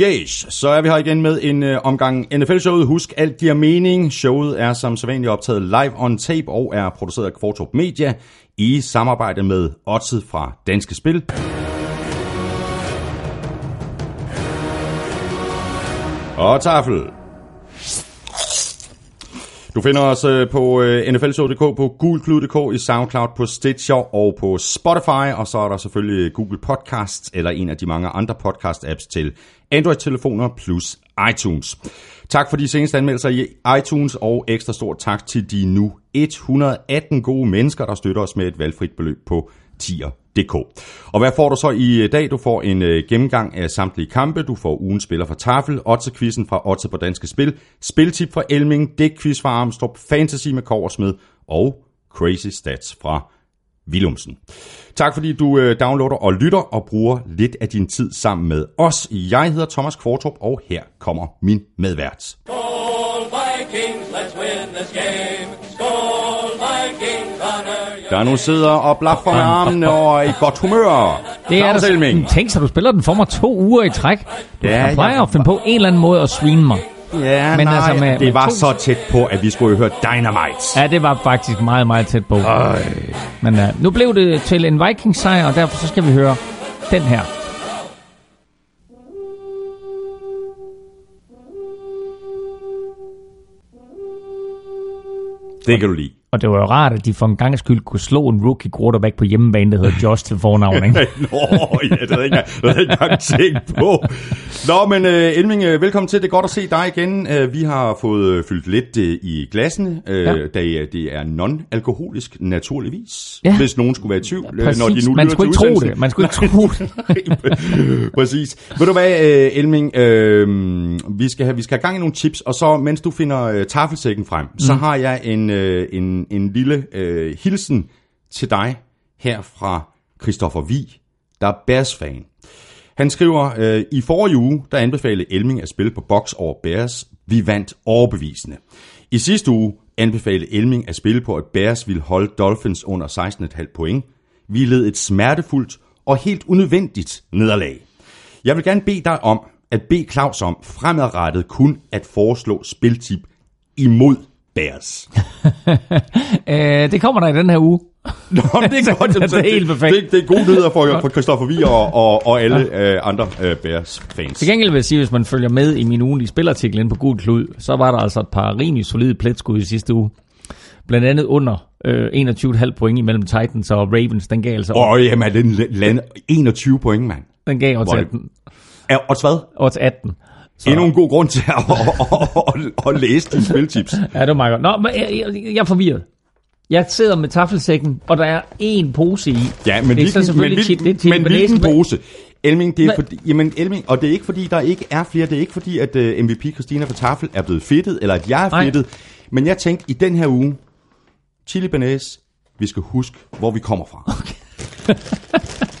Yes, så er vi her igen med en øh, omgang NFL-showet. Husk, alt giver mening. Showet er som sædvanligt optaget live on tape og er produceret af Kvartrup Media i samarbejde med Odset fra Danske Spil. Og tafel. Du finder os øh, på øh, nflshow.dk, på gulklud.dk, i SoundCloud, på Stitcher og på Spotify, og så er der selvfølgelig Google Podcasts eller en af de mange andre podcast-apps til Android-telefoner plus iTunes. Tak for de seneste anmeldelser i iTunes, og ekstra stort tak til de nu 118 gode mennesker, der støtter os med et valgfrit beløb på tier.dk. Og hvad får du så i dag? Du får en øh, gennemgang af samtlige kampe, du får ugen spiller fra Tafel, Otze-quizzen fra Otze på Danske Spil, spiltip fra Elming, dækquiz fra Armstrong, fantasy med Korsmed og Crazy Stats fra Willumsen. Tak fordi du øh, downloader og lytter og bruger lidt af din tid sammen med os. Jeg hedder Thomas Kvartrup, og her kommer min medvært. Der nu sidder og blaffer med armene og er i godt humør. Det er der. Tænk så, du spiller den for mig to uger i træk. Du Ja, plejer at finde på en eller anden måde at svine mig. Ja, Men nej, altså med- det med var to- så tæt på, at vi skulle høre Dynamite. Ja, det var faktisk meget, meget tæt på. Men uh, nu blev det til en Vikings sejr, og derfor så skal vi høre den her. Det kan du lide. Og det var jo rart, at de for en gang skyld kunne slå en rookie quarterback på hjemmebane, der hedder Josh til fornavn. Ikke? Nå, ja, det havde jeg ikke engang, tænkt på. Nå, men uh, Elming, uh, velkommen til. Det er godt at se dig igen. Uh, vi har fået uh, fyldt lidt uh, i glassene, uh, ja. Ja. da uh, det er non-alkoholisk, naturligvis. Ja. Hvis nogen skulle være i tvivl, øh, Præcis. når de nu Man skulle ikke tro det. Man skulle ikke tro det. Præcis. Ved du hvad, øh, Elming, øh, vi, skal have, vi skal have gang i nogle tips, og så mens du finder øh, tafelsækken frem, mm. så har jeg en, øh, en, en lille øh, hilsen til dig her fra Christoffer Vi, der er Bears-fan. Han skriver, øh, i forrige uge, der anbefalede Elming at spille på box over Bears. Vi vandt overbevisende. I sidste uge anbefalede Elming at spille på, at Bears ville holde Dolphins under 16,5 point. Vi led et smertefuldt og helt unødvendigt nederlag. Jeg vil gerne bede dig om at bede Claus om fremadrettet kun at foreslå spiltip imod Bears. uh, det kommer der i den her uge. Nå, det er godt. Det er helt perfekt. Det, det er gode nyheder for, for Christoffer Vi og, og, og alle øh, andre øh, Bears-fans. Til gengæld vil jeg sige, hvis man følger med i min ugenlige spilartikel inde på Gul Klud, så var der altså et par rimelig solide pletskud i sidste uge. Blandt andet under øh, 21,5 point imellem Titans og Ravens. Den gav altså Åh, jamen, er den landet 21 point, mand. den gav odds Hvor er det- 18. Er, og hvad? Odds 18. Så, Endnu en god grund til at, at, at, at, at læse dine spiltips. Ja, det var meget godt. Nå, men jeg, jeg, jeg er forvirret. Jeg sidder med taffelsækken, og der er én pose i. Ja, men det er hvilken, så selvfølgelig men, tit, det tit men hvilken pose? Elming, det er Hvad? fordi, jamen, Elming, og det er ikke fordi, der ikke er flere. Det er ikke fordi, at uh, MVP Christina for Tafel er blevet fedtet, eller at jeg er Nej. fedtet. Men jeg tænkte, i den her uge, Chili Benes, vi skal huske, hvor vi kommer fra. Okay.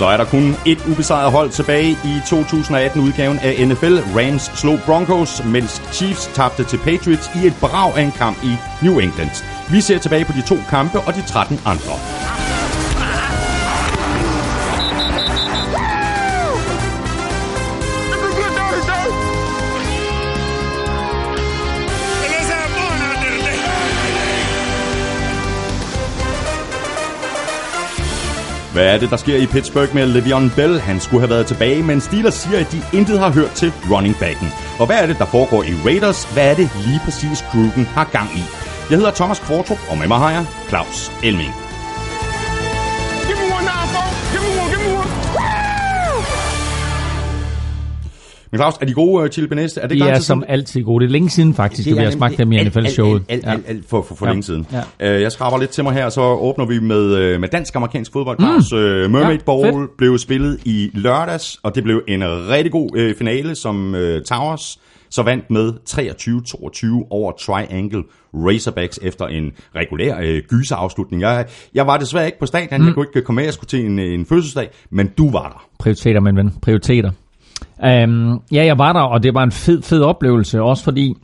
Så er der kun et ubesejret hold tilbage i 2018-udgaven af NFL. Rams slog Broncos, mens Chiefs tabte til Patriots i et brag af en kamp i New England. Vi ser tilbage på de to kampe og de 13 andre. Hvad er det, der sker i Pittsburgh med Le'Veon Bell? Han skulle have været tilbage, men Steelers siger, at de intet har hørt til running backen. Og hvad er det, der foregår i Raiders? Hvad er det lige præcis Krugen har gang i? Jeg hedder Thomas Kvartrup, og med mig har jeg Claus Elming. Men Claus, er de gode uh, chili bearnaise? Er det De er som altid gode. Det er længe siden faktisk, at vi har smagt dem i NFL-showet. Alt, alt, alt, alt for, for, for Ja. længe siden. Ja. Uh, jeg skraber lidt til mig her, så åbner vi med, øh, med dansk-amerikansk fodbold. Claus. Uh, Mermaid Ja, Bowl fedt. blev spillet i lørdags, og det blev en rigtig god uh, finale, som uh, Towers så vandt med 23-22 over Triangle Razorbacks efter en regulær øh, gyserafslutning. Jeg, jeg var desværre ikke på stadion, mm. jeg kunne ikke komme med, jeg skulle til en, en fødselsdag, men du var der. Prioriteter, min ven. Prioriteter. Um, ja, jeg var der, og det var en fed, fed oplevelse, også fordi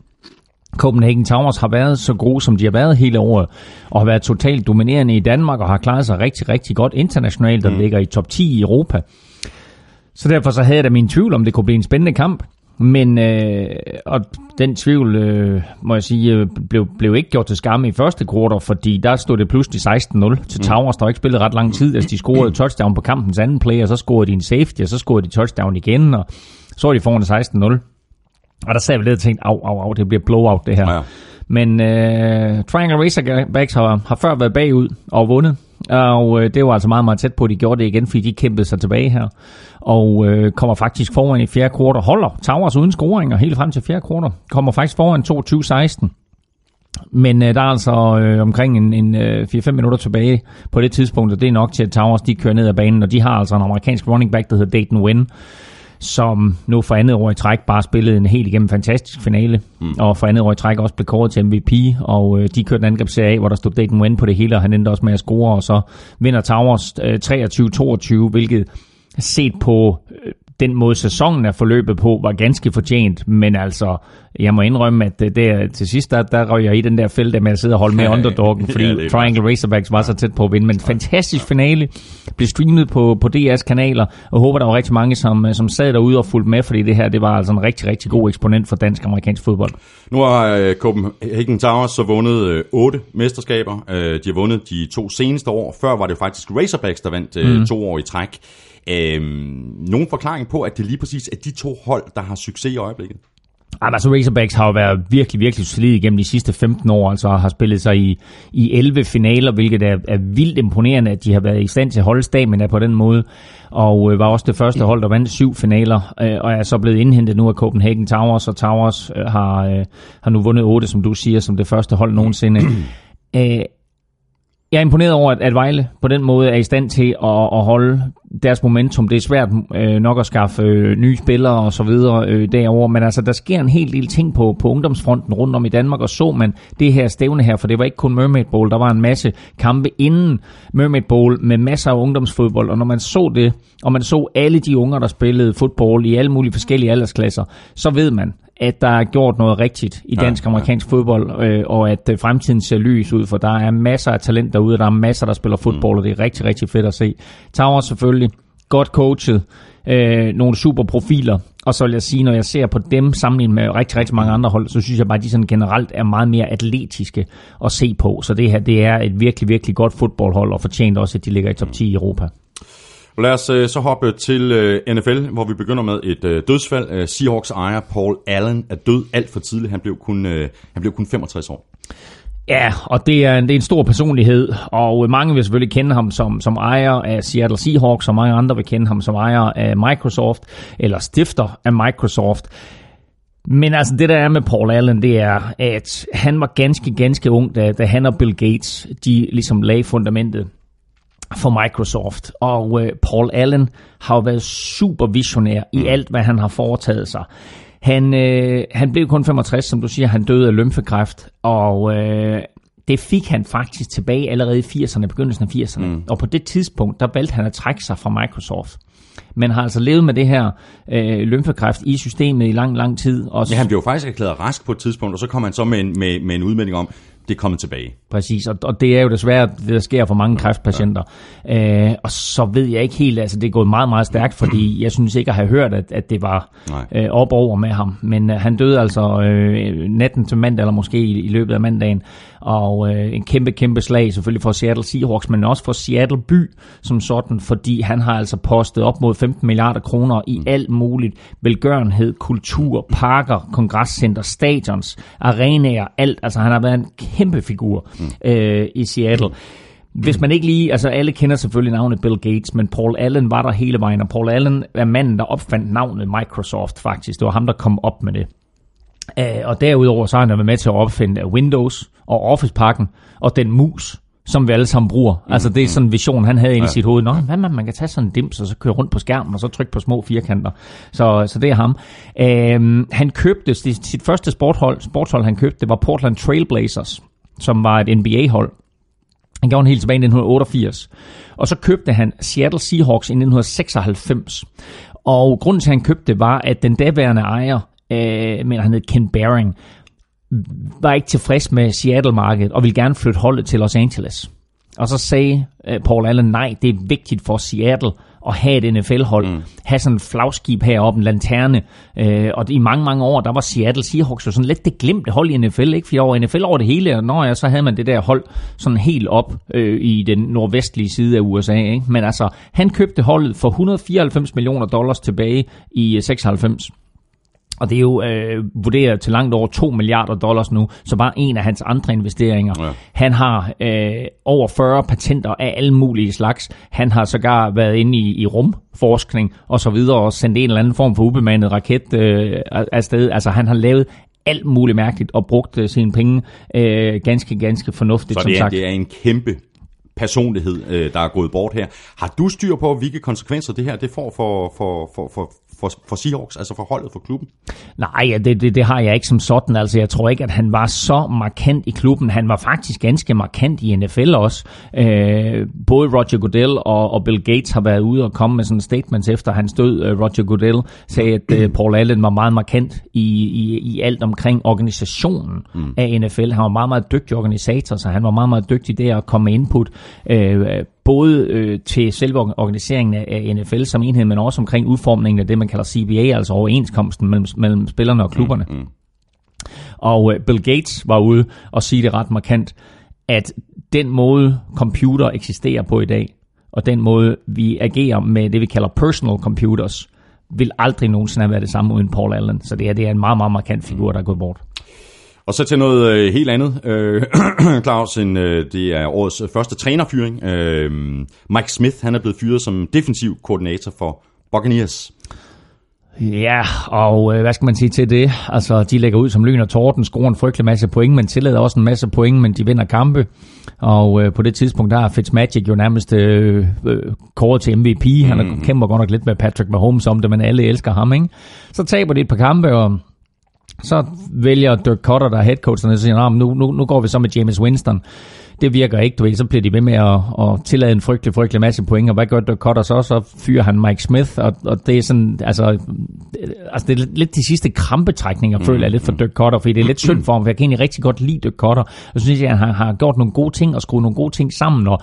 Copenhagen Towers har været så gode, som de har været hele året, og har været totalt dominerende i Danmark, og har klaret sig rigtig, rigtig godt internationalt, og mm. ligger i top 10 i Europa. Så derfor så havde jeg da min tvivl om, det kunne blive en spændende kamp. Men øh, og den tvivl, øh, må jeg sige, øh, blev, blev ikke gjort til skamme i første kvartal, fordi der stod det pludselig 16-0 til Towers, der ikke spillet ret lang tid. Altså, de scorede touchdown på kampens anden play, og så scorede de en safety, og så scorede de touchdown igen, og så var de foran 16-0. Og der sad vi lidt og tænkte, au, au, au, det bliver blowout det her. Ja. Men øh, Triangle Racerbacks har, har før været bagud og vundet. Og øh, det var altså meget, meget tæt på, at de gjorde det igen, fordi de kæmpede sig tilbage her. Og øh, kommer faktisk foran i fjerde kvartal. Holder Towers uden scoringer helt frem til fjerde kvartal. Kommer faktisk foran 22-16. Men øh, der er altså øh, omkring en, en øh, 4-5 minutter tilbage på det tidspunkt, og det er nok til, at Towers de kører ned ad banen, og de har altså en amerikansk running back, der hedder Dayton Wynn, som nu for andet år i træk bare spillede en helt igennem fantastisk finale, mm. og for andet år i træk også blev kåret til MVP, og øh, de kørte en angrebsserie af, hvor der stod Dayton Wynn på det hele, og han endte også med at score, og så vinder Towers øh, 23-22, hvilket set på øh, den måde sæsonen er forløbet på, var ganske fortjent, men altså, jeg må indrømme, at det der, til sidst, der, der røg jeg i den der felt, med at sidde og holde med underdoggen, fordi Ja, Triangle Racerbacks var så tæt på at vinde, men fantastisk finale, blev streamet på, på DR's kanaler, og håber, der var rigtig mange, som, som sad derude og fulgte med, fordi det her, det var altså en rigtig, rigtig god eksponent for dansk-amerikansk fodbold. Nu har øh, Copenhagen Towers så vundet øh, otte mesterskaber. Øh, de har vundet de to seneste år. Før var det faktisk Razorbacks, der vandt øh, mm. to år i træk. Øh, nogen forklaring på, at det lige præcis er de to hold, der har succes i øjeblikket? Jamen, altså Razorbacks har jo været virkelig, virkelig solide gennem de sidste 15 år, altså har spillet sig i, i 11 finaler, hvilket er, er vildt imponerende, at de har været i stand til at holde stamina på den måde, og øh, var også det første hold, der vandt syv finaler, øh, og er så blevet indhentet nu af Copenhagen Towers, og Towers øh, har, øh, har nu vundet otte, som du siger, som det første hold nogensinde. øh, jeg er imponeret over, at, at Vejle på den måde er i stand til at, at holde deres momentum. Det er svært øh, nok at skaffe øh, nye spillere og så videre øh, derovre, men altså der sker en hel del ting på, på ungdomsfronten rundt om i Danmark, og så man det her stævne her, for det var ikke kun Mermaid Bowl, der var en masse kampe inden Mermaid Bowl med masser af ungdomsfodbold, og når man så det, og man så alle de unger, der spillede fodbold i alle mulige forskellige aldersklasser, så ved man, at der er gjort noget rigtigt i dansk-amerikansk fodbold, øh, og at øh, fremtiden ser lys ud, for der er masser af talent derude, og der er masser, der spiller fodbold, og det er rigtig, rigtig fedt at se. Towers selvfølgelig, godt coachet, øh, nogle super profiler, og så vil jeg sige, når jeg ser på dem sammenlignet med rigtig, rigtig mange andre hold, så synes jeg bare, at de sådan generelt er meget mere atletiske at se på. Så det her, det er et virkelig, virkelig godt fodboldhold, og fortjent også, at de ligger i top 10 i Europa. Og Lad os øh, så hoppe til øh, NFL, hvor vi begynder med et øh, dødsfald. Øh, Seahawks ejer Paul Allen er død alt for tidligt. Han blev kun, øh, han blev kun 65 år. Ja, og det er, en, det er en stor personlighed, og mange vil selvfølgelig kende ham som, som ejer af Seattle Seahawks, og mange andre vil kende ham som ejer af Microsoft, eller stifter af Microsoft. Men altså det der er med Paul Allen, det er, at han var ganske, ganske ung, da, da han og Bill Gates, de ligesom lagde fundamentet for Microsoft. Og øh, Paul Allen har jo været super visionær i alt, hvad han har foretaget sig. Han, øh, han blev kun 65, som du siger, han døde af lymfekræft, og øh, det fik han faktisk tilbage allerede i 80'erne, begyndelsen af 80'erne. Mm. Og på det tidspunkt, der valgte han at trække sig fra Microsoft. Men har altså levet med det her øh, lymfekræft i systemet i lang, lang tid. Og Ja, han blev faktisk erklæret rask på et tidspunkt, og så kom han så med en, med, med en udmelding om, det er kommet tilbage. Præcis, og, og det er jo desværre det, der sker for mange kræftpatienter. Øh, og så ved jeg ikke helt, altså det er gået meget, meget stærkt, fordi jeg synes ikke at have hørt, at, at det var Nej. øh, op over med ham. Men øh, han døde altså øh, natten til mandag, eller måske i, i løbet af mandagen. Og øh, en kæmpe, kæmpe slag selvfølgelig for Seattle Seahawks, men også for Seattle by som sådan, fordi han har altså postet op mod 15 milliarder kroner i alt muligt velgørenhed, kultur, parker, kongresscenter, stadions, arenaer, alt. Altså han har været en kæmpe figur øh, i Seattle. Hvis man ikke lige, altså alle kender selvfølgelig navnet Bill Gates, men Paul Allen var der hele vejen, og Paul Allen er manden, der opfandt navnet Microsoft faktisk. Det var ham, der kom op med det. Øh, og derudover så har han været med til at opfinde Windows og Office-pakken og den mus, som vi alle sammen bruger. Altså det er sådan en vision, han havde inde i sit hoved. Nå, hvad man, man kan tage sådan en dims, og så køre rundt på skærmen, og så trykke på små firkanter. Så, så det er ham. Øhm, han købte, sit, sit første sporthold, sportshold, han købte, det var Portland Trailblazers, som var et NBA-hold. Han gjorde den helt tilbage i 1988. Og så købte han Seattle Seahawks i 1996. Og grunden til, at han købte var, at den daværende ejer, øh, men han hed Ken Baring, var ikke tilfreds med Seattle-markedet og ville gerne flytte holdet til Los Angeles. Og så sagde øh, Paul Allen, nej, det er vigtigt for Seattle at have et NFL-hold. Mm. Have sådan et flagskib heroppe, en lanterne. Øh, og i mange, mange år, der var Seattle Seahawks jo sådan lidt det glemte hold i NFL. Ikke? For over NFL over det hele, og når jeg, så havde man det der hold sådan helt op øh, i den nordvestlige side af USA. Ikke? Men altså, han købte holdet for 194 millioner dollars tilbage i 96. Og det er jo øh, vurderet til langt over 2 milliarder dollars nu, så bare en af hans andre investeringer. Ja. Han har øh, over 40 patenter af alle mulige slags. Han har sågar været inde i, i rumforskning og så videre, og sendt en eller anden form for ubemandet raket øh, afsted. Altså han har lavet alt muligt mærkeligt og brugt øh, sine penge øh, ganske, ganske fornuftigt, Så det er, som sagt. det er en kæmpe personlighed, øh, der er gået bort her. Har du styr på, hvilke konsekvenser det her det får for, for, for, for, for, for Seahawks, altså for holdet, for klubben? Nej, ja, det, det, det har jeg ikke som sådan. Altså, jeg tror ikke, at han var så markant i klubben. Han var faktisk ganske markant i NFL også. Øh, både Roger Goodell og, og Bill Gates har været ude og komme med sådan statements efter hans død. Øh, Roger Goodell sagde, at øh, Paul Allen var meget markant i, i, i alt omkring organisationen mm. af NFL. Han var meget, meget dygtig organisator, så han var meget, meget dygtig der at komme med input. Øh, både øh, til selve organiseringen af NFL som enhed, men også omkring udformningen af det, man kalder CBA, altså overenskomsten mellem, mellem spillerne og klubberne. Mm, mm. Og øh, Bill Gates var ude og sige det ret markant, at den måde computer eksisterer på i dag, og den måde vi agerer med det, vi kalder personal computers, vil aldrig nogensinde have været det samme uden Paul Allen. Så det er, det er en meget, meget markant figur, der er gået bort. Og så til noget øh, helt andet, øh, Claus, en, øh, det er årets første trænerfyring. Øh, Mike Smith, han er blevet fyret som defensiv koordinator for Buccaneers. Ja, og øh, hvad skal man sige til det? Altså, de lægger ud som lyn og torden, scorer en frygtelig masse point, men tillader også en masse point, men de vinder kampe. Og øh, på det tidspunkt, der er Fitzmagic jo nærmest øh, øh, kåret til MVP. Han mm. kæmper godt nok lidt med Patrick Mahomes om det, men alle elsker ham, ikke? Så taber de et par kampe, og så vælger Dirk Cutter, der er headcoachen, og siger, nu, nu, nu går vi så med James Winston. Det virker ikke, du ved, så bliver de ved med at, at tillade en frygtelig, frygtelig masse point, og hvad gør Dirk Cutter så? Så fyrer han Mike Smith, og, og det er sådan, altså, altså det er lidt de sidste krampetrækninger, føler jeg lidt for Dirk Cutter, fordi det er lidt synd for ham, for jeg kan egentlig rigtig godt lide Dirk Cutter. Jeg synes, at han har gjort nogle gode ting, og skruet nogle gode ting sammen, og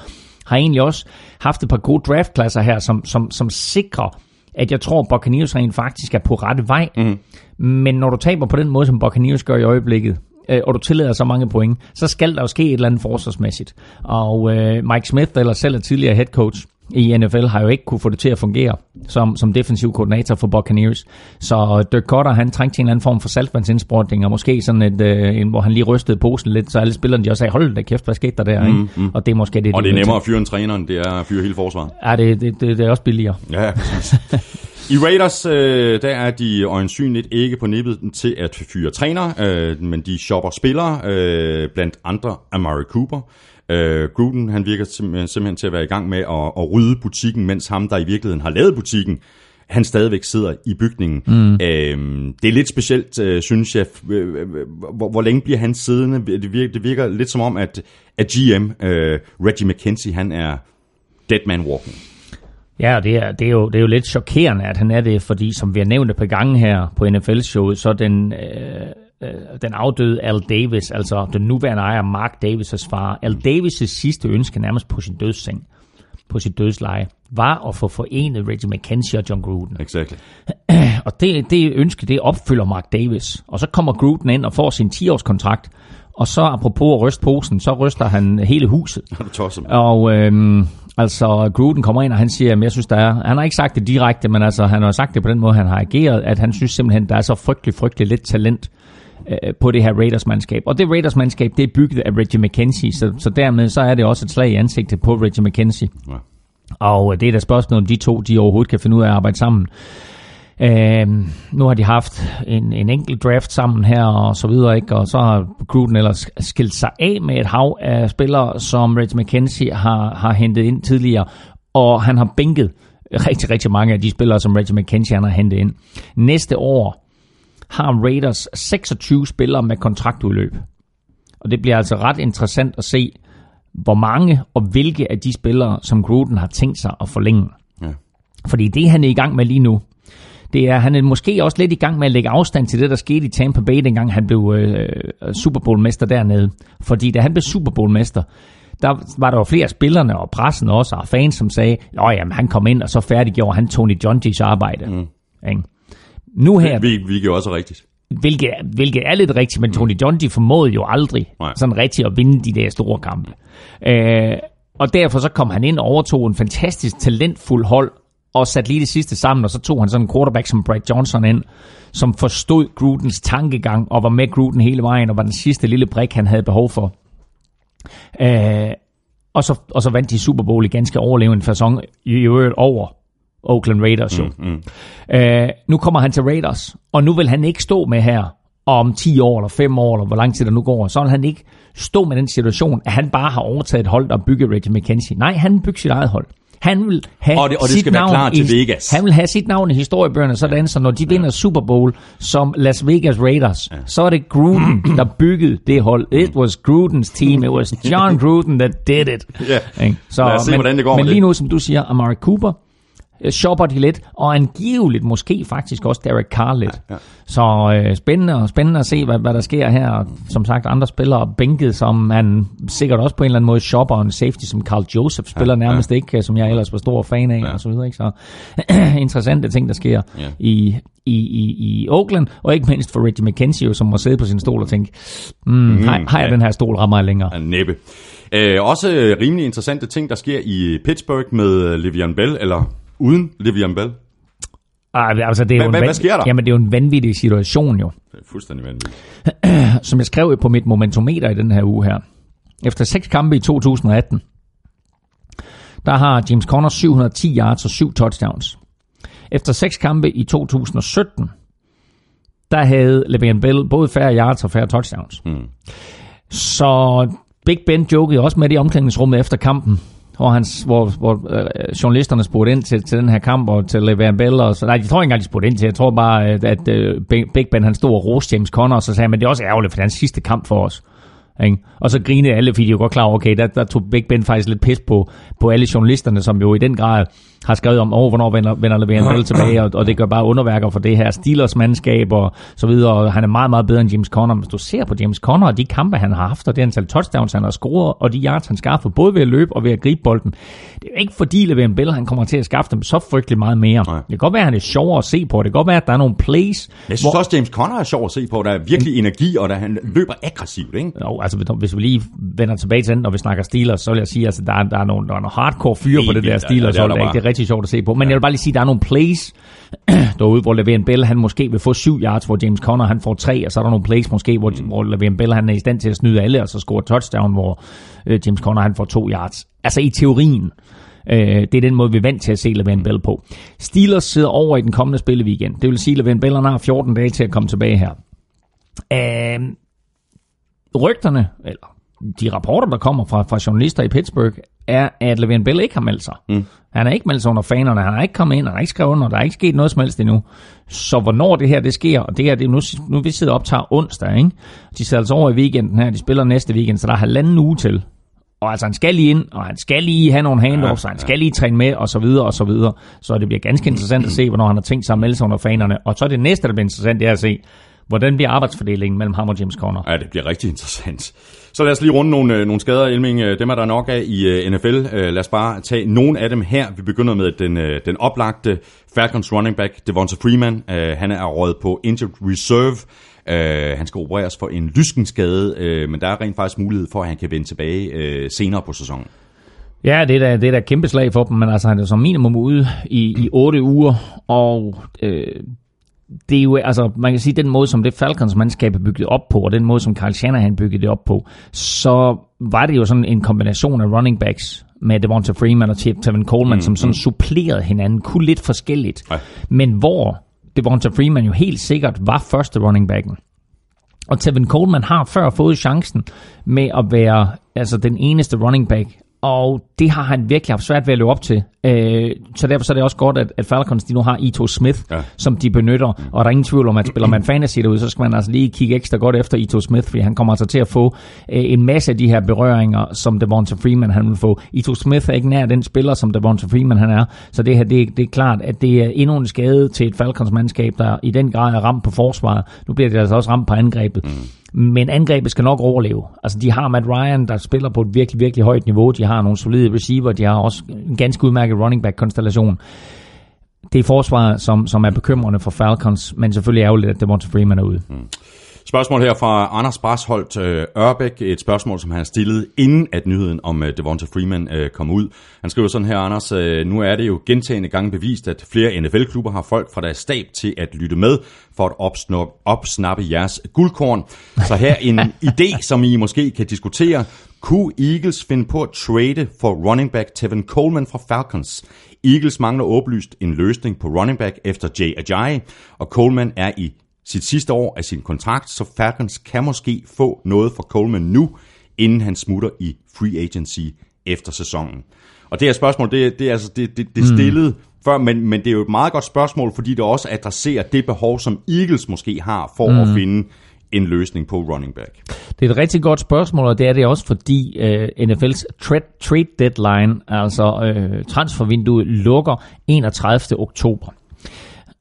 har egentlig også haft et par gode draftklasser her, som, som, som sikrer, at jeg tror, Buccaneers rent faktisk er på rette vej. Mm. Men når du taber på den måde, som Buccaneers gør i øjeblikket, øh, og du tillader så mange point, så skal der jo ske et eller andet forsvarsmæssigt. Og øh, Mike Smith, eller selv er tidligere head coach i NFL, har jo ikke kunne få det til at fungere som, som defensiv koordinator for Buccaneers. Så Dirk Cutter, han trængte til en eller anden form for saltvandsindsprøjtning, og måske sådan et, øh, en, hvor han lige rystede posen lidt, så alle spillerne de også sagde, hold da kæft, hvad skete der der? Mm, ikke? Og det er måske det, Og de det er nemmere at fyre en træner, end det er at fyre hele forsvaret. Ja, det, det, det, det er også billigere. Ja, præcis. I Raiders, øh, der er de øjensynligt ikke på nippet til at fyre træner, øh, men de shopper spillere, øh, blandt andre Amari Cooper. Øh, Gruden, han virker simpelthen, simpelthen til at være i gang med at, at rydde butikken, mens ham, der i virkeligheden har lavet butikken, han stadigvæk sidder i bygningen. Mm. Øhm, det er lidt specielt, øh, synes jeg. Øh, øh, Hvor, hvor længe bliver han siddende? Det virker, det virker lidt som om, at, at GM, øh, Reggie McKenzie, han er dead man walking. Ja, og det er, det, er jo, det er jo lidt chokerende, at han er det, fordi som vi har nævnt et par gange her på NFL-showet, så den, øh, øh, den afdøde Al Davis, altså den nuværende ejer Mark Davis' far, Al Davis' sidste ønske nærmest på sin dødsseng, på sit dødsleje, var at få forenet Reggie McKenzie og John Gruden. Exactly. Og det, det ønske, det opfylder Mark Davis. Og så kommer Gruden ind og får sin 10-års kontrakt, og så apropos at ryste posen, så ryster han hele huset. Har du tosset? Og øhm, altså Gruden kommer ind, og han siger, at jeg synes, der er, han har ikke sagt det direkte, men altså han har sagt det på den måde, han har ageret, at han synes simpelthen, der er så frygtelig, frygtelig lidt talent øh, på det her Raiders-mandskab. Og det Raiders-mandskab, det er bygget af Reggie McKenzie, så, så dermed så er det også et slag i ansigtet på Reggie McKenzie. Ja. Og øh, det er da spørgsmålet, om de to de overhovedet kan finde ud af at arbejde sammen. Øhm, nu har de haft en, en enkelt draft sammen her og så videre, ikke? og så har Gruden ellers skilt sig af med et hav af spillere, som Reggie McKenzie har, har hentet ind tidligere, og han har bænket rigtig, rigtig mange af de spillere, som Reggie McKenzie han har hentet ind. Næste år har Raiders 26 spillere med kontraktudløb. Og det bliver altså ret interessant at se, hvor mange og hvilke af de spillere, som Gruden har tænkt sig at forlænge. Ja. Fordi det, han er i gang med lige nu, det er, han er måske også lidt i gang med at lægge afstand til det, der skete i Tampa Bay, dengang han blev øh, Super Bowl-mester dernede. Fordi da han blev Super Bowl-mester, der var der jo flere spillerne og pressen også, og fans, som sagde, at han kom ind, og så færdiggjorde han Tony Dungy's arbejde. Mm. Ikke? Nu her, Vi, vi jo også rigtigt. hvilket, hvilket er lidt rigtigt, men Tony Dungy formåede jo aldrig Nej. sådan rigtigt at vinde de der store kampe. Øh, og derfor så kom han ind og overtog en fantastisk talentfuld hold, og satte lige det sidste sammen, og så tog han sådan en quarterback som Brad Johnson ind, som forstod Grudens tankegang, og var med Gruden hele vejen, og var den sidste lille brik, han havde behov for. Øh, og, så, og så vandt de Super Bowl i ganske overlevende fasong i øvrigt over Oakland Raiders jo. Mm, mm. Øh, nu kommer han til Raiders, og nu vil han ikke stå med her om 10 år eller 5 år, eller hvor lang tid der nu går, så vil han ikke stå med den situation, at han bare har overtaget et hold, der bygger Reggie McKenzie. Nej, han vil bygge sit eget hold. Han vil have Og det- og det sit skal være navn klar til i, Vegas. Han vil have sit navn i historiebøgerne, sådan så når de vinder Super Bowl som Las Vegas Raiders, så er det Gruden, der byggede det hold. It was Grudens team. It was John Gruden that did it. Ja. Så, Lad os se, men, hvordan det går Men lige nu, som du siger, Amari Cooper, shopper de lidt, og angiveligt måske faktisk også Derek Carr lidt. Ja, ja. Så øh, spændende, og spændende at se, hvad, hvad der sker her. Som sagt, andre spillere bænket, som man sikkert også på en eller anden måde shopper, en safety som Carl Joseph spiller ja, nærmest ja. ikke, øh, som jeg ellers var stor fan af, ja. og så videre. Ikke? Så interessante ting, der sker Ja. ja. i, i, i, i Oakland, og ikke mindst for Reggie McKenzie, som må sidde på sin stol og tænke, mm, mm, har, har jeg ja. den her stol rammer jeg længere? af næppe. Øh, også øh, rimelig interessante ting, der sker i Pittsburgh med øh, Le'Veon Bell, eller uden Le'Veon Bell. Ah, altså, det er Hvad- jo hvad- hvad sker der? Jamen, det er jo en vanvittig situation jo. Det er fuldstændig vanvittigt. som jeg skrev på mit momentometer i den her uge her. Efter seks kampe i 2018, der har James Conner 710 yards og 7 touchdowns. Efter seks kampe i 2017, der havde Le'Veon Bell både færre yards og færre touchdowns. Mm. Så Big Ben jokede også med det i omklædningsrummet efter kampen, hvor, hans, hvor, hvor øh, journalisterne spurgte ind til, til den her kamp og til Le'Veon Bell. Og så, nej, jeg tror ikke engang, de spurgte ind til. Jeg tror bare, at, at øh, Big Big Ben han stod og roste James Conner, og så sagde han, men det er også ærgerligt, for det er hans sidste kamp for os. Ikke? Og så grinede alle, fordi de var godt klar over, okay, der, der tog Big Ben faktisk lidt pis på, på alle journalisterne, som jo i den grad har skrevet om, oh, hvornår vender, vender Le'Veon tilbage, og, og det gør bare underværker for det her Steelers mandskab og så videre, og han er meget, meget bedre end James Conner. Hvis du ser på James Conner og de kampe, han har haft, og det antal touchdowns, han har scoret, og de yards, han skaffet, både ved at løbe og ved at gribe bolden, det er jo ikke fordi Le'Veon Bell, han kommer til at skaffe dem så frygtelig meget mere. Nej. Det kan godt være, at han er sjovere at se på, det kan godt være, at der er nogle plays, Jeg synes også, James Conner er sjov at se på. Der er virkelig energi, og der, han løber aggressivt, ikke? Jo, altså hvis- vi lige vender tilbage til den, når vi snakker Steelers, så vil jeg sige, at altså, der, er, der, er nogle, der er nogle hardcore fyre på det der Steelers det er hold. der Det, bare. det er rigtig sjovt at se på. Men ja. jeg vil bare lige sige, at der er nogle plays derude, hvor Le'Veon Bell han måske vil få 7 yards, hvor James Conner han får 3, og så er der nogle plays måske, hvor, mm. hvor Le'Veon Bell han er i stand til at snyde alle, og så score touchdown, hvor øh, James Conner han får 2 yards. Altså i teorien. Øh, det er den måde, vi er vant til at se Le'Veon Bell på. Steelers sidder over i den kommende spilleweekend. Det vil sige, at Le'Veon Bell har 14 dage til at komme tilbage her. Øh, rygterne, eller de rapporter, der kommer fra, fra journalister i Pittsburgh, er, at Le'Veon Bell ikke har meldt sig. Mm. Han har ikke meldt sig under fanerne, han har ikke kommet ind, han har ikke skrevet under, der er ikke sket noget som helst endnu. Så hvornår det her det sker, og det her, det er nu, nu vi sidder og optager onsdag, ikke? de sidder altså over i weekenden her, de spiller næste weekend, så der er halvanden uge til. Og altså, han skal lige ind, og han skal lige have nogle handoffs, ja, og han skal lige træne med, og så videre, og så videre. Så det bliver ganske interessant at se, hvornår han har tænkt sig at melde sig under fanerne. Og så er det næste, der bliver interessant, det er at se, hvordan bliver arbejdsfordelingen mellem ham og James Conner. Ja, det bliver rigtig interessant. Så lad os lige runde nogle, øh, nogle skader, Elming. Øh, Dem er der nok af i øh, NFL. Lad os bare tage nogle af dem her. Vi begynder med den, den oplagte Falcons running back, Devonta Freeman. Han er røget på injured reserve. Han skal opereres for en lyskenskade, men der er rent faktisk mulighed for, at han kan vende tilbage senere på sæsonen. Ja, det er da, det er da kæmpe slag for dem, men altså han er som minimum ude i, i 8 uger, og øh, det er jo, altså man kan sige, den måde, som det Falcons mandskab er bygget op på, og den måde, som Carl Shanahan byggede det op på, så var det jo sådan en kombination af running backs med Devonta Freeman og Tevin Coleman, mm, som sådan supplerede hinanden, kunne lidt forskelligt, Ja. men hvor Devonta Freeman jo helt sikkert var første running backen. Og Tevin Coleman har før fået chancen med at være altså den eneste running back og det har han virkelig haft svært ved at leve op til. Øh, så derfor så er det også godt, at, at Falcons de nu har Ito Smith, Ja. som de benytter. Og der er ingen tvivl om, at spiller man fantasy derude, så skal man altså lige kigge ekstra godt efter Ito Smith, fordi han kommer altså til at få øh, en masse af de her berøringer, som Devonta Freeman han vil få. Ito Smith er ikke nær den spiller, som Devonta Freeman han er. Så det her, det, det er klart, at det er endnu en skade til et Falcons-mandskab, der i den grad er ramt på forsvaret. Nu bliver det altså også ramt på angrebet. Mm. Men angrebet skal nok overleve. Altså, de har Matt Ryan, der spiller på et virkelig, virkelig højt niveau. De har nogle solide receiver. De har også en ganske udmærket running back-konstellation. Det er forsvaret, som, som er bekymrende for Falcons, men selvfølgelig ærgerligt, at Devonta Freeman er ude. Mm. Spørgsmål her fra Anders Brasholdt øh, Ørbæk. Et spørgsmål, som han har stillet inden at nyheden om øh, Devonta Freeman øh, kom ud. Han skriver sådan her, Anders. Øh, nu er det jo gentagende gange bevist, at flere NFL-klubber har folk fra deres stab til at lytte med for at opsnappe, opsnappe jeres guldkorn. Så her en idé, som I måske kan diskutere. Kunne Eagles finde på at trade for running back Tevin Coleman fra Falcons? Eagles mangler åbenlyst en løsning på running back efter Jay Ajayi, og Coleman er i sit sidste år af sin kontrakt, så Falcons kan måske få noget for Coleman nu, inden han smutter i free agency efter sæsonen. Og det her spørgsmål, det, det er altså det, det, det stillet mm. før, men, men det er jo et meget godt spørgsmål, fordi det også adresserer det behov, som Eagles måske har for mm. at finde en løsning på running back. Det er et rigtig godt spørgsmål, og det er det også, fordi øh, NFL's trade, trade deadline, altså øh, transfervinduet, lukker 31. oktober.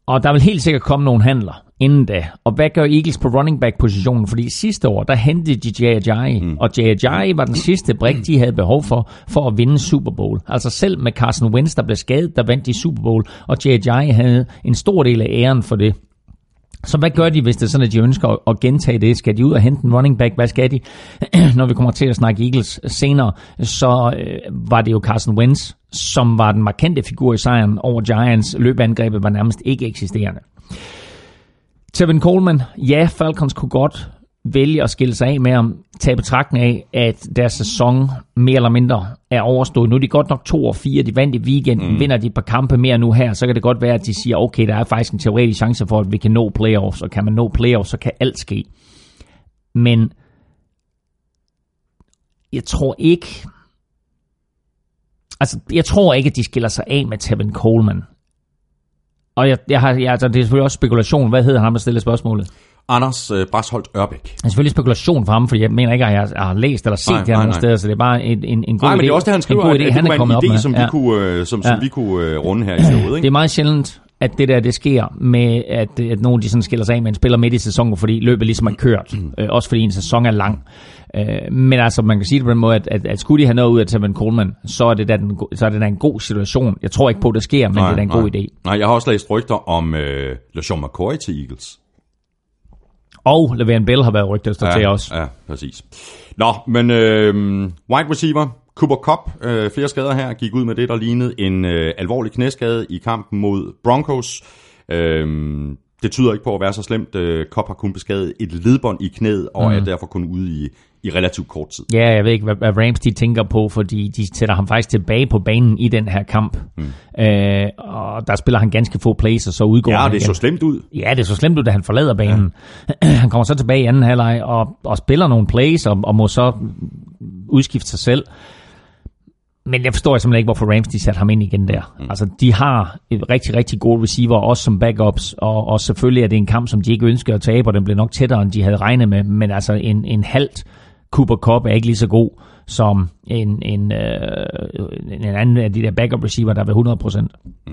Og der vil helt sikkert komme nogle handler inden da. Og hvad gør Eagles på running back positionen? Fordi sidste år, der hentede de Ajayi, mm. og Ajayi var den sidste brik, de havde behov for, for at vinde Super Bowl. Altså selv med Carson Wentz, der blev skadet, der vandt de Super Bowl, og Ajayi havde en stor del af æren for det. Så hvad gør de, hvis det er sådan, at de ønsker at- at gentage det? Skal de ud og hente en running back? Hvad skal de? Når vi kommer til at snakke Eagles senere, så øh, var det jo Carson Wentz, som var den markante figur i sejren over Giants. Løbeangrebet var nærmest ikke eksisterende. Tevin Coleman, ja, Falcons kunne godt vælge at skille sig af med ham, tage betragtning af, at deres sæson mere eller mindre er overstået. Nu er de godt nok 2 og 4, de vandt i weekenden, mm. vinder de et par kampe mere nu her, så kan det godt være, at de siger, okay, der er faktisk en teoretisk chance for, at vi kan nå playoffs, og kan man nå playoffs, så kan alt ske. Men jeg tror ikke, altså jeg tror ikke, at de skiller sig af med Tevin Coleman. Og jeg, jeg har, jeg, altså, det er selvfølgelig også spekulation. Hvad hedder han, der stiller spørgsmålet? Anders øh, Brasholdt Ørbæk. Det er selvfølgelig spekulation for ham, for jeg mener ikke, at jeg har læst eller set Nej, det nogen steder, så det er bare en, en, en god Nej, idé. men det er også det, han skriver, en god idé, at han det er kommet op en idé, med. som, Ja. vi kunne, øh, som, som Ja. vi kunne øh, runde her i showet. Det Ikke? er meget sjældent, at det der det sker med, at, at nogen de sådan skiller sig af med en spiller midt i sæsonen, fordi løbet ligesom er kørt. Øh, også fordi en sæson er lang. Øh, men altså, man kan sige det på den måde, at, at, at skulle de have noget ud af Tevin Coleman, så er det da, den, så er det da en god situation. Jeg tror ikke på, at det sker, men det er da en god idé. Nej, jeg har også læst rygter om øh, LeSean McCoy til Eagles. Og Le'Veon Bell har været rygtet ja, til også. Ja, præcis. Nå, men øh, wide receiver, Cooper Cup, øh, flere skader her, gik ud med det, der lignede en øh, alvorlig knæskade i kampen mod Broncos. Øh, det tyder ikke på at være så slemt. Øh, Cup har kun beskadet et ledbånd i knæet, og mm. er derfor kun ude i, i relativt kort tid. Ja, jeg ved ikke, hvad, hvad Rams de tænker på, fordi de sætter ham faktisk tilbage på banen i den her kamp. Mm. Øh, og der spiller han ganske få plays, og så udgår Ja, han det igen. så slemt ud. Ja, det så slemt ud, da han forlader banen. Ja. han kommer så tilbage i anden halvleg og, og spiller nogle plays, og, og må så udskifte sig selv. Men jeg forstår simpelthen ikke, hvorfor Rams de satte ham ind igen der. Mm. Altså, de har et rigtig, rigtig gode receiver, også som backups, og, og selvfølgelig er det en kamp, som de ikke ønsker at tabe, og den blev nok tættere, end de havde regnet med, men altså en, en halvt Cooper Cup er ikke lige så god som en, en, øh, en anden af de der backup receiver, der er ved 100%. Mm.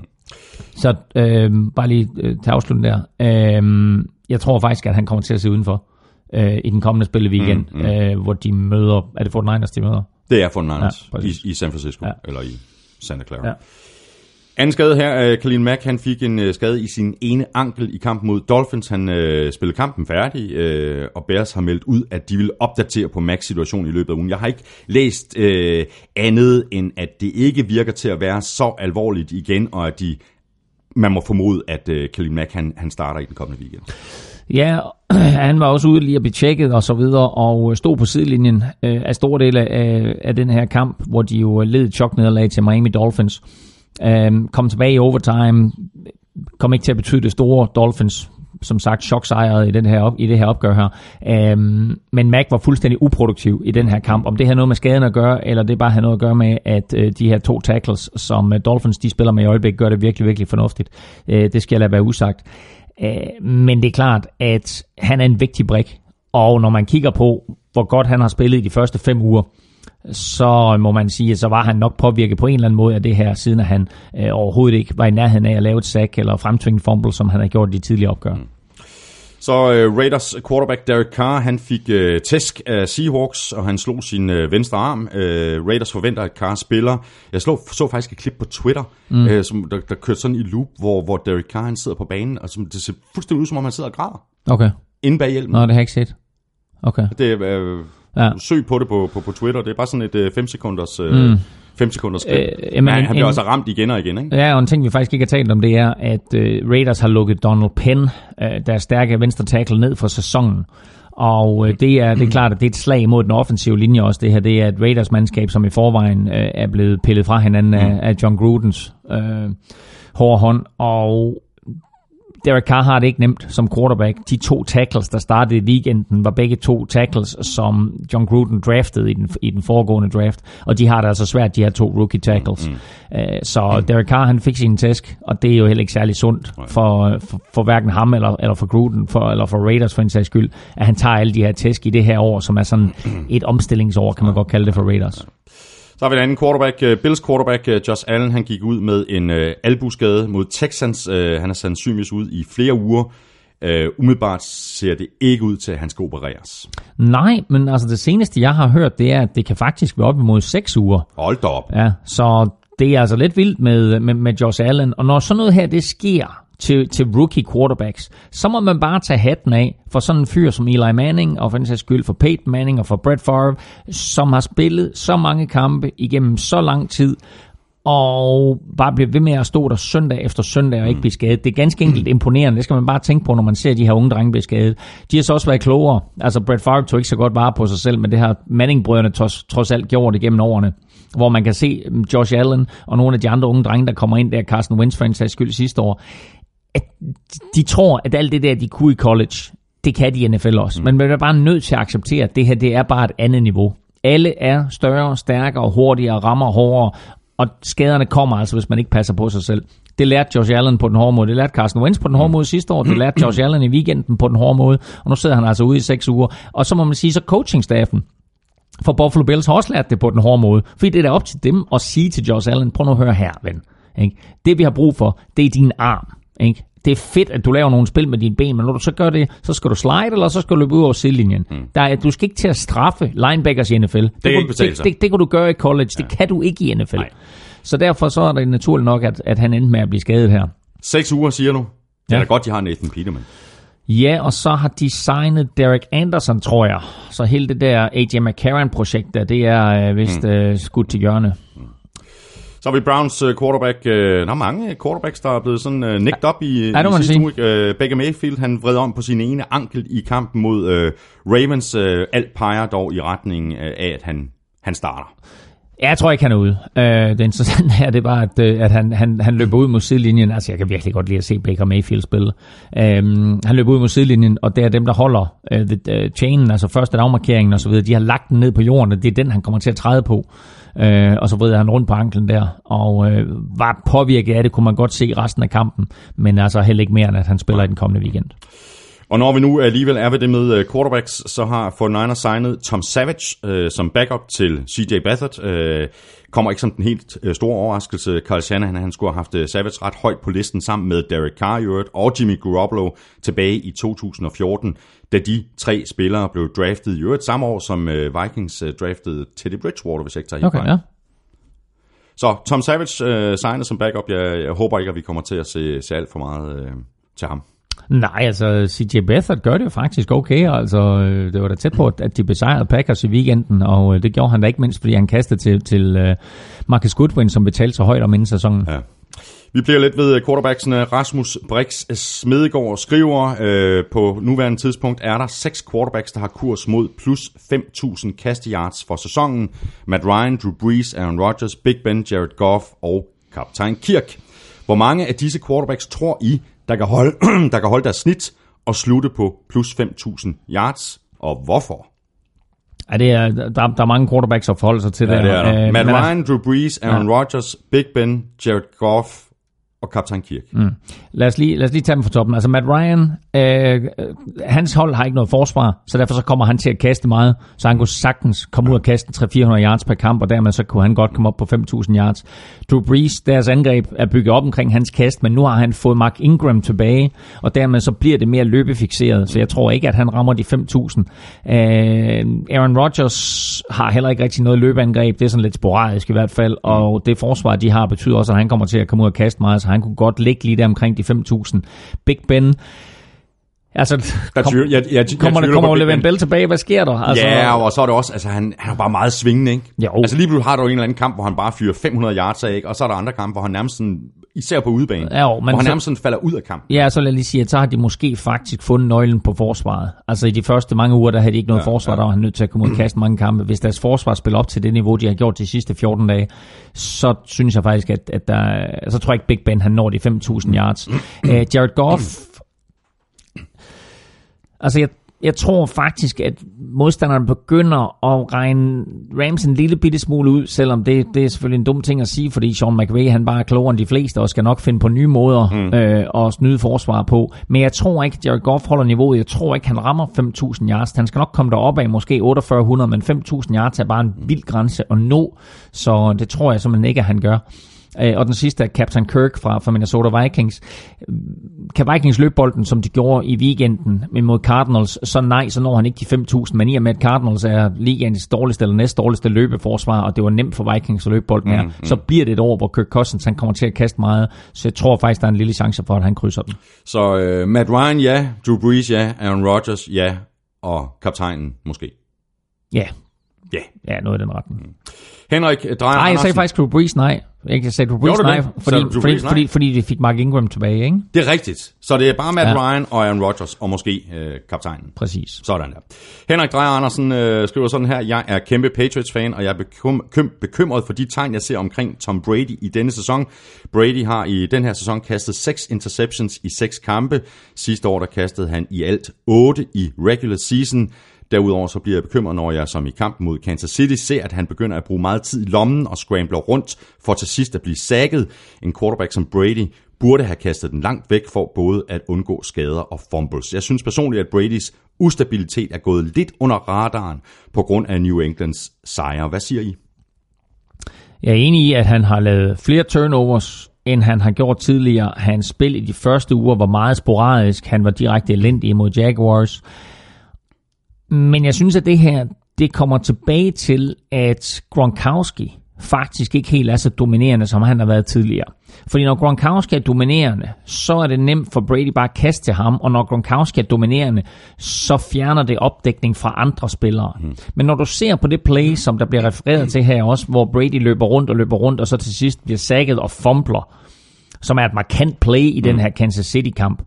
Så øh, bare lige øh, til afslutning der. Øh, jeg tror faktisk, at han kommer til at se udenfor øh, i den kommende spil weekend, mm, mm. Øh, hvor de møder, er det 49ers, de møder? Det er for Niners Ja, præcis. i, i San Francisco, Ja. eller i Santa Clara. Ja. Anden skade her, uh, Khalil Mack, han fik en uh, skade i sin ene ankel i kampen mod Dolphins. Han uh, spillede kampen færdig, uh, og Bears har meldt ud, at de vil opdatere på Macks situation i løbet af ugen. Jeg har ikke læst uh, andet, end at det ikke virker til at være så alvorligt igen, og at de, man må formode, at uh, Khalil Mack han, han starter i den kommende weekend. Ja, han var også ude lige at blive tjekket og så videre, og øh, stod på sidelinjen øh, af store dele af, af den her kamp, hvor de jo øh, led et til Miami Dolphins. Øh, kom tilbage i overtime, kom ikke til at betyde det store. Dolphins som sagt choksejret i, den her op, i det her opgør her. Øh, men Mac var fuldstændig uproduktiv i den her kamp. Om det har noget med skaden at gøre, eller det bare har noget at gøre med, at øh, de her to tackles, som øh, Dolphins de spiller med i øjeblikket, gør det virkelig, virkelig fornuftigt. Øh, det skal jeg lade være usagt. Øh, men det er klart, at han er en vigtig brik. Og når man kigger på, hvor godt han har spillet i de første fem uger, så må man sige, at så var han nok påvirket på en eller anden måde af det her, siden at han øh, overhovedet ikke var i nærheden af at lave et sack eller fremtvinge fumble, som han har gjort i de tidligere opgør. Mm. Så uh, Raiders quarterback Derek Carr, han fik uh, tæsk af Seahawks, og han slog sin uh, venstre arm. Uh, Raiders forventer, at Carr spiller. Jeg slog, så faktisk et klip på Twitter, mm. uh, som der, der kørte sådan i loop, hvor, hvor Derek Carr han sidder på banen, og som, det ser fuldstændig ud, som om han sidder og græder. Okay. Inde bag hjelmen. Nå, det har jeg ikke set. Okay. Det er... Uh, Ja. Søg på det på, på, på Twitter. Det er bare sådan et 5 uh, sekunders... Uh, mm. 5 sekunders spil. Øh, jamen, Men han bliver en, også ramt igen og igen, ikke? Ja, og en ting, vi faktisk ikke har talt om, det er, at uh, Raiders har lukket Donald Penn, uh, der er stærke venstre tackle, ned for sæsonen. Og uh, det, er, det er klart, at det er et slag mod den offensive linje også. Det her det er et Raiders mandskab, som i forvejen uh, er blevet pillet fra hinanden af, mm. af John Grudens uh, hårde hånd. Og Derek Carr har det ikke nemt som quarterback. De to tackles, der startede i weekenden, var begge to tackles, som John Gruden draftede i den, i den foregående draft. Og de har det altså svært, de her to rookie tackles. Mm. Uh, så mm. Derek Carr, han fik sin tæsk, og det er jo heller ikke særlig sundt for, for, for hverken ham eller, eller for Gruden, for, eller for Raiders for en sags skyld, at han tager alle de her tæsk i det her år, som er sådan et omstillingsår, kan man godt kalde det for Raiders. Så har vi en anden quarterback, uh, Bills quarterback, uh, Josh Allen, han gik ud med en uh, albuskade mod Texans. Uh, han er sandsynligvis ud i flere uger. Uh, umiddelbart ser det ikke ud til, at han skal opereres. Nej, men altså det seneste, jeg har hørt, det er, at det kan faktisk være op imod 6 uger. Hold da op. Ja, så det er altså lidt vildt med, med, med Josh Allen. Og når sådan noget her, det sker, til, til rookie quarterbacks, så må man bare tage hatten af for sådan en fyr som Eli Manning, og for den sags skyld for Peyton Manning og for Brett Favre, som har spillet så mange kampe igennem så lang tid, og bare bliver ved med at stå der søndag efter søndag og ikke blive skadet. Det er ganske enkelt imponerende. Det skal man bare tænke på, når man ser de her unge drenge blive skadet. De har så også været klogere. Altså, Brett Favre tog ikke så godt vare på sig selv, men det har Manning-brødrene trods, trods alt gjort det gennem årene. Hvor man kan se Josh Allen og nogle af de andre unge drenge, der kommer ind der, Carson Wentz for en sags skyld sidste år, at de tror, at alt det der, de kunne i college, det kan de i NFL også. Mm. Men man er bare nødt til at acceptere, at det her det er bare et andet niveau. Alle er større, stærkere, hurtigere, rammer hårdere, og skaderne kommer altså, hvis man ikke passer på sig selv. Det lærte Josh Allen på den hårde måde. Det lærte Carson Wentz på den hårde måde sidste år. Det lærte Josh Allen i weekenden på den hårde måde. Og nu sidder han altså ude i seks uger. Og så må man sige, så coachingstaffen for Buffalo Bills har også lært det på den hårde måde. Fordi det er da op til dem at sige til Josh Allen, prøv nu at høre her, ven. Ikke? Det vi har brug for, det er din arm. Ikke? Det er fedt, at du laver nogle spil med dine ben, men når du så gør det, så skal du slide, eller så skal du løbe ud over sidelinjen. Mm. Der er, du skal ikke til at straffe linebackers i NFL. Det, det, kan, det, det, det kan du gøre i college, ja. det kan du ikke i NFL. Nej. Så derfor så er det naturligt nok, at, at han endte med at blive skadet her. Seks uger, siger du? Det er ja. da godt, de har Nathan Peterman. Ja, og så har de signet Derek Anderson, tror jeg. Så hele det der AJ McCarron-projekt der, det er øh, vist mm. øh, skudt til hjørne. Så har vi Browns uh, quarterback. Uh, der er mange quarterbacks, der er blevet sådan uh, nicked op i, ja, i sidste uge. Uh, Baker Mayfield, han vred om på sin ene ankel i kampen mod uh, Ravens. Uh, alt peger dog i retning uh, af, at han, han starter. Ja, jeg tror ikke, han er ude. Uh, det interessante her, det var, at, uh, at han, han, han løber ud mod sidelinjen. Altså, jeg kan virkelig godt lide at se Baker Mayfield spille. Uh, han løber ud mod sidelinjen, og det er dem, der holder uh, the, uh, chainen, altså første afmarkeringen osv., de har lagt den ned på jorden, og det er den, han kommer til at træde på øh, og så vrider han rundt på anklen der, og øh, var påvirket af det, kunne man godt se resten af kampen, men altså heller ikke mere, end at han spiller i den kommende weekend. Og når vi nu alligevel er ved det med øh, quarterbacks, så har 49ers signet Tom Savage øh, som backup til CJ Beathard. Øh, kommer ikke som den helt øh, store overraskelse. Carl Shanahan han skulle have haft øh, Savage ret højt på listen sammen med Derek Carr i øvrigt, og Jimmy Garoppolo tilbage i 2014, da de tre spillere blev draftet i øvrigt samme år, som øh, Vikings draftede Teddy Bridgewater, hvis jeg ikke tager helt okay, ja. Så Tom Savage øh, signet som backup. Jeg, jeg håber ikke, at vi kommer til at se, se alt for meget øh, til ham. Nej, altså CJ Beathard gør det jo faktisk okay. Altså, øh, det var da tæt på, at de besejrede Packers i weekenden, og øh, det gjorde han da ikke mindst, fordi han kastede til, til øh, Marcus Goodwin, som betalte så højt om inden sæsonen. Ja. Vi bliver lidt ved quarterbacksene. Rasmus Brix Smedegaard skriver, øh, på nuværende tidspunkt er der seks quarterbacks, der har kurs mod plus 5.000 kastyards for sæsonen. Matt Ryan, Drew Brees, Aaron Rodgers, Big Ben, Jared Goff og kaptajn Kirk. Hvor mange af disse quarterbacks tror I, der kan holde, der kan holde deres snit at slutte på plus 5.000 yards, og hvorfor? Ja, det er, der, der er mange quarterbacks at forholde sig til Ja, der. det er der. Øh, Matt Ryan, Drew Brees, Aaron ja. Rodgers, Big Ben, Jared Goff og Kaptajn Kirk. Mm. Lad os, lige, lad os lige tage dem fra toppen. Altså Matt Ryan, øh, øh, hans hold har ikke noget forsvar, så derfor så kommer han til at kaste meget, så han kunne sagtens komme ud og kaste 300-400 yards per kamp, og dermed så kunne han godt komme op på 5.000 yards. Drew Brees, deres angreb er bygget op omkring hans kast, men nu har han fået Mark Ingram tilbage, og dermed så bliver det mere løbefixeret, så jeg tror ikke, at han rammer de 5.000. Øh, Aaron Rodgers har heller ikke rigtig noget løbeangreb, det er sådan lidt sporadisk i hvert fald, og det forsvar, de har, betyder også, at han kommer til at komme ud og kaste meget, så han kunne godt ligge lige der omkring de 5.000. Big Ben, altså, Der kom, tvivl- jeg, jeg, jeg, kommer, der, tvivler kommer Levan. Bell tilbage, hvad sker der? Altså, Ja, og så er det også, altså han, han er bare meget svingende, ikke? Jo. Altså lige pludselig har du en eller anden kamp, hvor han bare fyrer 500 yards af, ikke? Og så er der andre kampe, hvor han nærmest sådan, især på udebane, Ja, jo, men hvor han så- nærmest sådan falder ud af kampen. Ja, så lad lige sige, at så har de måske faktisk fundet nøglen på forsvaret. Altså i de første mange uger, der havde de ikke noget ja, forsvar, der var han nødt til at komme ud og kaste mange kampe. Hvis deres forsvar spiller op til det niveau, de har gjort de sidste 14 dage, så synes jeg faktisk, at, at der, så tror jeg ikke Big Ben, han når de 5.000 yards. Uh, Jared Goff, altså jeg, jeg tror faktisk, at modstanderen begynder at regne Rams en lille bitte smule ud, selvom det, det er selvfølgelig en dum ting at sige, fordi Sean McVay han bare er klogere end de fleste, og skal nok finde på nye måder mm. øh, at snyde forsvar på. Men jeg tror ikke, at Jared Goff holder niveauet. Jeg tror ikke, han rammer 5.000 yards. Han skal nok komme derop af måske 4800, men 5.000 yards er bare en vild grænse at nå, så det tror jeg simpelthen ikke, at han gør. Øh, Og den sidste er Captain Kirk fra, fra Minnesota Vikings. Kan Vikings løbe bolden, som de gjorde i weekenden mod Cardinals, så nej, så når han ikke de 5.000, men i og med, at Cardinals er ligaens dårligste eller næst dårligste løbeforsvar, og det var nemt for Vikings at løbe bolden her, mm, mm. så bliver det et år, hvor Kirk Cousins han kommer til at kaste meget, så jeg tror faktisk, der er en lille chance for, at han krydser den. Så øh, Matt Ryan, ja. Drew Brees, ja. Aaron Rodgers, ja. Og kaptajnen, måske. Ja, Ja. ja noget i den retning. Henrik Drejer Nej, jeg sagde faktisk Drew Brees nej. Jeg kan sige Drew Brees du nej, fordi, Sagde Drew fordi, Brees nej? fordi, fordi de fik Mark Ingram tilbage, ikke? Det er rigtigt. Så det er bare Matt Ja. Ryan og Aaron Rodgers, og måske øh, kaptajnen. Præcis. Sådan der. Henrik Drejer Andersen øh, skriver sådan her, jeg er kæmpe Patriots-fan, og jeg er bekym- kym- bekymret for de tegn, jeg ser omkring Tom Brady i denne sæson. Brady har i den her sæson kastet 6 interceptions i 6 kampe. Sidste år der kastede han i alt 8 i regular season. Derudover så bliver jeg bekymret, når jeg som i kampen mod Kansas City ser, at han begynder at bruge meget tid i lommen og scrambler rundt for til sidst at blive sækket. En quarterback som Brady burde have kastet den langt væk for både at undgå skader og fumbles. Jeg synes personligt, at Bradys ustabilitet er gået lidt under radaren på grund af New Englands sejre. Hvad siger I? Jeg er enig i, at han har lavet flere turnovers, end han har gjort tidligere. Hans spil i de første uger var meget sporadisk. Han var direkte elendig mod Jaguars. Men jeg synes, at det her det kommer tilbage til, at Gronkowski faktisk ikke helt er så dominerende, som han har været tidligere. Fordi når Gronkowski er dominerende, så er det nemt for Brady bare at kaste til ham, og når Gronkowski er dominerende, så fjerner det opdækning fra andre spillere. Mm. Men når du ser på det play, som der bliver refereret til her også, hvor Brady løber rundt og løber rundt, og så til sidst bliver sækket og fumbler, som er et markant play i mm. den her Kansas City-kamp,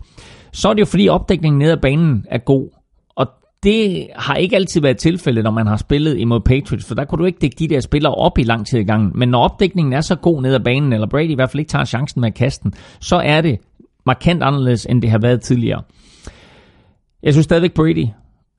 så er det jo fordi opdækningen ned ad banen er god. Det har ikke altid været tilfældet, når man har spillet imod Patriots, for der kunne du ikke dække de der spillere op i lang tid i gangen. Men når opdækningen er så god ned ad banen, eller Brady i hvert fald ikke tager chancen med at kaste den, så er det markant anderledes, end det har været tidligere. Jeg synes stadigvæk, Brady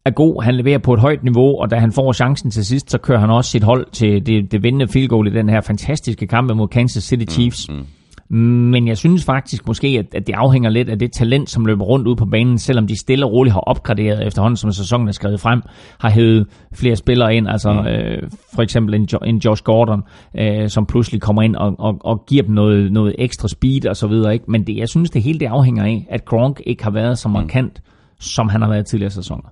er god. Han leverer på et højt niveau, og da han får chancen til sidst, så kører han også sit hold til det, det vindende field goal i den her fantastiske kamp mod Kansas City Chiefs. Mm-hmm. Men jeg synes faktisk måske, at, at det afhænger lidt af det talent, som løber rundt ud på banen, selvom de stille og roligt har opgraderet efterhånden, som sæsonen er skrevet frem, har hævet flere spillere ind, altså mm. øh, for eksempel en, jo, en Josh Gordon, øh, som pludselig kommer ind og, og, og giver dem noget, noget ekstra speed og så videre. Ikke? Men det, jeg synes, det hele det afhænger af, at Gronk ikke har været så markant, mm. som han har været i tidligere sæsoner.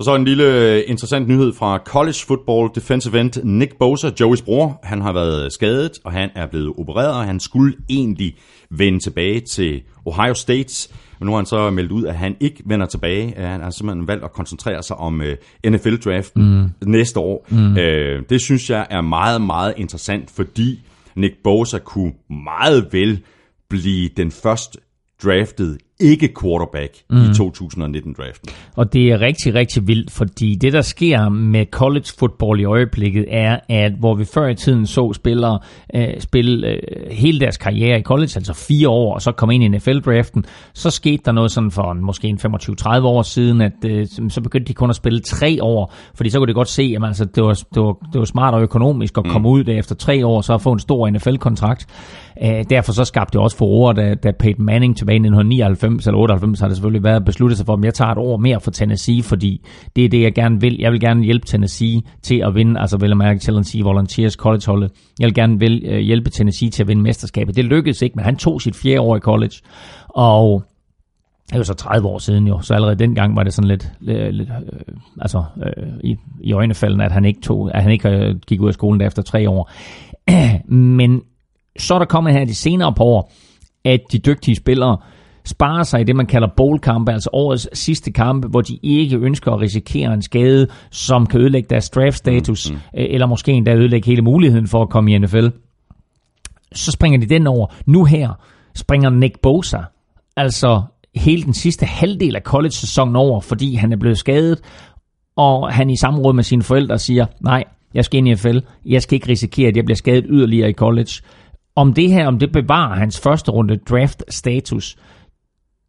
Og så en lille øh, interessant nyhed fra college football defensive end Nick Bosa, Joeys bror. Han har været skadet, og han er blevet opereret, og han skulle egentlig vende tilbage til Ohio State. Men nu har han så meldt ud, at han ikke vender tilbage. Han har simpelthen valgt at koncentrere sig om NFL-draften mm. næste år. Mm. Det synes jeg er meget, meget interessant, fordi Nick Bosa kunne meget vel blive den første draftet ikke quarterback mm. i 2019-draften. Og det er rigtig, rigtig vildt, fordi det, der sker med college football i øjeblikket, er, at hvor vi før i tiden så spillere øh, spille øh, hele deres karriere i college, altså fire år, og så komme ind i NFL-draften, så skete der noget sådan for måske en 25-30 år siden, at øh, så begyndte de kun at spille tre år, fordi så kunne de godt se, at altså, det, var, det, var, det var smart og økonomisk at komme mm. ud der efter tre år, så at få en stor NFL-kontrakt. Øh, derfor så skabte det også for ord, da, da Peyton Manning tilbage i 1999 eller 98 har det selvfølgelig været besluttet sig for, at jeg tager et år mere for Tennessee, fordi det er det, jeg gerne vil. Jeg vil gerne hjælpe Tennessee til at vinde, altså vel jeg mærke Tennessee Volunteers college-holdet. Jeg vil gerne vil, øh, hjælpe Tennessee til at vinde mesterskabet. Det lykkedes ikke, men han tog sit fjerde år i college, og det var så 30 år siden jo, så allerede dengang var det sådan lidt, lidt, øh, lidt øh, altså øh, i, i øjnefaldene, at han ikke tog, at han ikke øh, gik ud af skolen der efter tre år. Men så er der kommet her de senere på år, at de dygtige spillere sparer sig i det, man kalder bowl-kampe, altså årets sidste kampe, hvor de ikke ønsker at risikere en skade, som kan ødelægge deres draft-status, mm, mm. eller måske endda ødelægge hele muligheden for at komme i NFL. Så springer de den over. Nu her springer Nick Bosa, altså hele den sidste halvdel af college-sæsonen over, fordi han er blevet skadet, og han i samråd med sine forældre siger, nej, jeg skal ind i NFL, jeg skal ikke risikere, at jeg bliver skadet yderligere i college. Om det her, om det bevarer hans første runde draft status,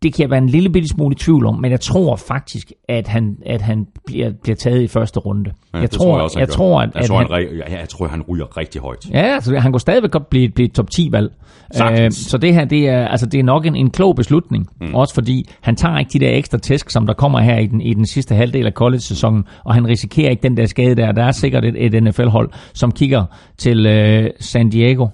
det kan jeg være en lille bitte smule i tvivl om, men jeg tror faktisk, at han, at han bliver, bliver taget i første runde. Ja, jeg, tror, jeg, også, jeg, tror, at, jeg, tror, at han, han, jeg, tror, han ryger rigtig højt. Ja, altså, han kunne stadigvæk godt blive, blive top 10-valg. Sagtens. så det her, det er, altså, det er nok en, en klog beslutning. Mm. Også fordi, han tager ikke de der ekstra tæsk, som der kommer her i den, i den sidste halvdel af college-sæsonen, og han risikerer ikke den der skade der. Der er sikkert et, et NFL-hold, som kigger til øh, San Diego,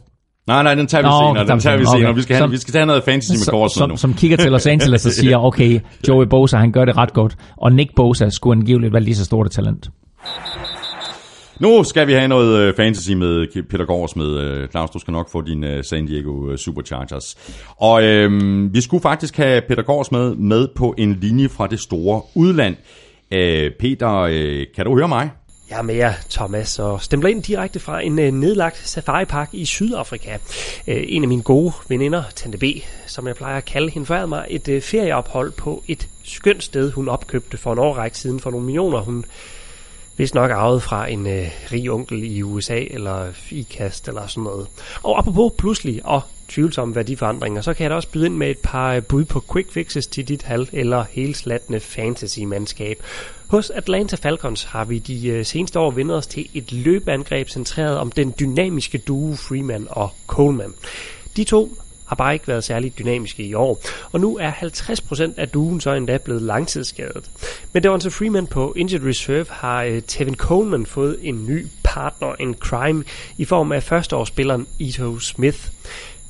Nej, nej, den tager vi Nå, senere. Den tager vi okay. senere. Vi skal, have, Som- vi skal tage noget fantasy med Gårdsen som, nu. som kigger til Los Angeles og siger, okay, Joey Bosa, han gør det ret godt, og Nick Bosa skulle angiveligt være lige så stort et talent. Nu skal vi have noget øh, fantasy med Peter Gårds med. øh, Claus, du skal nok få din øh, San Diego Superchargers. Og øhm, vi skulle faktisk have Peter Gårds med, med på en linje fra det store udland. Øh, Peter, øh, kan du høre mig? Jeg er med jer, Thomas, og stempler ind direkte fra en øh, nedlagt safaripark i Sydafrika. Øh, en af mine gode veninder, Tante B, som jeg plejer at kalde hende, forærede mig et øh, ferieophold på et skønt sted, hun opkøbte for en årrække siden for nogle millioner. Hun hvis nok arvet fra en øh, rig onkel i USA eller ikast eller sådan noget. Og apropos pludselig og tvivlsomme værdiforandringer, så kan jeg da også byde ind med et par øh, bud på quick fixes til dit halv- eller helslattende fantasy-mandskab. Hos Atlanta Falcons har vi de øh, seneste år vendt os til et løbeangreb centreret om den dynamiske duo Freeman og Coleman. De to har bare ikke været særlig dynamiske i år, og nu er 50% af duen så endda blevet langtidsskadet. Men Devonta Freeman på Injured Reserve har øh, Tevin Coleman fået en ny partner in crime i form af førsteårsspilleren Ito Smith.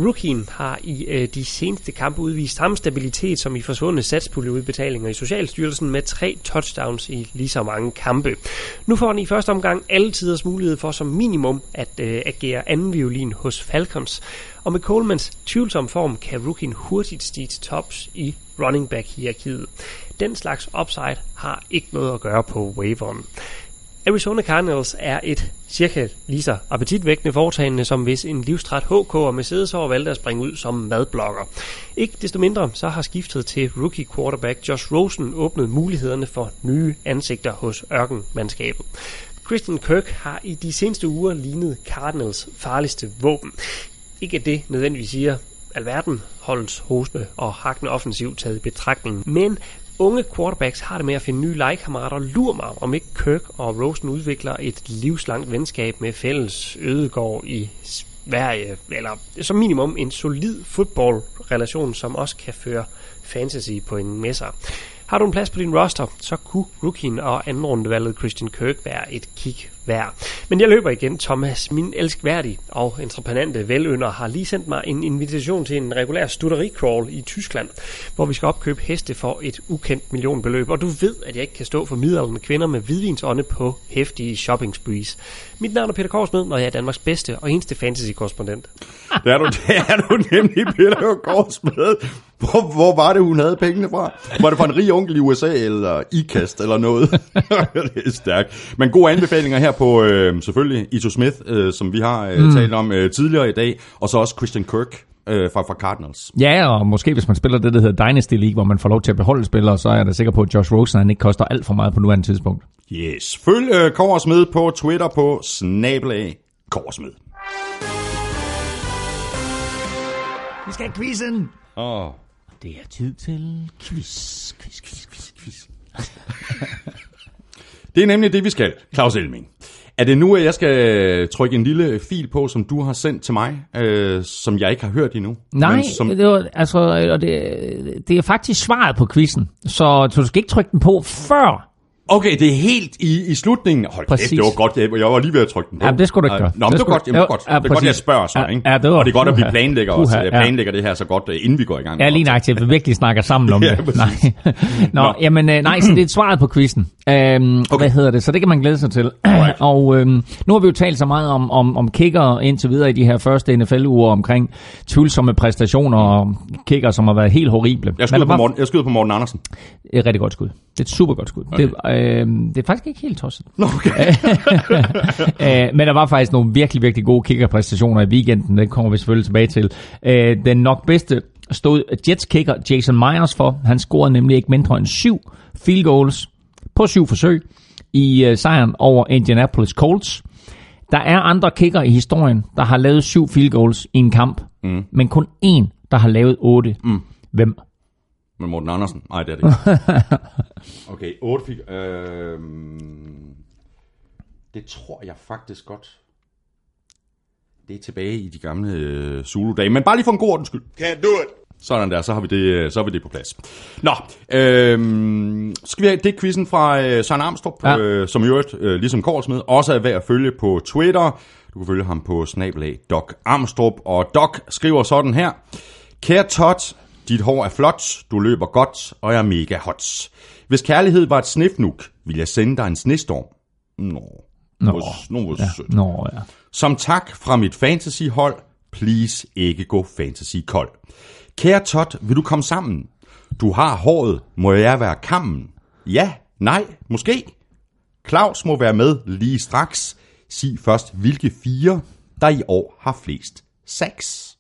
Rookien har i øh, de seneste kampe udvist samme stabilitet som i forsvundne satspuljeudbetalinger i Socialstyrelsen med tre touchdowns i lige så mange kampe. Nu får han i første omgang alle tiders mulighed for som minimum at øh, agere anden violin hos Falcons. Og med Colemans tvivlsom form kan Rookien hurtigt stige til tops i running back hierarkiet. Den slags upside har ikke noget at gøre på waveren. Arizona Cardinals er et cirka lige så appetitvækkende foretagende, som hvis en livstræt HK og Mercedes over valgte at springe ud som madblokker. Ikke desto mindre så har skiftet til rookie quarterback Josh Rosen åbnet mulighederne for nye ansigter hos ørkenmandskabet. Christian Kirk har i de seneste uger lignet Cardinals farligste våben. Ikke at det nødvendigvis siger alverden holdens hosme og hakkende offensiv taget i betragtning, men unge quarterbacks har det med at finde nye legekammerater. Lur mig, om ikke Kirk og Rosen udvikler et livslangt venskab med fælles ødegård i Sverige, eller som minimum en solid fodboldrelation, som også kan føre fantasy på en messer. Har du en plads på din roster, så kunne rookien og anden rundevalget Christian Kirk være et kig værd. Men jeg løber igen, Thomas. Min elskværdige og entreprenante velønder har lige sendt mig en invitation til en regulær stuttericrawl i Tyskland, hvor vi skal opkøbe heste for et ukendt millionbeløb. Og du ved, at jeg ikke kan stå for middelalderne kvinder med hvidvinsånde på hæftige shopping sprees. Mit navn er Peter Korsmed, og jeg er Danmarks bedste og eneste fantasy-korrespondent. Det er du, det er du nemlig, Peter Korsmed. Hvor, hvor var det, hun havde pengene fra? Var det fra en rig onkel i USA, eller IKAST, eller noget? det er stærkt. Men gode anbefalinger her på, øh, selvfølgelig, Ito Smith, øh, som vi har øh, mm. talt om øh, tidligere i dag, og så også Christian Kirk. øh, fra, fra Cardinals. Ja, og måske hvis man spiller det, der hedder Dynasty League, hvor man får lov til at beholde spillere, så er jeg da sikker på, at Josh Rosen han ikke koster alt for meget på nuværende tidspunkt. Yes. Følg øh, Korsmed på Twitter på snabelag Korsmed. Vi skal have quizzen! Åh. Det er tid til quiz, quiz, quiz, quiz, quiz. Det er nemlig det, vi skal, Claus Elming. Er det nu, at jeg skal trykke en lille fil på, som du har sendt til mig, øh, som jeg ikke har hørt endnu? Nej, Men som, det, var, altså, og det, det er faktisk svaret på quizzen, så, så du skal ikke trykke den på før. Okay, det er helt i, i slutningen. Hold kæft, det var godt. Jeg, jeg var lige ved at trykke den på. Ja, det skulle du ikke gøre. Nå, men det, Det var godt. Jamen, det er Jo, godt. ja, det er godt, jeg spørger så, ikke? ja, det var- og det er godt, at vi planlægger os. Ja. planlægger det her så godt, øh, inden vi går i gang. Ja, lige nok til, at vi virkelig snakker sammen om Ja, det. Nej. Nå, Nå. jamen, øh, nej, så det er et svaret på quizzen. Øhm, okay. Hvad hedder det? Så det kan man glæde sig til. og øhm, nu har vi jo talt så meget om, om, om kicker indtil videre i de her første NFL-uger omkring tvivlsomme præstationer og kicker, som har været helt horrible. Jeg skyder, der på Morten, jeg skyder på Morten Andersen. et rigtig godt skud. Det er et super godt skud. Okay. Det, øhm, det er faktisk ikke helt tosset. Okay. Øh, men der var faktisk nogle virkelig, virkelig gode kickerpræstationer i weekenden. Det kommer vi selvfølgelig tilbage til. Øh, den nok bedste stod Jets kicker Jason Myers for. Han scorede nemlig ikke mindre end syv field goals på syv forsøg i øh, sejren over Indianapolis Colts. Der er andre kicker i historien, der har lavet syv field goals i en kamp, mm. men kun én, der har lavet otte. Mm. Hvem? Med Morten Andersen? Nej, det er det ikke. Okay, 8 fik... Øh, det tror jeg faktisk godt. Det er tilbage i de gamle øh, Zulu-dage. Men bare lige for en god ordens skyld. Can't do it. Sådan der, så har vi det, øh, så har vi det på plads. Nå, øhm, skal vi have det er quizzen fra øh, Søren Armstrong, Ja. øh, som i øvrigt, øh, ligesom Kårs med, også er værd at følge på Twitter. Du kan følge ham på snabelag Doc Armstrong, og Doc skriver sådan her. Kære Todd, dit hår er flot, du løber godt, og er mega hot. Hvis kærlighed var et snifnuk, ville jeg sende dig en snestorm. Nå, Nå, nå, ja. sødt. Nå, ja. Som tak fra mit fantasyhold, please ikke gå fantasy kold. Kære Todd, vil du komme sammen? Du har håret, må jeg være kammen? Ja, nej, måske. Claus må være med lige straks. Sig først, hvilke fire, der i år har flest sacks.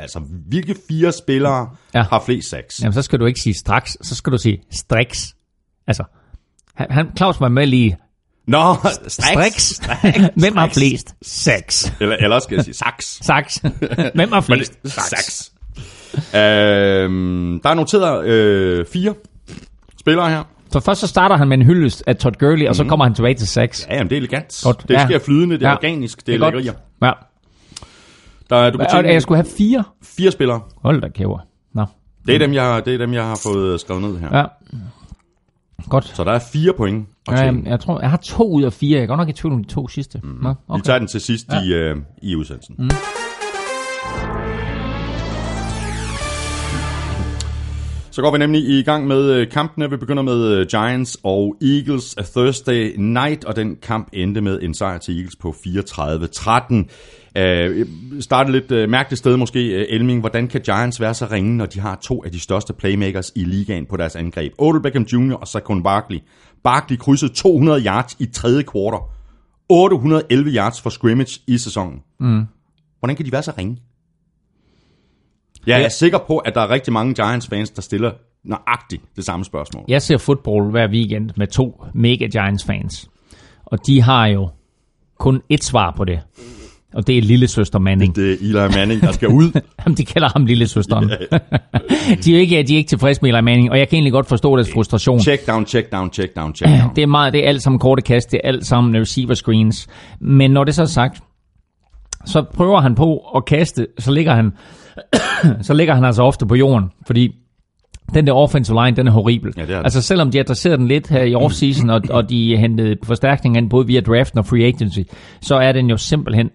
Altså, hvilke fire spillere Ja. ja. har flest sacks? Jamen, så skal du ikke sige straks, så skal du sige strix. Altså, han, han Claus var med lige Nå, strix. Hvem har flest? Seks. Eller, eller skal jeg sige saks. Saks. Hvem har flest? Saks. Øhm, der er noteret øh, fire spillere her. Så først så starter han med en hyldest af Todd Gurley, og så kommer han tilbage til seks. Ja, jamen, det er elegant. Godt. Det Ja. sker flydende, det er Ja. ja. organisk, det er, godt. lækkerier. Ja. Der er, du kan tænke, jeg skulle have fire. fire spillere. Hold da kæver. Nå. Det er, dem, jeg, det er dem, jeg har fået skrevet ned her. Ja. Godt. Så der er fire point at Ja, tjene. jeg tror, jeg har to ud af fire. Jeg er godt nok i tvivl om de to sidste. Mm. Nå, Vi okay. tager den til sidst ja. i, øh, i udsendelsen. Mm. Så går vi nemlig i gang med øh, kampene. Vi begynder med øh, Giants og Eagles Thursday night, og den kamp endte med en sejr til Eagles på 34-13. Øh, starte lidt øh, mærkeligt sted måske, øh, Elming. Hvordan kan Giants være så ringe, når de har to af de største playmakers i ligaen på deres angreb? Odell Beckham Jr. og Saquon Barkley. Barkley krydsede 200 yards i tredje kvartal. 811 yards for scrimmage i sæsonen. Mm. Hvordan kan de være så ringe? Jeg er sikker på, at der er rigtig mange Giants-fans, der stiller nøjagtigt det samme spørgsmål. Jeg ser fodbold hver weekend med to mega Giants-fans. Og de har jo kun ét svar på det. Og det er lille søster Manning. Det er Eli Manning, der skal ud. Jamen, de kalder ham lille søsteren. de, er ikke, de er ikke tilfredse med Eli Manning, og jeg kan egentlig godt forstå deres frustration. check down, check down, check down, check down. Det er, meget, det er alt sammen korte kast, det er alt sammen receiver screens. Men når det så er sagt, så prøver han på at kaste, så ligger han, så ligger han altså ofte på jorden, fordi den der offensive line, den er horribel. Ja, det er det. Altså selvom de adresserede den lidt her i offseason, og, og de hentede forstærkninger både via draften og free agency, så er den jo simpelthen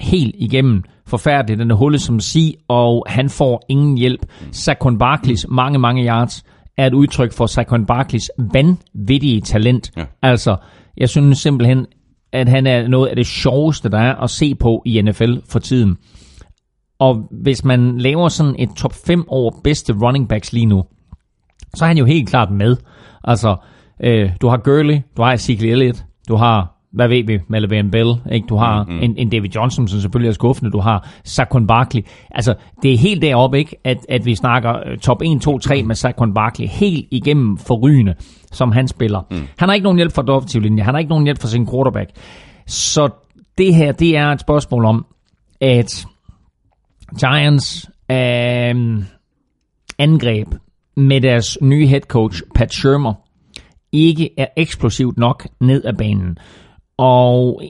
helt igennem forfærdelig. Den er hullet som sig, og han får ingen hjælp. Saquon Barkleys mange, mange yards er et udtryk for Saquon Barkleys vanvittige talent. Ja. Altså, jeg synes simpelthen, at han er noget af det sjoveste, der er at se på i NFL for tiden. Og hvis man laver sådan et top 5 over bedste running backs lige nu, så er han jo helt klart med. Altså, øh, du har Gurley, du har Ezekiel Elliott, du har hvad ved vi, Le'Veon Bell, ikke? Du har mm-hmm. en, en David Johnson, som selvfølgelig er skuffende, du har Saquon Barkley. Altså, det er helt deroppe, ikke? At, at vi snakker øh, top 1, 2, 3 med Saquon Barkley, helt igennem forrygende, som han spiller. Mm. Han har ikke nogen hjælp fra den linje, han har ikke nogen hjælp fra sin quarterback. Så det her, det er et spørgsmål om, at Giants øh, angreb med deres nye head coach, Pat Shermer, ikke er eksplosivt nok ned ad banen. Og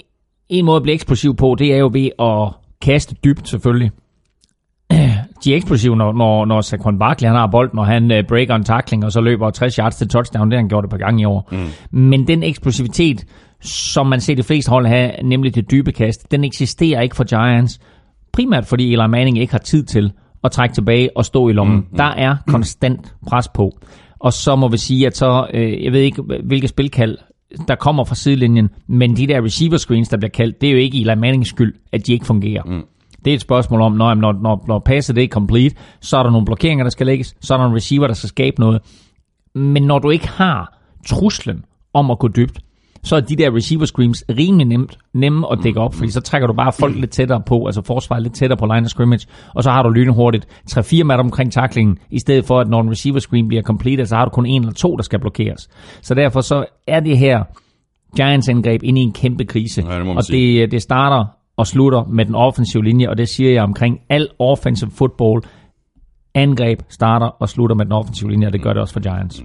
en måde at blive eksplosiv på, det er jo ved at kaste dybt selvfølgelig. De er eksplosive, når, når, når Saquon Barkley han har bolden, når han uh, breaker en tackling, og så løber 60 yards til touchdown. Det har han gjort et par gange i år. Mm. Men den eksplosivitet, som man ser de fleste hold have, nemlig det dybe kast, den eksisterer ikke for Giants. Primært fordi Eli Manning ikke har tid til at trække tilbage og stå i lommen. Mm, mm. Der er konstant pres på. Og så må vi sige, at så, øh, jeg ved ikke, hvilke spilkald der kommer fra sidelinjen, men de der receiver screens, der bliver kaldt, det er jo ikke Eli Mannings skyld, at de ikke fungerer. Mm. Det er et spørgsmål om, når, når, når, når passet er complete, så er der nogle blokeringer, der skal lægges, så er der en receiver, der skal skabe noget. Men når du ikke har truslen om at gå dybt, så er de der receiver screens rimelig nemt, nemme at dække op, fordi så trækker du bare folk lidt tættere på, altså forsvaret lidt tættere på line of scrimmage, og så har du lynhurtigt 3-4 meter omkring taklingen, i stedet for at når en receiver screen bliver completed, så har du kun en eller to, der skal blokeres. Så derfor så er det her Giants angreb ind i en kæmpe krise, Ja, det og sige. det, det starter og slutter med den offensive linje, og det siger jeg omkring al offensive football. Angreb starter og slutter med den offensive linje, og det gør det også for Giants.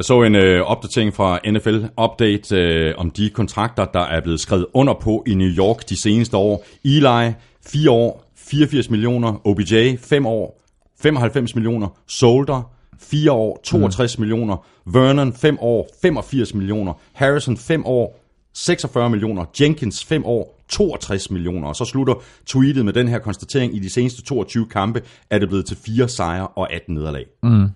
Jeg så en øh, opdatering fra NFL Update øh, om de kontrakter, der er blevet skrevet under på i New York de seneste år. Eli, 4 år, 84 millioner. OBJ, 5 år, 95 millioner. Solder, 4 år, 62 mm. millioner. Vernon, 5 år, 85 millioner. Harrison, 5 år, 46 millioner. Jenkins, 5 år, 62 millioner. Og så slutter tweetet med den her konstatering. I de seneste 22 kampe er det blevet til 4 sejre og 18 nederlag. Mm.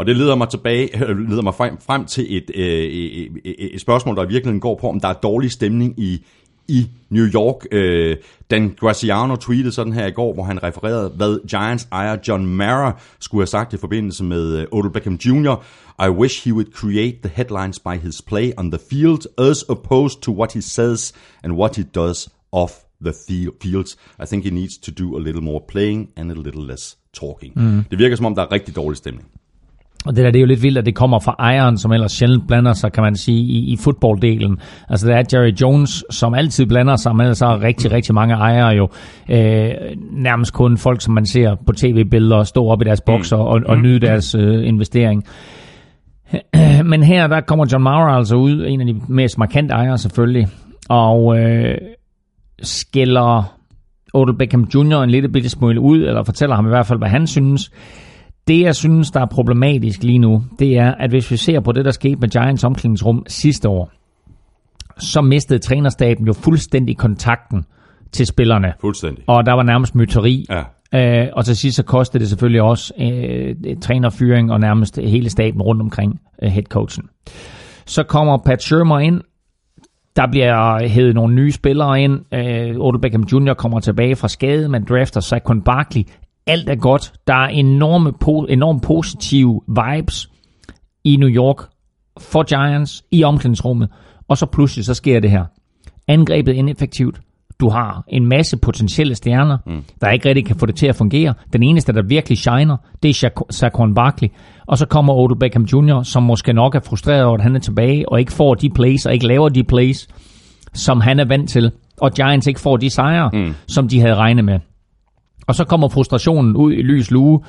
Og det leder mig tilbage, leder mig frem, frem til et, øh, et, et, et spørgsmål, der i virkeligheden går på, om der er dårlig stemning i, i New York. Øh, Dan Graciano tweetede sådan her i går, hvor han refererede, hvad Giants ejer John Mara skulle have sagt i forbindelse med øh, Odell Beckham Jr. I wish he would create the headlines by his play on the field as opposed to what he says and what he does off the fie- fields. I think he needs to do a little more playing and a little less talking. Mm. Det virker som om, der er rigtig dårlig stemning. Og det der, det er jo lidt vildt, at det kommer fra ejeren, som ellers sjældent blander sig, kan man sige, i, i fodbolddelen. Altså det er Jerry Jones, som altid blander sig, men ellers er rigtig, rigtig mange ejere jo øh, nærmest kun folk, som man ser på tv-billeder, stå op i deres bokser og, og nyde deres øh, investering. Men her, der kommer John Mara altså ud, en af de mest markante ejere selvfølgelig, og øh, skælder Odell Beckham Jr. en lille bitte smule ud, eller fortæller ham i hvert fald, hvad han synes. Det, jeg synes, der er problematisk lige nu, det er, at hvis vi ser på det, der skete med Giants omklædningsrum sidste år, så mistede trænerstaben jo fuldstændig kontakten til spillerne. Fuldstændig. Og der var nærmest myteri. Ja. Øh, og til sidst så kostede det selvfølgelig også øh, trænerfyring og nærmest hele staben rundt omkring øh, headcoachen. Så kommer Pat Shermer ind. Der bliver hævet nogle nye spillere ind. Øh, Odell Beckham Jr. kommer tilbage fra skade. Man drafter Saquon Barkley. Alt er godt. Der er enorme, po- enormt positive vibes i New York for Giants i omklædningsrummet. Og så pludselig så sker det her. Angrebet ineffektivt. Du har en masse potentielle stjerner, mm. der ikke rigtig kan få det til at fungere. Den eneste, der virkelig shiner, det er Sha- Saquon Barkley. Og så kommer Odell Beckham Jr., som måske nok er frustreret over, at han er tilbage, og ikke får de plays, og ikke laver de plays, som han er vant til. Og Giants ikke får de sejre, mm. som de havde regnet med. Og så kommer frustrationen ud i lys lue,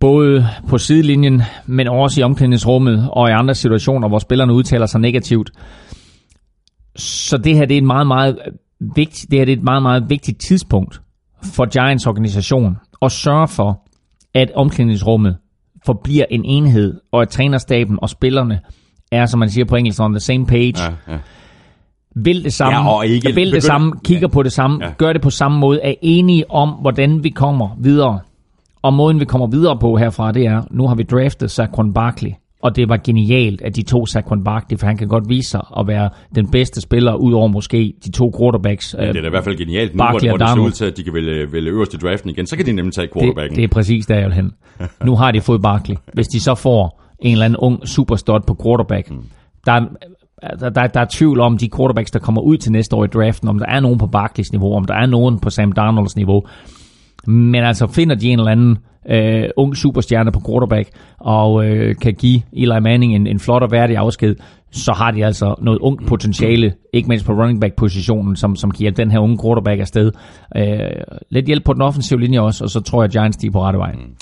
både på sidelinjen, men også i omklædningsrummet og i andre situationer, hvor spillerne udtaler sig negativt. Så det her det er et meget, meget vigtigt, det her det er et meget, meget vigtigt tidspunkt for Giants organisation at sørge for, at omklædningsrummet forbliver en enhed, og at trænerstaben og spillerne er, som man siger på engelsk, on the same page. Ja, ja. Vil det samme, Ja, og ikke vil det samme, kigger Ja. på det samme, Ja. gør det på samme måde, er enige om, hvordan vi kommer videre. Og måden vi kommer videre på herfra, det er, nu har vi draftet Saquon Barkley, og det var genialt, at de to Saquon Barkley, for han kan godt vise sig at være den bedste spiller, ud over måske de to quarterbacks. Det er da i hvert fald genialt nu, Barkley hvor, hvor det ser ud til, at de kan vælge, vælge øverst i draften igen. Så kan de nemlig tage det, quarterbacken. det er præcis der, jeg vil hen. Nu har de fået Barkley. Hvis de så får en eller anden ung superstot på quarterback, Mm. der er der, der, der er tvivl om de quarterbacks, der kommer ud til næste år i draften, om der er nogen på Barclays niveau, om der er nogen på Sam Darnolds niveau. Men altså finder de en eller anden øh, ung superstjerne på quarterback, og øh, kan give Eli Manning en, en flot og værdig afsked, så har de altså noget ungt potentiale, ikke mindst på running back positionen, som, som giver den her unge quarterback afsted. Øh, lidt hjælp på den offensive linje også, og så tror jeg, at Giants de er på rette vej. Mm.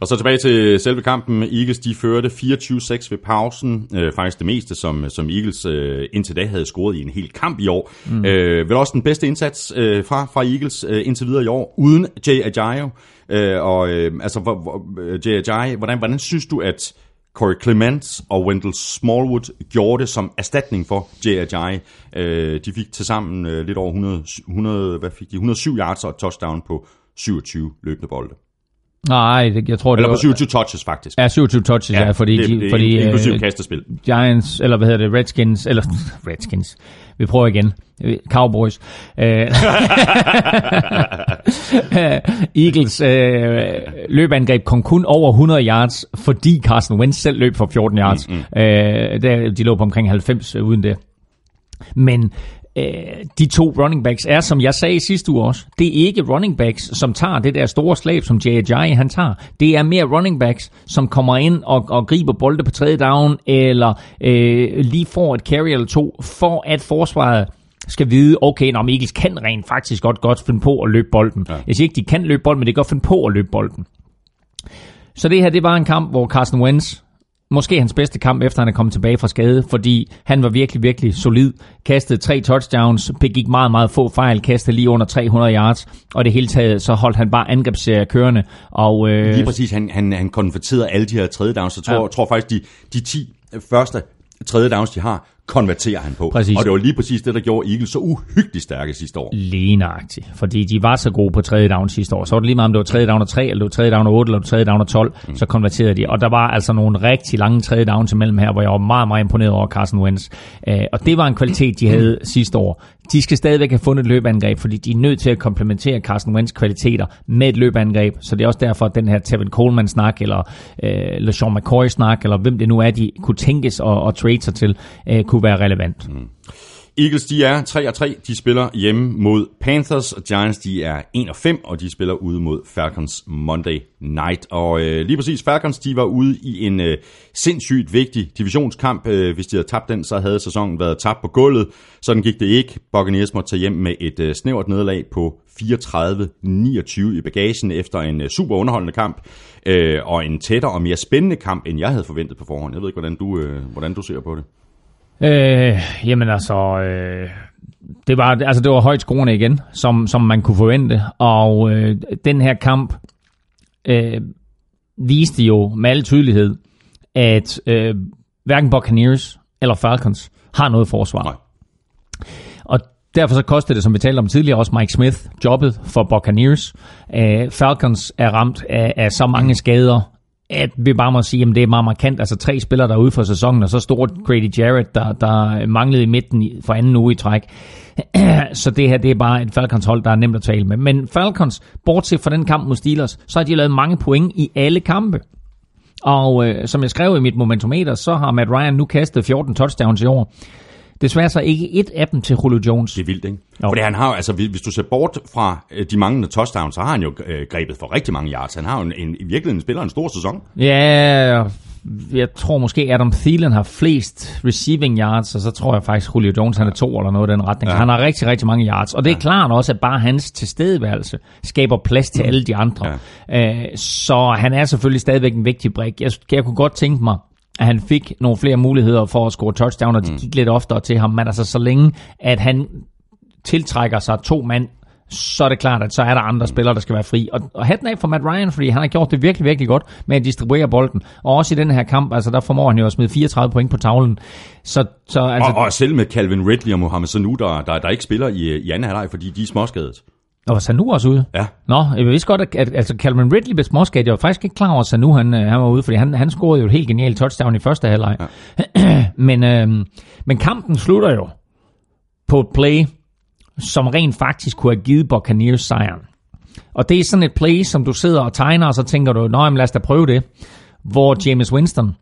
Og så tilbage til selve kampen. Eagles de førte 24-6 ved pausen. Øh, faktisk det meste, som, som Eagles øh, indtil da havde scoret i en hel kamp i år. Mm. Øh, vel også den bedste indsats øh, fra, fra Eagles øh, indtil videre i år, uden Jay Ajayo. Øh, og øh, altså, hvor, hvor, Jay Ajayi, hvordan, hvordan synes du, at Corey Clements og Wendell Smallwood gjorde det som erstatning for Ajayi. Øh, de fik tilsammen øh, lidt over 100, 100, hvad fik de? 107 yards og et touchdown på 27 løbende bolde. Nej, det, jeg tror, det Eller på 27 touches, faktisk. Ja, 27 touches, ja, ja fordi, det, de, det, fordi inklusive øh, kastespil. Giants, eller hvad hedder det, Redskins, eller Redskins, vi prøver igen, Cowboys. Øh, Eagles øh, løbeangreb kom kun over 100 yards, fordi Carson Wentz selv løb for 14 yards. Mm, mm. Øh, der, de lå på omkring 90 uden det. Men øh, de to running backs er, som jeg sagde sidste uge også, det er ikke running backs, som tager det der store slag, som J.J. han tager. Det er mere running backs, som kommer ind og, og griber bolde på tredje down, eller øh, lige får et carry eller to, for at forsvaret skal vide, okay, når Eagles kan rent faktisk godt, godt finde på at løbe bolden. Ja. Jeg siger ikke, de kan løbe bolden, men det kan godt finde på at løbe bolden. Så det her, det var en kamp, hvor Carson Wentz, måske hans bedste kamp, efter han er kommet tilbage fra skade, fordi han var virkelig, virkelig solid. Kastede tre touchdowns, begik meget, meget få fejl, kastede lige under 300 yards, og det hele taget, så holdt han bare angrebsserie kørende. Og, øh, Lige præcis, han, han, han konverterede alle de her tredje downs, så tror, ja. tror faktisk, de, de 10 første tredje downs, de har, konverterer han på. Præcis. Og det var lige præcis det, der gjorde Eagles så uhyggeligt stærke sidste år. Lige nøjagtigt. Fordi de var så gode på tredje down sidste år. Så var det lige meget, om det var tredje down og 3, eller det var tredje down og 8, eller det var tredje down og 12, mm. så konverterede de. Og der var altså nogle rigtig lange tredje downs imellem her, hvor jeg var meget, meget imponeret over Carson Wentz. Øh, og det var en kvalitet, de havde sidste år. De skal stadigvæk have fundet et løbeangreb, fordi de er nødt til at komplementere Carson Wentz kvaliteter med et løbeangreb. Så det er også derfor, at den her Tevin Coleman-snak, eller øh, LeSean McCoy-snak, eller hvem det nu er, de kunne tænkes at, at trade sig til, øh, kunne være relevant. Mm. Eagles, de er 3 og 3. De spiller hjemme mod Panthers, og Giants, de er 1 og 5, og de spiller ude mod Falcons Monday Night. Og øh, lige præcis, Falcons, de var ude i en øh, sindssygt vigtig divisionskamp. Øh, hvis de havde tabt den, så havde sæsonen været tabt på gulvet. Sådan gik det ikke. Buccaneers måtte tage hjem med et øh, snævert nederlag på 34-29 i bagagen efter en øh, super underholdende kamp. Øh, og en tættere og mere spændende kamp, end jeg havde forventet på forhånd. Jeg ved ikke, hvordan du, øh, hvordan du ser på det. Øh, jamen altså, øh, det var, altså det var højt skruerne igen, som, som man kunne forvente. Og øh, den her kamp øh, viste jo med al tydelighed, at øh, hverken Buccaneers eller Falcons har noget forsvar. Nej. Og derfor så kostede det, som vi talte om tidligere, også Mike Smith jobbet for Buccaneers. Øh, Falcons er ramt af, af så mange skader, at vi bare må sige, at det er meget markant. Altså tre spillere, der er ude for sæsonen, og så stort Grady Jarrett, der, der manglede i midten for anden uge i træk. så det her, det er bare et Falcons hold, der er nemt at tale med. Men Falcons, bortset fra den kamp mod Steelers, så har de lavet mange point i alle kampe. Og øh, som jeg skrev i mit momentometer, så har Matt Ryan nu kastet 14 touchdowns i år. Desværre så ikke et af dem til Julio Jones. Det er vildt, ikke? Jo. Fordi han har altså hvis du ser bort fra øh, de manglende touchdowns, så har han jo øh, grebet for rigtig mange yards. Han har jo en, en, i virkeligheden spiller en stor sæson. Ja, jeg tror måske Adam Thielen har flest receiving yards, og så tror jeg faktisk Julio Jones han er to eller noget i den retning. Ja. Han har rigtig, rigtig mange yards, og det er ja. klart også, at bare hans tilstedeværelse skaber plads til alle de andre. Ja. Øh, så han er selvfølgelig stadigvæk en vigtig brik. Jeg, jeg kunne godt tænke mig, at han fik nogle flere muligheder for at score touchdown, og de gik lidt oftere til ham, men altså så længe, at han tiltrækker sig to mand, så er det klart, at så er der andre spillere, der skal være fri. Og, og hatten af for Matt Ryan, fordi han har gjort det virkelig, virkelig godt med at distribuere bolden. Og også i den her kamp, altså der formår han jo at smide 34 point på tavlen. Så, så altså, Og, og selv med Calvin Ridley og Mohamed Sanu, der, der, der ikke spiller i, i anden halvleg, fordi de er småskadet. Og var Sanu også ude? Ja. Nå, jeg vidste godt, at, at altså Calvin Ridley blev småskadet. Jeg var faktisk ikke klar over, at Sanu han, øh, han var ude, fordi han, han scorede jo et helt genialt touchdown i første halvleg. Ja. men, øh, men kampen slutter jo på et play, som rent faktisk kunne have givet Buccaneers sejren. Og det er sådan et play, som du sidder og tegner, og så tænker du, nå, jamen, lad os da prøve det. Hvor James Winston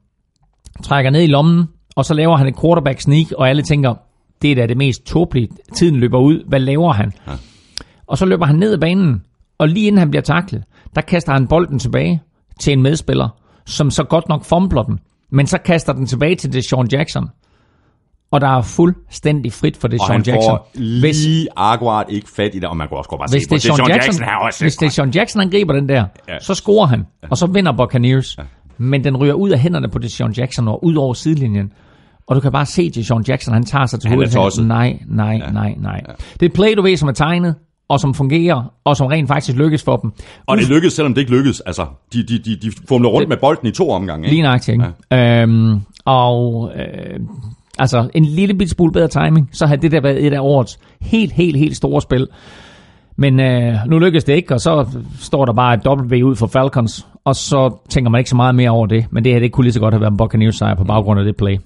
trækker ned i lommen og så laver han et quarterback sneak, og alle tænker, det er da det mest tåbelige. Tiden løber ud. Hvad laver han? Ja. Og så løber han ned ad banen, og lige inden han bliver taklet, der kaster han bolden tilbage til en medspiller, som så godt nok fumbler den, men så kaster den tilbage til Deshaun Jackson. Og der er fuldstændig frit for Og Deshaun han Jackson. får lige akkurat ikke fat i det, og man kunne også godt bare Hvis se på Deshaun Deshaun Jackson, Jackson, er også hvis Deshaun Jackson angriber den der, Ja. så scorer han, og så vinder Buccaneers. Ja. Men den ryger ud af hænderne på Deshaun Jackson og ud over sidelinjen. Og du kan bare se Deshaun Jackson, han tager sig til Han er hovedet. Nej, nej, ja. nej, nej. Ja. Det er play, du ved, som er tegnet, og som fungerer, og som rent faktisk lykkes for dem. Og det lykkedes, selvom det ikke lykkedes. Altså, de, de, de, de fumler rundt med bolden i to omgange. Ikke? Lige nøjagtigt, ikke? Ja. Øhm, og øh, altså, en lille bit smule bedre timing, så havde det der været et af årets helt, helt, helt store spil. Men øh, nu lykkedes det ikke, og så står der bare et W ud for Falcons, og så tænker man ikke så meget mere over det. Men det her, det kunne lige så godt have været en Buccaneers sejr på baggrund af det play.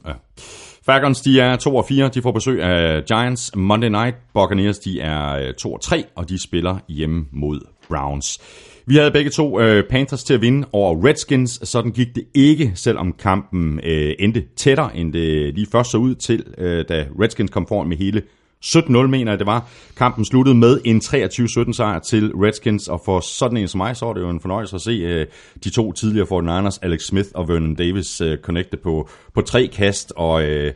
Falcons, de er 2 og 4. De får besøg af Giants Monday Night. Buccaneers, de er øh, 2 og 3, og de spiller hjemme mod Browns. Vi havde begge to øh, Panthers til at vinde over Redskins. Sådan gik det ikke, selvom kampen øh, endte tættere, end det lige først så ud til, øh, da Redskins kom foran med hele 17-0, mener jeg det var. Kampen sluttede med en 23-17 sejr til Redskins, og for sådan en som mig, så er det jo en fornøjelse at se øh, de to tidligere 49ers, Alex Smith og Vernon Davis, øh, connecte på, på tre kast og øh,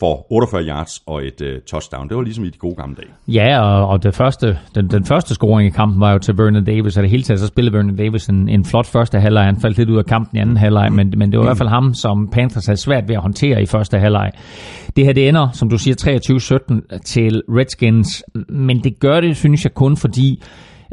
for 48 yards og et øh, touchdown. Det var ligesom i de gode gamle dage. Ja, og, og det første, den, den første scoring i kampen var jo til Vernon Davis, og det hele taget så spillede Vernon Davis en, en flot første halvleg. Han faldt lidt ud af kampen i anden halvleg, men, men det var i hvert fald ham, som Panthers havde svært ved at håndtere i første halvleg. Det her, det ender, som du siger, 23-17 til Redskins, men det gør det, synes jeg, kun fordi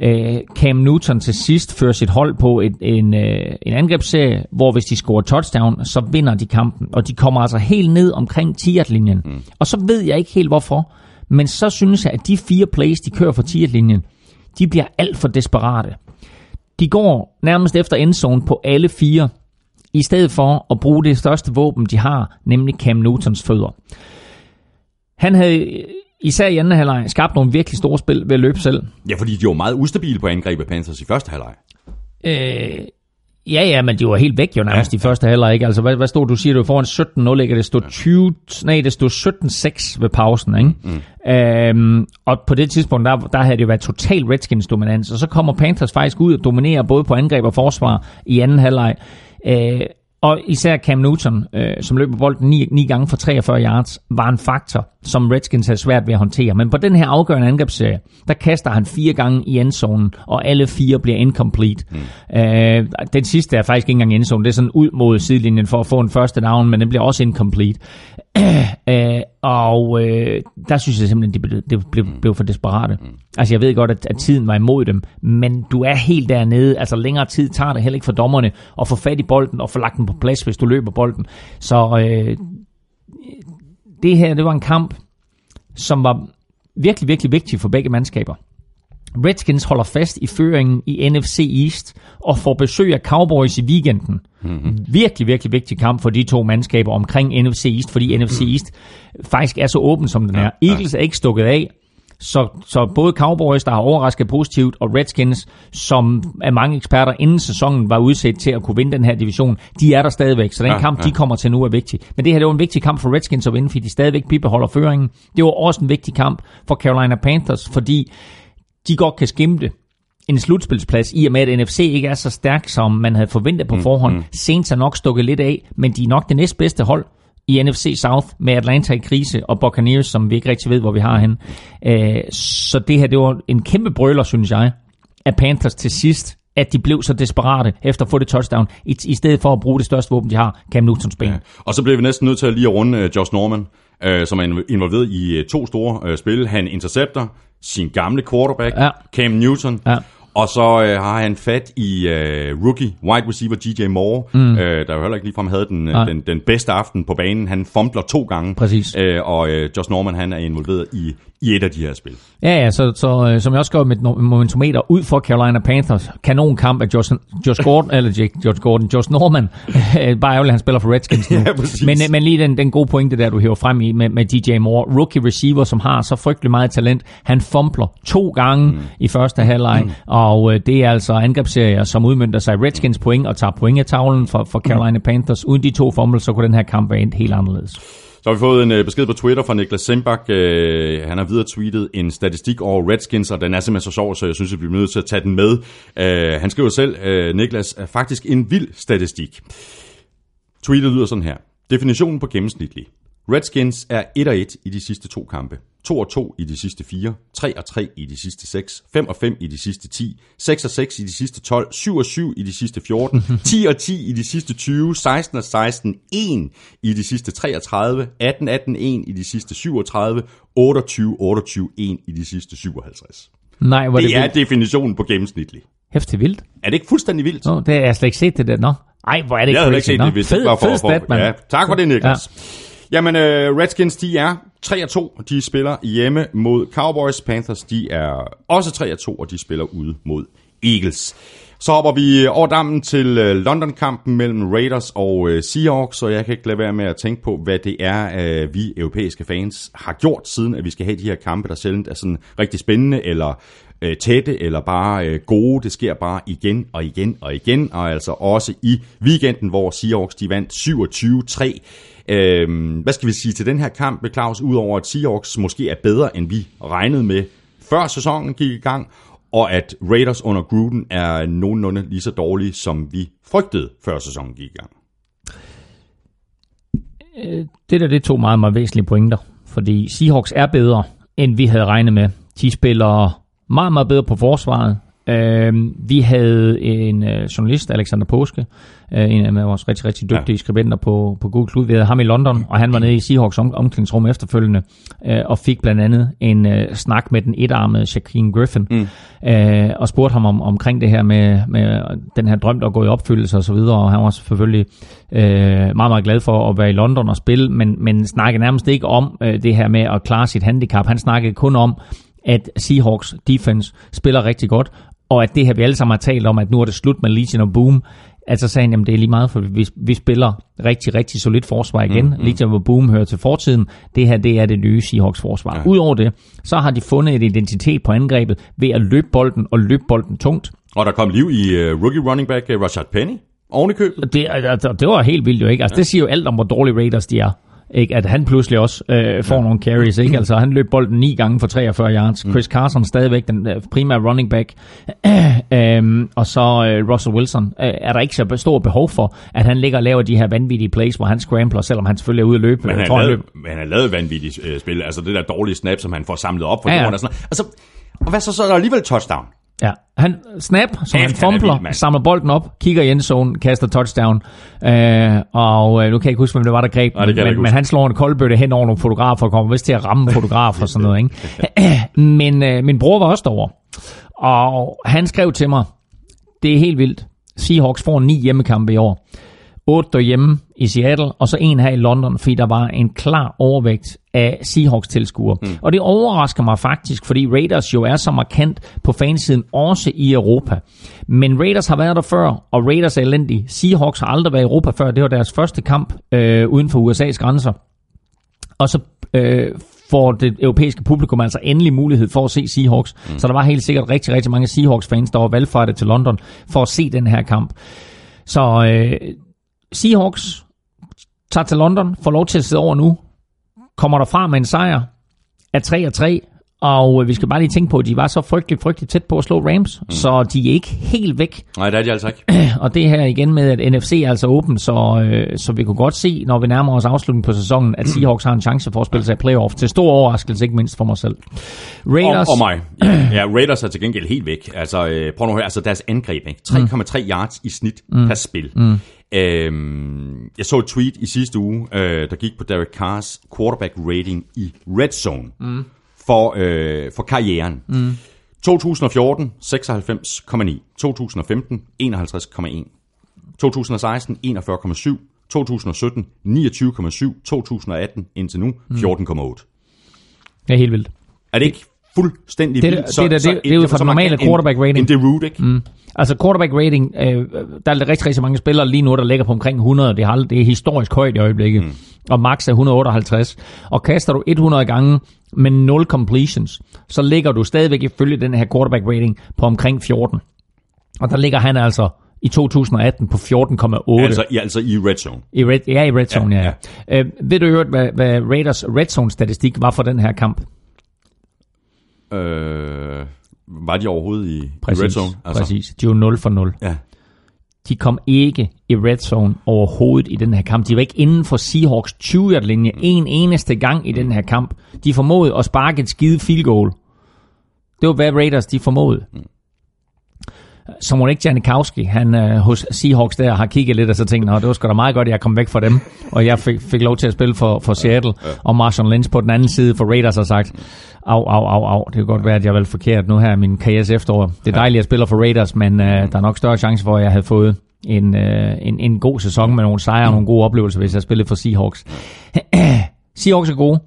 øh, Cam Newton til sidst fører sit hold på et, en, øh, en angrebsserie, hvor hvis de scorer touchdown, så vinder de kampen. Og de kommer altså helt ned omkring 10-linjen. Mm. Og så ved jeg ikke helt hvorfor, men så synes jeg, at de fire plays, de kører for 10-linjen, de bliver alt for desperate. De går nærmest efter endzone på alle fire, i stedet for at bruge det største våben, de har, nemlig Cam Newtons fødder. Han havde især i anden halvleg skabt nogle virkelig store spil ved at løbe selv. Ja, fordi de var meget ustabile på angrebet Panthers i første halvleg. Øh, ja, ja, men de var helt væk jo nærmest ja. i første halvleg, ikke? Altså, hvad, hvad stod du siger, du foran 17-0, ikke? Det stod 20, nej, det stod 17-6 ved pausen, ikke? Mm. Øhm, og på det tidspunkt, der, der havde det jo været total Redskins dominans, og så kommer Panthers faktisk ud og dominerer både på angreb og forsvar i anden halvleg. Øh, og især Cam Newton, øh, som løber bolden 9, 9 gange for 43 yards, var en faktor, som Redskins havde svært ved at håndtere. Men på den her afgørende angrebsserie, der kaster han fire gange i endzonen, og alle fire bliver incomplete. Mm. Øh, den sidste er faktisk ikke engang endzone, det er sådan ud mod sidelinjen for at få en første down, men den bliver også incomplete. øh, og øh, der synes jeg simpelthen, det blev, det blev, blev for desperate. Mm. Altså jeg ved godt, at, at tiden var imod dem, men du er helt dernede. Altså længere tid tager det heller ikke for dommerne at få fat i bolden og få lagt den på plads, hvis du løber bolden. Så øh, det her, det var en kamp, som var virkelig, virkelig vigtig for begge mandskaber. Redskins holder fast i føringen i NFC East og får besøg af Cowboys i weekenden. Mm-hmm. Virkelig, virkelig vigtig kamp for de to mandskaber omkring NFC East, fordi mm. NFC East faktisk er så åben, som den er. Eagles er ikke stukket af, så, så både Cowboys, der har overrasket positivt, og Redskins, som af mange eksperter inden sæsonen var udsat til at kunne vinde den her division, de er der stadigvæk. Så den Ja, kamp, ja. de kommer til nu, er vigtig. Men det her, det var en vigtig kamp for Redskins at vinde, fordi de stadigvæk bibeholder føringen. Det var også en vigtig kamp for Carolina Panthers, fordi de godt kan skimte en slutspilsplads, i og med at NFC ikke er så stærk, som man havde forventet på forhånd. Mm. Saints er nok stukket lidt af, men de er nok det næstbedste hold i NFC South med Atlanta i krise og Buccaneers, som vi ikke rigtig ved, hvor vi har hen. Øh, så det her, det var en kæmpe brøler, synes jeg, af Panthers til sidst, at de blev så desperate efter at få det touchdown, i, i stedet for at bruge det største våben, de har, Cam Newtons ben. Ja. Og så bliver vi næsten nødt til at lige at runde uh, Josh Norman, uh, som er inv- involveret i uh, to store uh, spil. Han intercepter sin gamle quarterback, Ja. Cam Newton, Ja. og så uh, har han fat i uh, rookie wide receiver DJ Moore, mm. uh, der jo heller ikke ligefrem havde den, uh, den, den bedste aften på banen. Han fumbler to gange, Præcis. Uh, og uh, Josh Norman han er involveret i i et af de her spil. Ja, ja, så, så øh, som jeg også skrev med momentometer ud for Carolina Panthers, kanonkamp af Josh, Josh Gordon, eller Jake, Josh Gordon, Josh Norman, bare ærgerligt, han spiller for Redskins nu. Ja, præcis. men, øh, men lige den, den gode pointe der, du hæver frem i med, med DJ Moore, rookie receiver, som har så frygtelig meget talent, han fumbler to gange mm. i første halvleg, mm. og øh, det er altså angrebsserier, som udmyndter sig Redskins point og tager point af tavlen for, for Carolina Panthers. Uden de to fumbles, så kunne den her kamp være endt helt anderledes. Så har vi fået en øh, besked på Twitter fra Niklas Sembach. Øh, han har videre tweetet en statistik over Redskins, og den er simpelthen så sjov, så jeg synes, at vi bliver nødt til at tage den med. Øh, han skriver selv, øh, Niklas, er faktisk en vild statistik. Tweetet lyder sådan her. Definitionen på gennemsnitlig. Redskins er 1-1 i de sidste to kampe. 2-2 i de sidste 4, 3-3 i de sidste 6, 5-5 i de sidste 10, 6-6 i de sidste 12, 7-7 i de sidste 14, 10-10 i de sidste 20, 16-16, 1 i de sidste 33, 18-18, 1 i de sidste 37, 28-28, 1 i de sidste 57. Nej, hvor det, Det er vildt. definitionen på gennemsnitlig. Hæftig vildt. Er det ikke fuldstændig vildt? Nå, det har jeg slet ikke set det der. Nå, ej, hvor er det Jeg havde ikke set nå. det, hvis det fed, var for, for, mand. ja, Tak for det, Niklas. Ja. Jamen, øh, Redskins, de er 3-2. De spiller hjemme mod Cowboys. Panthers, de er også 3-2, og de spiller ude mod Eagles. Så hopper vi øh, over dammen til øh, London-kampen mellem Raiders og øh, Seahawks, og jeg kan ikke lade være med at tænke på, hvad det er, øh, vi europæiske fans har gjort, siden at vi skal have de her kampe, der sjældent er sådan rigtig spændende, eller øh, tætte, eller bare øh, gode. Det sker bare igen og igen og igen, og altså også i weekenden, hvor Seahawks de vandt 27-3. Øh, hvad skal vi sige til den her kamp, Claus, udover at Seahawks måske er bedre, end vi regnede med, før sæsonen gik i gang, og at Raiders under Gruden er nogenlunde lige så dårlige, som vi frygtede, før sæsonen gik i gang. Øh, det der, det tog meget, meget væsentlige pointer. Fordi Seahawks er bedre, end vi havde regnet med. De spiller meget, meget bedre på forsvaret. Øh, vi havde en øh, journalist, Alexander Påske, øh, en af vores rigtig, rigtig dygtige ja. skribenter på, på Google Cloud. Vi havde ham i London, og han var nede i Seahawks om, omklædningsrum efterfølgende, øh, og fik blandt andet en øh, snak med den etarmede Shaquille Griffin, mm. øh, og spurgte ham om, omkring det her med, med den her drøm, der er gået i opfyldelse og så videre, og han var selvfølgelig øh, meget, meget glad for at være i London og spille, men, men snakkede nærmest ikke om øh, det her med at klare sit handicap. Han snakkede kun om, at Seahawks defense spiller rigtig godt, og at det her, vi alle sammen har talt om, at nu er det slut med Legion og Boom, altså sagde han, jamen det er lige meget, for vi, vi spiller rigtig, rigtig solidt forsvar igen. Mm, mm. Legion og Boom hører til fortiden. Det her, det er det nye Seahawks forsvar. Ja. Udover det, så har de fundet et identitet på angrebet ved at løbe bolden og løbe bolden tungt. Og der kom liv i uh, rookie running back uh, Rashad Penny oven i købet. Det, altså, det var helt vildt jo, ikke? Altså, ja. det siger jo alt om, hvor dårlige Raiders de er. Ikke? At han pludselig også øh, får ja. nogle carries. Ikke? Altså, han løb bolden ni gange for 43 yards. Chris Carson stadigvæk den øh, primære running back. øhm, og så øh, Russell Wilson. Øh, er der ikke så stor behov for, at han ligger og laver de her vanvittige plays, hvor han scrambler, selvom han selvfølgelig er ude at løbe. Men han, har han lavet, han har lavet vanvittigt øh, spil. Altså det der dårlige snap, som han får samlet op for Ja, ja, ja. jorden og sådan noget. Altså, og hvad så, så er der alligevel touchdown? Ja, han snap, så han han er fumbler, samler bolden op, kigger i endzone, kaster touchdown. Øh, og øh, nu kan jeg ikke huske, hvem det var, der greb Nej, det men, men han slår en koldbøtte hen over nogle fotografer og kommer vist til at ramme fotografer og sådan noget. Ikke? men øh, min bror var også derovre, og han skrev til mig, det er helt vildt. Seahawks får ni hjemmekampe i år. 8 derhjemme i Seattle, og så en her i London, fordi der var en klar overvægt af Seahawks-tilskuere. Mm. Og det overrasker mig faktisk, fordi Raiders jo er så markant på fansiden, også i Europa. Men Raiders har været der før, og Raiders er elendige. Seahawks har aldrig været i Europa før. Det var deres første kamp øh, uden for USA's grænser. Og så øh, får det europæiske publikum altså endelig mulighed for at se Seahawks. Mm. Så der var helt sikkert rigtig, rigtig mange Seahawks-fans, der var valgfartet til London for at se den her kamp. Så øh, Seahawks tager til London, får lov til at sidde over nu, kommer derfra med en sejr af 3-3, og øh, vi skal bare lige tænke på, at de var så frygtelig, frygtelig tæt på at slå Rams, mm. så de er ikke helt væk. Nej, det er de altså ikke. Og det her igen med, at NFC er altså åben, så, øh, så vi kunne godt se, når vi nærmer os afslutningen på sæsonen, at Seahawks har en chance for at spille sig i playoff. Til stor overraskelse, ikke mindst for mig selv. Raiders, Og, og mig. Ja, Raiders er til gengæld helt væk. Altså, øh, prøv nu at høre, altså deres angreb, ikke? 3,3 yards i snit mm. per spil. Mm. Øhm, jeg så et tweet i sidste uge, øh, der gik på Derek Carrs quarterback rating i red zone mm. for, øh, for karrieren. Mm. 2014, 96,9. 2015, 51,1. 2016, 41,7. 2017, 29,7. 2018 indtil nu, 14,8. det er helt vildt. Er det ikke fuldstændig Det vildt? det er da- det- det er ud fra så den normale quarterback rating. En Derud, ikke? Mm. Altså quarterback rating, øh, der er rigtig, rigtig mange spillere lige nu, der ligger på omkring 100. Det er, det er historisk højt i øjeblikket. Mm. Og max er 158. Og kaster du 100 gange med 0 completions, så ligger du stadigvæk ifølge den her quarterback rating på omkring 14. Og der ligger han altså i 2018 på 14,8. Altså, i, altså i red zone. I red, ja, i red zone, ja. Ja, ja. Øh, ved du øvrigt, hvad, hvad Raiders red zone statistik var for den her kamp? Øh, var de overhovedet i, i Præcis, red zone? Altså, præcis. De var 0 for 0. Ja. De kom ikke i red zone overhovedet i den her kamp. De var ikke inden for Seahawks 20 yard linje en eneste gang i den her kamp. De formåede at sparke et skide field goal. Det var hvad Raiders de formåede. Så må ikke Janikowski, han øh, hos Seahawks der har kigget lidt og så tænkt, det var sgu da meget godt, at jeg kom væk fra dem, og jeg fik, fik lov til at spille for, for Seattle, og Marshawn Lynch på den anden side for Raiders har sagt, au, au, au, au, det kan godt være, at jeg vel forkert nu her i min karriere efterår. Det er dejligt, at jeg spiller for Raiders, men øh, der er nok større chance for, at jeg havde fået en, øh, en, en god sæson med nogle sejre og nogle gode oplevelser, hvis jeg spillede for Seahawks. Seahawks er gode.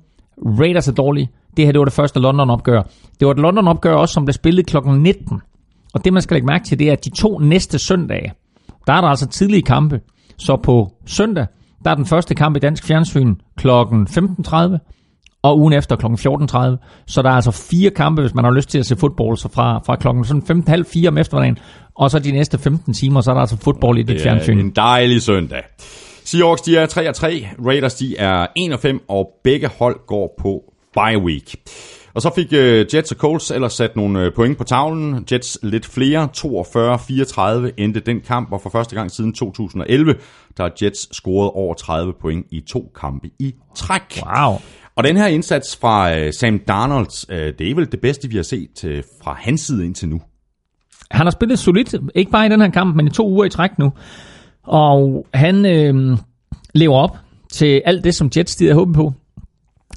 Raiders er dårlige. Det her, det var det første London-opgør. Det var et London-opgør også, som blev spillet kl. 19. Og det, man skal lægge mærke til, det er, at de to næste søndage, der er der altså tidlige kampe. Så på søndag, der er den første kamp i dansk fjernsyn kl. 15.30, og ugen efter kl. 14.30. Så der er altså fire kampe, hvis man har lyst til at se fodbold, så fra, fra klokken sådan 15.30 om eftermiddagen, og så de næste 15 timer, så er der altså fodbold i dit Det er fjernsyn. en dejlig søndag. Seahawks, de er 3 og 3. Raiders, de er 1 og 5, og begge hold går på bye week. Og så fik uh, Jets og Colts ellers sat nogle uh, point på tavlen. Jets lidt flere, 42-34 endte den kamp, og for første gang siden 2011, der har Jets scoret over 30 point i to kampe i træk. Wow. Og den her indsats fra uh, Sam Darnold, uh, det er vel det bedste, vi har set uh, fra hans side indtil nu. Han har spillet solidt, ikke bare i den her kamp, men i to uger i træk nu. Og han øh, lever op til alt det, som Jets de havde håbet på.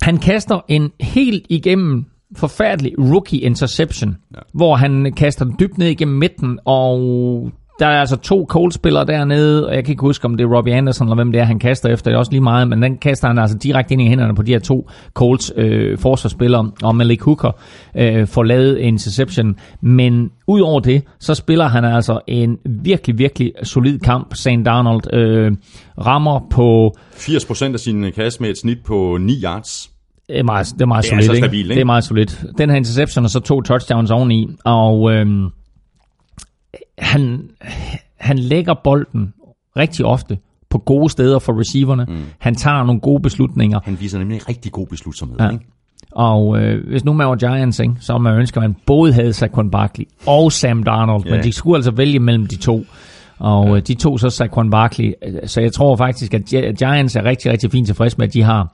Han kaster en helt igennem forfærdelig rookie interception, ja. hvor han kaster den dybt ned igennem midten, og der er altså to Colts-spillere dernede, og jeg kan ikke huske, om det er Robbie Anderson, eller hvem det er, han kaster efter. Det er også lige meget, men den kaster han altså direkte ind i hænderne på de her to Colts øh, forsvarsspillere, og Malik Hooker øh, får lavet en interception. Men udover det, så spiller han altså en virkelig, virkelig solid kamp. St. Donald øh, rammer på 80% af sin kasse med et snit på 9 yards. det er meget, det er meget Det er solidt, altså ikke? stabilt, ikke? Det er meget solidt. Den her interception og så to touchdowns oveni, og øhm, han, han lægger bolden rigtig ofte på gode steder for receiverne. Mm. Han tager nogle gode beslutninger. Han viser nemlig rigtig god beslutsomhed. Ja. Ikke? Og øh, hvis nu man var Giants, ikke, så man ønsker, at man både havde Saquon Barkley og Sam Darnold, Ja. men de skulle altså vælge mellem de to. Og øh, de to så Saquon Barkley. Så jeg tror faktisk, at Gi- Giants er rigtig, rigtig fint tilfreds med, at de har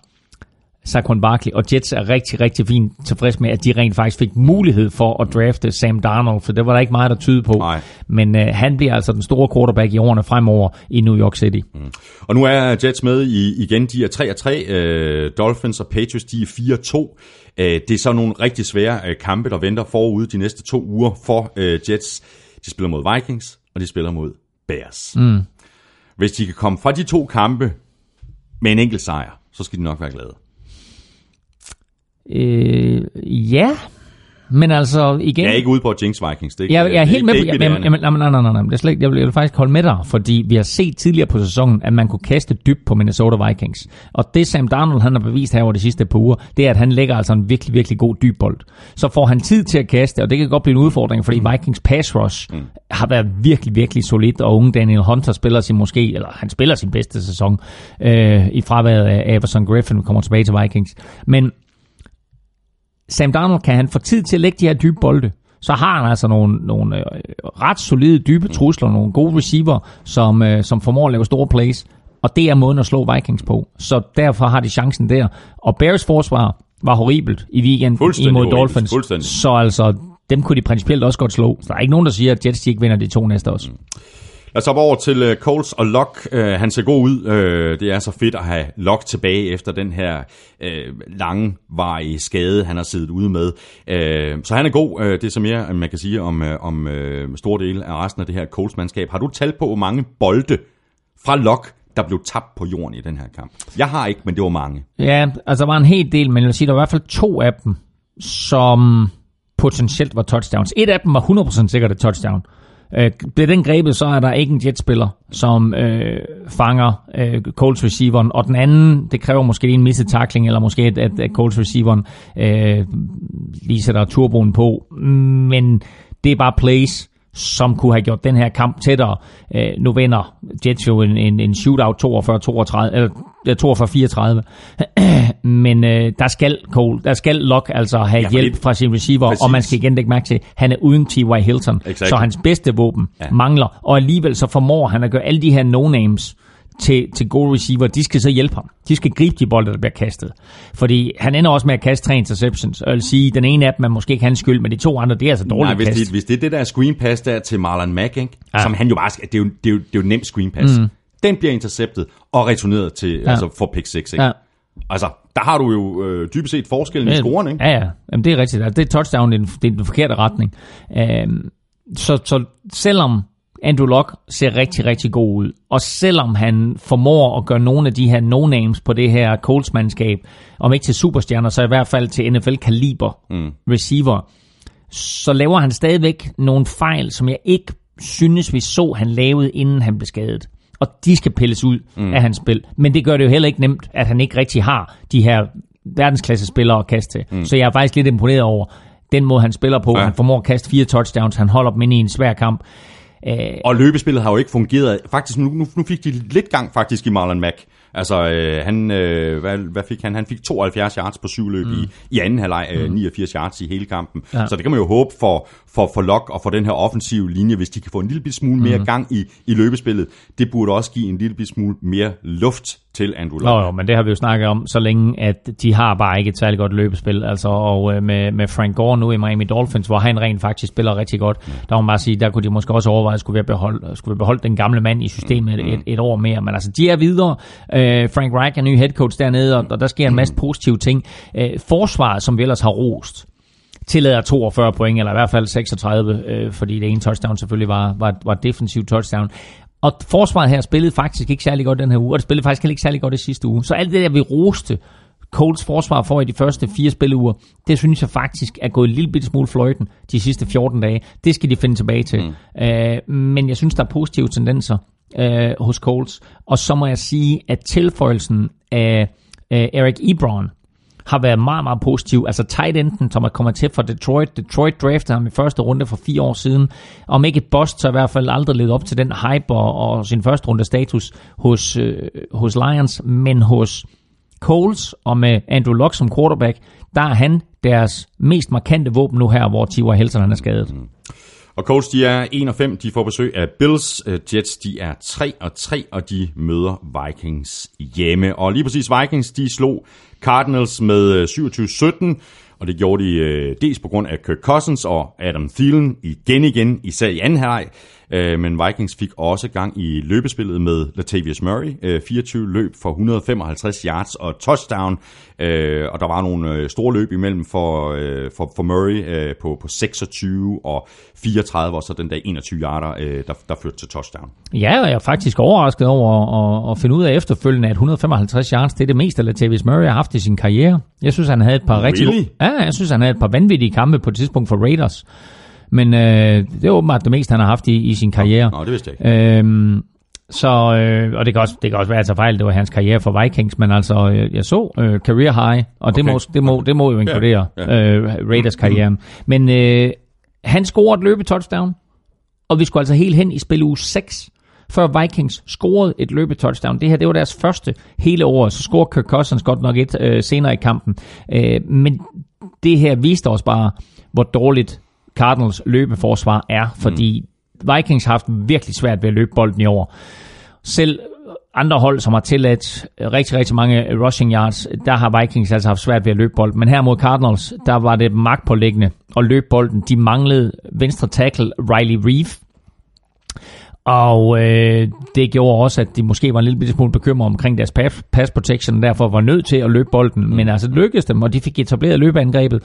Saquon Barkley, og Jets er rigtig, rigtig fint tilfreds med, at de rent faktisk fik mulighed for at drafte Sam Darnold, for det var der ikke meget, der tyde på. Nej. Men øh, han bliver altså den store quarterback i årene fremover i New York City. Mm. Og nu er Jets med i, igen. De er 3-3. Øh, Dolphins og Patriots, de er 4-2. Øh, det er så nogle rigtig svære øh, kampe, der venter forud de næste to uger for øh, Jets. De spiller mod Vikings, og de spiller mod Bears. Mm. Hvis de kan komme fra de to kampe med en enkelt sejr, så skal de nok være glade. Øh, ja, men altså igen... Jeg er ikke ude på at jinx Vikings. Det er ikke, Jeg, jeg er det helt med på, er jamen, jamen, jamen, nej, nej, nej, nej, det er slet, ikke- jeg, vil, jeg vil faktisk holde med dig, fordi vi har set tidligere på sæsonen, at man kunne kaste dybt på Minnesota Vikings. Og det Sam Darnold han har bevist her over de sidste par uger, det er, at han lægger altså en virkelig, virkelig god dyb bold. Så får han tid til at kaste, og det kan godt blive en udfordring, fordi Vikings pass rush mm. har været virkelig, virkelig solid, og unge Daniel Hunter spiller sin måske, eller han spiller sin bedste sæson øh, i fraværet af Everson Griffin, kommer tilbage til Vikings. Men Sam Darnold, kan han få tid til at lægge de her dybe bolde, så har han altså nogle, nogle øh, ret solide dybe trusler, nogle gode receiver, som, øh, som formår at lave store plays, og det er måden at slå Vikings på. Så derfor har de chancen der. Og Bears forsvar var horribelt i weekenden imod Dolphins. fuldstændig. Så altså, dem kunne de principielt også godt slå. Så der er ikke nogen, der siger, at Jets de ikke vinder de to næste også. Lad os hoppe over til uh, Coles og Lok. Uh, øh, han ser god ud. Uh, det er så fedt at have Lok tilbage efter den her uh, langvarige skade, han har siddet ude med. Uh, så han er god. Uh, det er så mere, end man kan sige om, uh, om uh, store dele af resten af det her Coles-mandskab. Har du tal på, hvor mange bolde fra Lok der blev tabt på jorden i den her kamp? Jeg har ikke, men det var mange. Ja, altså der var en hel del, men jeg vil sige, der var i hvert fald to af dem, som potentielt var touchdowns. Et af dem var 100% sikkert et touchdown. Øh, Øh, bliver den grebet, så er der ikke en jetspiller, som øh, fanger øh, Colts receiveren, og den anden, det kræver måske en misset tackling, eller måske at, at, at Colts receiveren øh, lige sætter turboen på, mm, men det er bare plays, som kunne have gjort den her kamp tættere. Øh, nu vinder Jets jo en, en, en shootout 42-32, eller 42-34. Men øh, der skal Cole, der skal Locke altså have Ja, hjælp fra sin receiver, Præcis. og man skal igen lægge mærke til, han er uden T.Y. Hilton, Exakt. så hans bedste våben ja. mangler, og alligevel så formår han at gøre alle de her no-names til, til gode receiver, de skal så hjælpe ham. De skal gribe de bolde, der bliver kastet. Fordi han ender også med at kaste tre interceptions, og jeg vil sige, den ene af dem er måske ikke hans skyld, men de to andre, det er altså dårligt Nej, hvis kast. det, hvis det er det der screen pass der til Marlon Mack, ikke? Ja. Ja. som han jo bare skal, det er jo, det er jo, det er jo nemt screen pass. Mm. Den bliver interceptet og returneret til, ja. altså for pick 6, ikke? Ja. Altså, der har du jo øh, dybest set forskellen i scoren, ikke? Ja, ja. Jamen, det er rigtigt. Altså, det er touchdown, det er, den, det er den forkerte retning. Øhm, så, så selvom Andrew Luck ser rigtig, rigtig god ud, og selvom han formår at gøre nogle af de her no-names på det her Colts-mandskab, om ikke til superstjerner, så i hvert fald til NFL-kaliber mm. receiver, så laver han stadigvæk nogle fejl, som jeg ikke synes, vi så, han lavede, inden han blev skadet. Og de skal pilles ud mm. af hans spil. Men det gør det jo heller ikke nemt, at han ikke rigtig har de her verdensklasse spillere at kaste til. Mm. Så jeg er faktisk lidt imponeret over den måde, han spiller på. Ja. Han formår at kaste fire touchdowns, han holder dem inde i en svær kamp. Øh, Og løbespillet har jo ikke fungeret. Faktisk, nu, nu, nu fik de lidt gang faktisk i Marlon Mack. Altså, øh, han, øh, hvad, hvad fik han? Han fik 72 yards på syv løb mm. i, i anden halvleg, øh, 89 yards i hele kampen. Ja. Så det kan man jo håbe for, for, for Lok og for den her offensive linje, hvis de kan få en lille smule mere gang i, i løbespillet. Det burde også give en lille smule mere luft til Andrew Luck. Nå jo, men det har vi jo snakket om så længe, at de har bare ikke et særligt godt løbespil. Altså, og øh, med, med Frank Gore nu i Miami Dolphins, hvor han rent faktisk spiller rigtig godt, der må man bare sige, der kunne de måske også overveje, skulle vi have beholdt, skulle vi beholde den gamle mand i systemet et, et, et år mere. Men altså, de er videre. Øh, Frank Reich er ny head coach dernede, og, og der sker en masse positive ting. Øh, forsvaret, som vi ellers har rost, tillader 42 point, eller i hvert fald 36, øh, fordi det ene touchdown selvfølgelig var, var, var et defensivt touchdown. Og forsvaret her spillede faktisk ikke særlig godt den her uge, og det spillede faktisk heller ikke særlig godt det sidste uge. Så alt det der, vi roste Colts forsvar for i de første fire spilleuger, det synes jeg faktisk er gået en lille bitte smule fløjten de sidste 14 dage. Det skal de finde tilbage til. Mm. Øh, men jeg synes, der er positive tendenser øh, hos Colts. Og så må jeg sige, at tilføjelsen af øh, Eric Ebron, har været meget, meget positiv. Altså tight enden, som er kommet til fra Detroit. Detroit draftede ham i første runde for fire år siden. Om ikke et bust, så i hvert fald aldrig levet op til den hype og, og sin første runde status hos, øh, hos Lions, men hos Coles og med Andrew Luck som quarterback, der er han deres mest markante våben nu her, hvor T.Y. Helsen er skadet. Mm. Og Colts, de er 1 og 5, de får besøg af Bills. Øh, Jets, de er 3 og 3, og de møder Vikings hjemme. Og lige præcis Vikings, de slog Cardinals med øh, 27-17, og det gjorde de øh, dels på grund af Kirk Cousins og Adam Thielen igen igen, især i anden halvleg. Øh, men Vikings fik også gang i løbespillet med Latavius Murray. Øh, 24 løb for 155 yards og touchdown. Øh, og der var nogle øh, store løb imellem for, øh, for, for Murray øh, på, på 26 og 34, og så den der 21 yarder, øh, der, der førte til touchdown. Ja, og jeg er faktisk overrasket over at, at finde ud af efterfølgende, at 155 yards, det er det meste, Latavius Murray har haft i sin karriere. Jeg synes, han havde et par rigtig... Really? Ja, jeg synes, han havde et par vanvittige kampe på et tidspunkt for Raiders. Men øh, det er åbenbart det meste, han har haft i, i sin karriere. Nå, det vidste jeg ikke. Øhm, så, øh, og det kan, også, det kan også være, at jeg fejl, det var hans karriere for Vikings, men altså, øh, jeg så øh, career high, og det, Okay. må, det, må, det må jo inkludere Ja, ja. Øh, Raiders-karrieren. Men øh, han scorede et løbetouchdown, og vi skulle altså helt hen i spil uge 6, før Vikings scorede et løbetouchdown. Det her, det var deres første hele år, så scorede Kirk Cousins godt nok et øh, senere i kampen. Øh, men det her viste os bare, hvor dårligt Cardinals løbeforsvar er, fordi mm. Vikings har haft virkelig svært ved at løbe bolden i år. Selv andre hold, som har tilladt rigtig, rigtig mange rushing yards, der har Vikings altså haft svært ved at løbe bolden. Men her mod Cardinals, der var det magtpålæggende at løbe bolden. De manglede venstre tackle Riley Reeve, og øh, det gjorde også, at de måske var en lille smule bekymret omkring deres pass, pass protection, og derfor var nødt til at løbe bolden. Men altså det lykkedes dem, og de fik etableret løbeangrebet.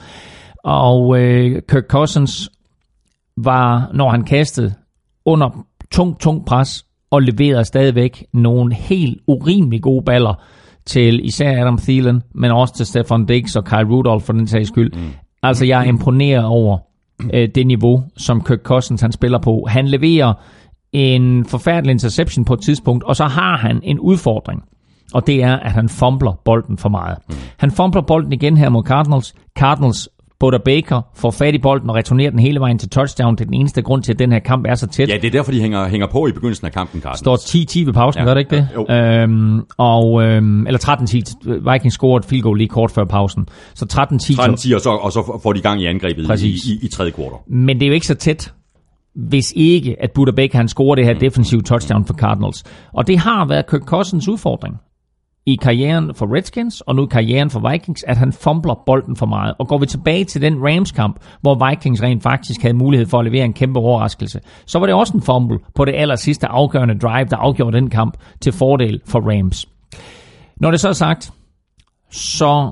Og øh, Kirk Cousins var, når han kastede, under tung, tung pres, og leverede stadigvæk nogle helt urimelig gode baller til især Adam Thielen, men også til Stefan Diggs og Kyle Rudolph for den sags skyld. Mm. Altså, jeg er imponeret over øh, det niveau, som Kirk Cousins han spiller på. Han leverer en forfærdelig interception på et tidspunkt, og så har han en udfordring. Og det er, at han fumbler bolden for meget. Han fumbler bolden igen her mod Cardinals. Cardinals Buda Baker får fat i bolden og returnerer den hele vejen til touchdown. Det er den eneste grund til, at den her kamp er så tæt. Ja, det er derfor, de hænger, hænger på i begyndelsen af kampen, Carsten. står 10-10 ved pausen, Ja, ja, gør det ikke det? jo. Øhm, og, øhm, eller 13-10. Vikings scorede et field goal lige kort før pausen. Så 13-10. 13 og så, og så får de gang i angrebet Præcis. i, i, i tredje kvartal. Men det er jo ikke så tæt, hvis ikke, at Buda Baker han scorer det her defensive touchdown for Cardinals. Og det har været Kirk Cousins udfordring i karrieren for Redskins, og nu i karrieren for Vikings, at han fumbler bolden for meget. Og går vi tilbage til den Rams-kamp, hvor Vikings rent faktisk havde mulighed for at levere en kæmpe overraskelse, så var det også en fumble på det aller sidste afgørende drive, der afgjorde den kamp til fordel for Rams. Når det så er sagt, så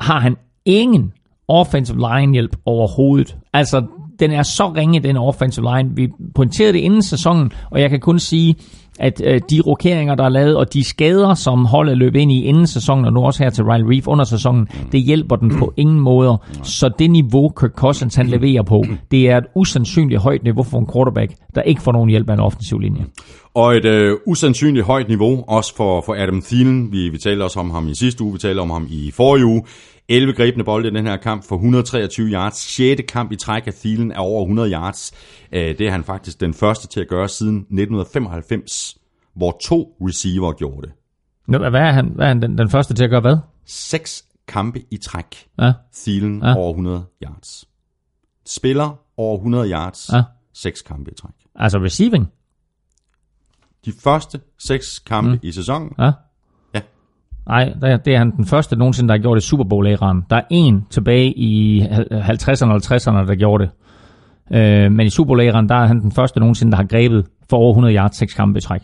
har han ingen offensive line hjælp overhovedet. Altså, den er så ringe, den offensive line. Vi pointerede det inden sæsonen, og jeg kan kun sige, at øh, de rokeringer, der er lavet, og de skader, som holdet løb ind i inden sæsonen, og nu også her til Ryan Reef under sæsonen, det hjælper den på ingen måder. Så det niveau, Kirk Cousins han leverer på, det er et usandsynligt højt niveau for en quarterback, der ikke får nogen hjælp af en offensiv linje. Og et øh, usandsynligt højt niveau, også for, for Adam Thielen. Vi, vi talte også om ham i sidste uge, vi talte om ham i forrige uge. 11 grebne bolde i den her kamp for 123 yards. 6. kamp i træk af Thielen er over 100 yards. Øh, det er han faktisk den første til at gøre siden 1995, hvor to receiver gjorde det. Hvad er han, hvad er han den, den første til at gøre hvad? 6 kampe i træk. Ja, Thielen Ja. over 100 yards. Spiller over 100 yards. Ja. 6 kampe i træk. altså receiving. De første 6 kampe mm. i sæsonen. Ja. Nej, det er, det er han den første nogensinde, der har gjort det i Super bowl æraen Der er en tilbage i 50'erne og 50'erne, der gjorde det. Øh, men i Super bowl æraen der er han den første nogensinde, der har grebet for over 100 yards, 6 kampe i træk.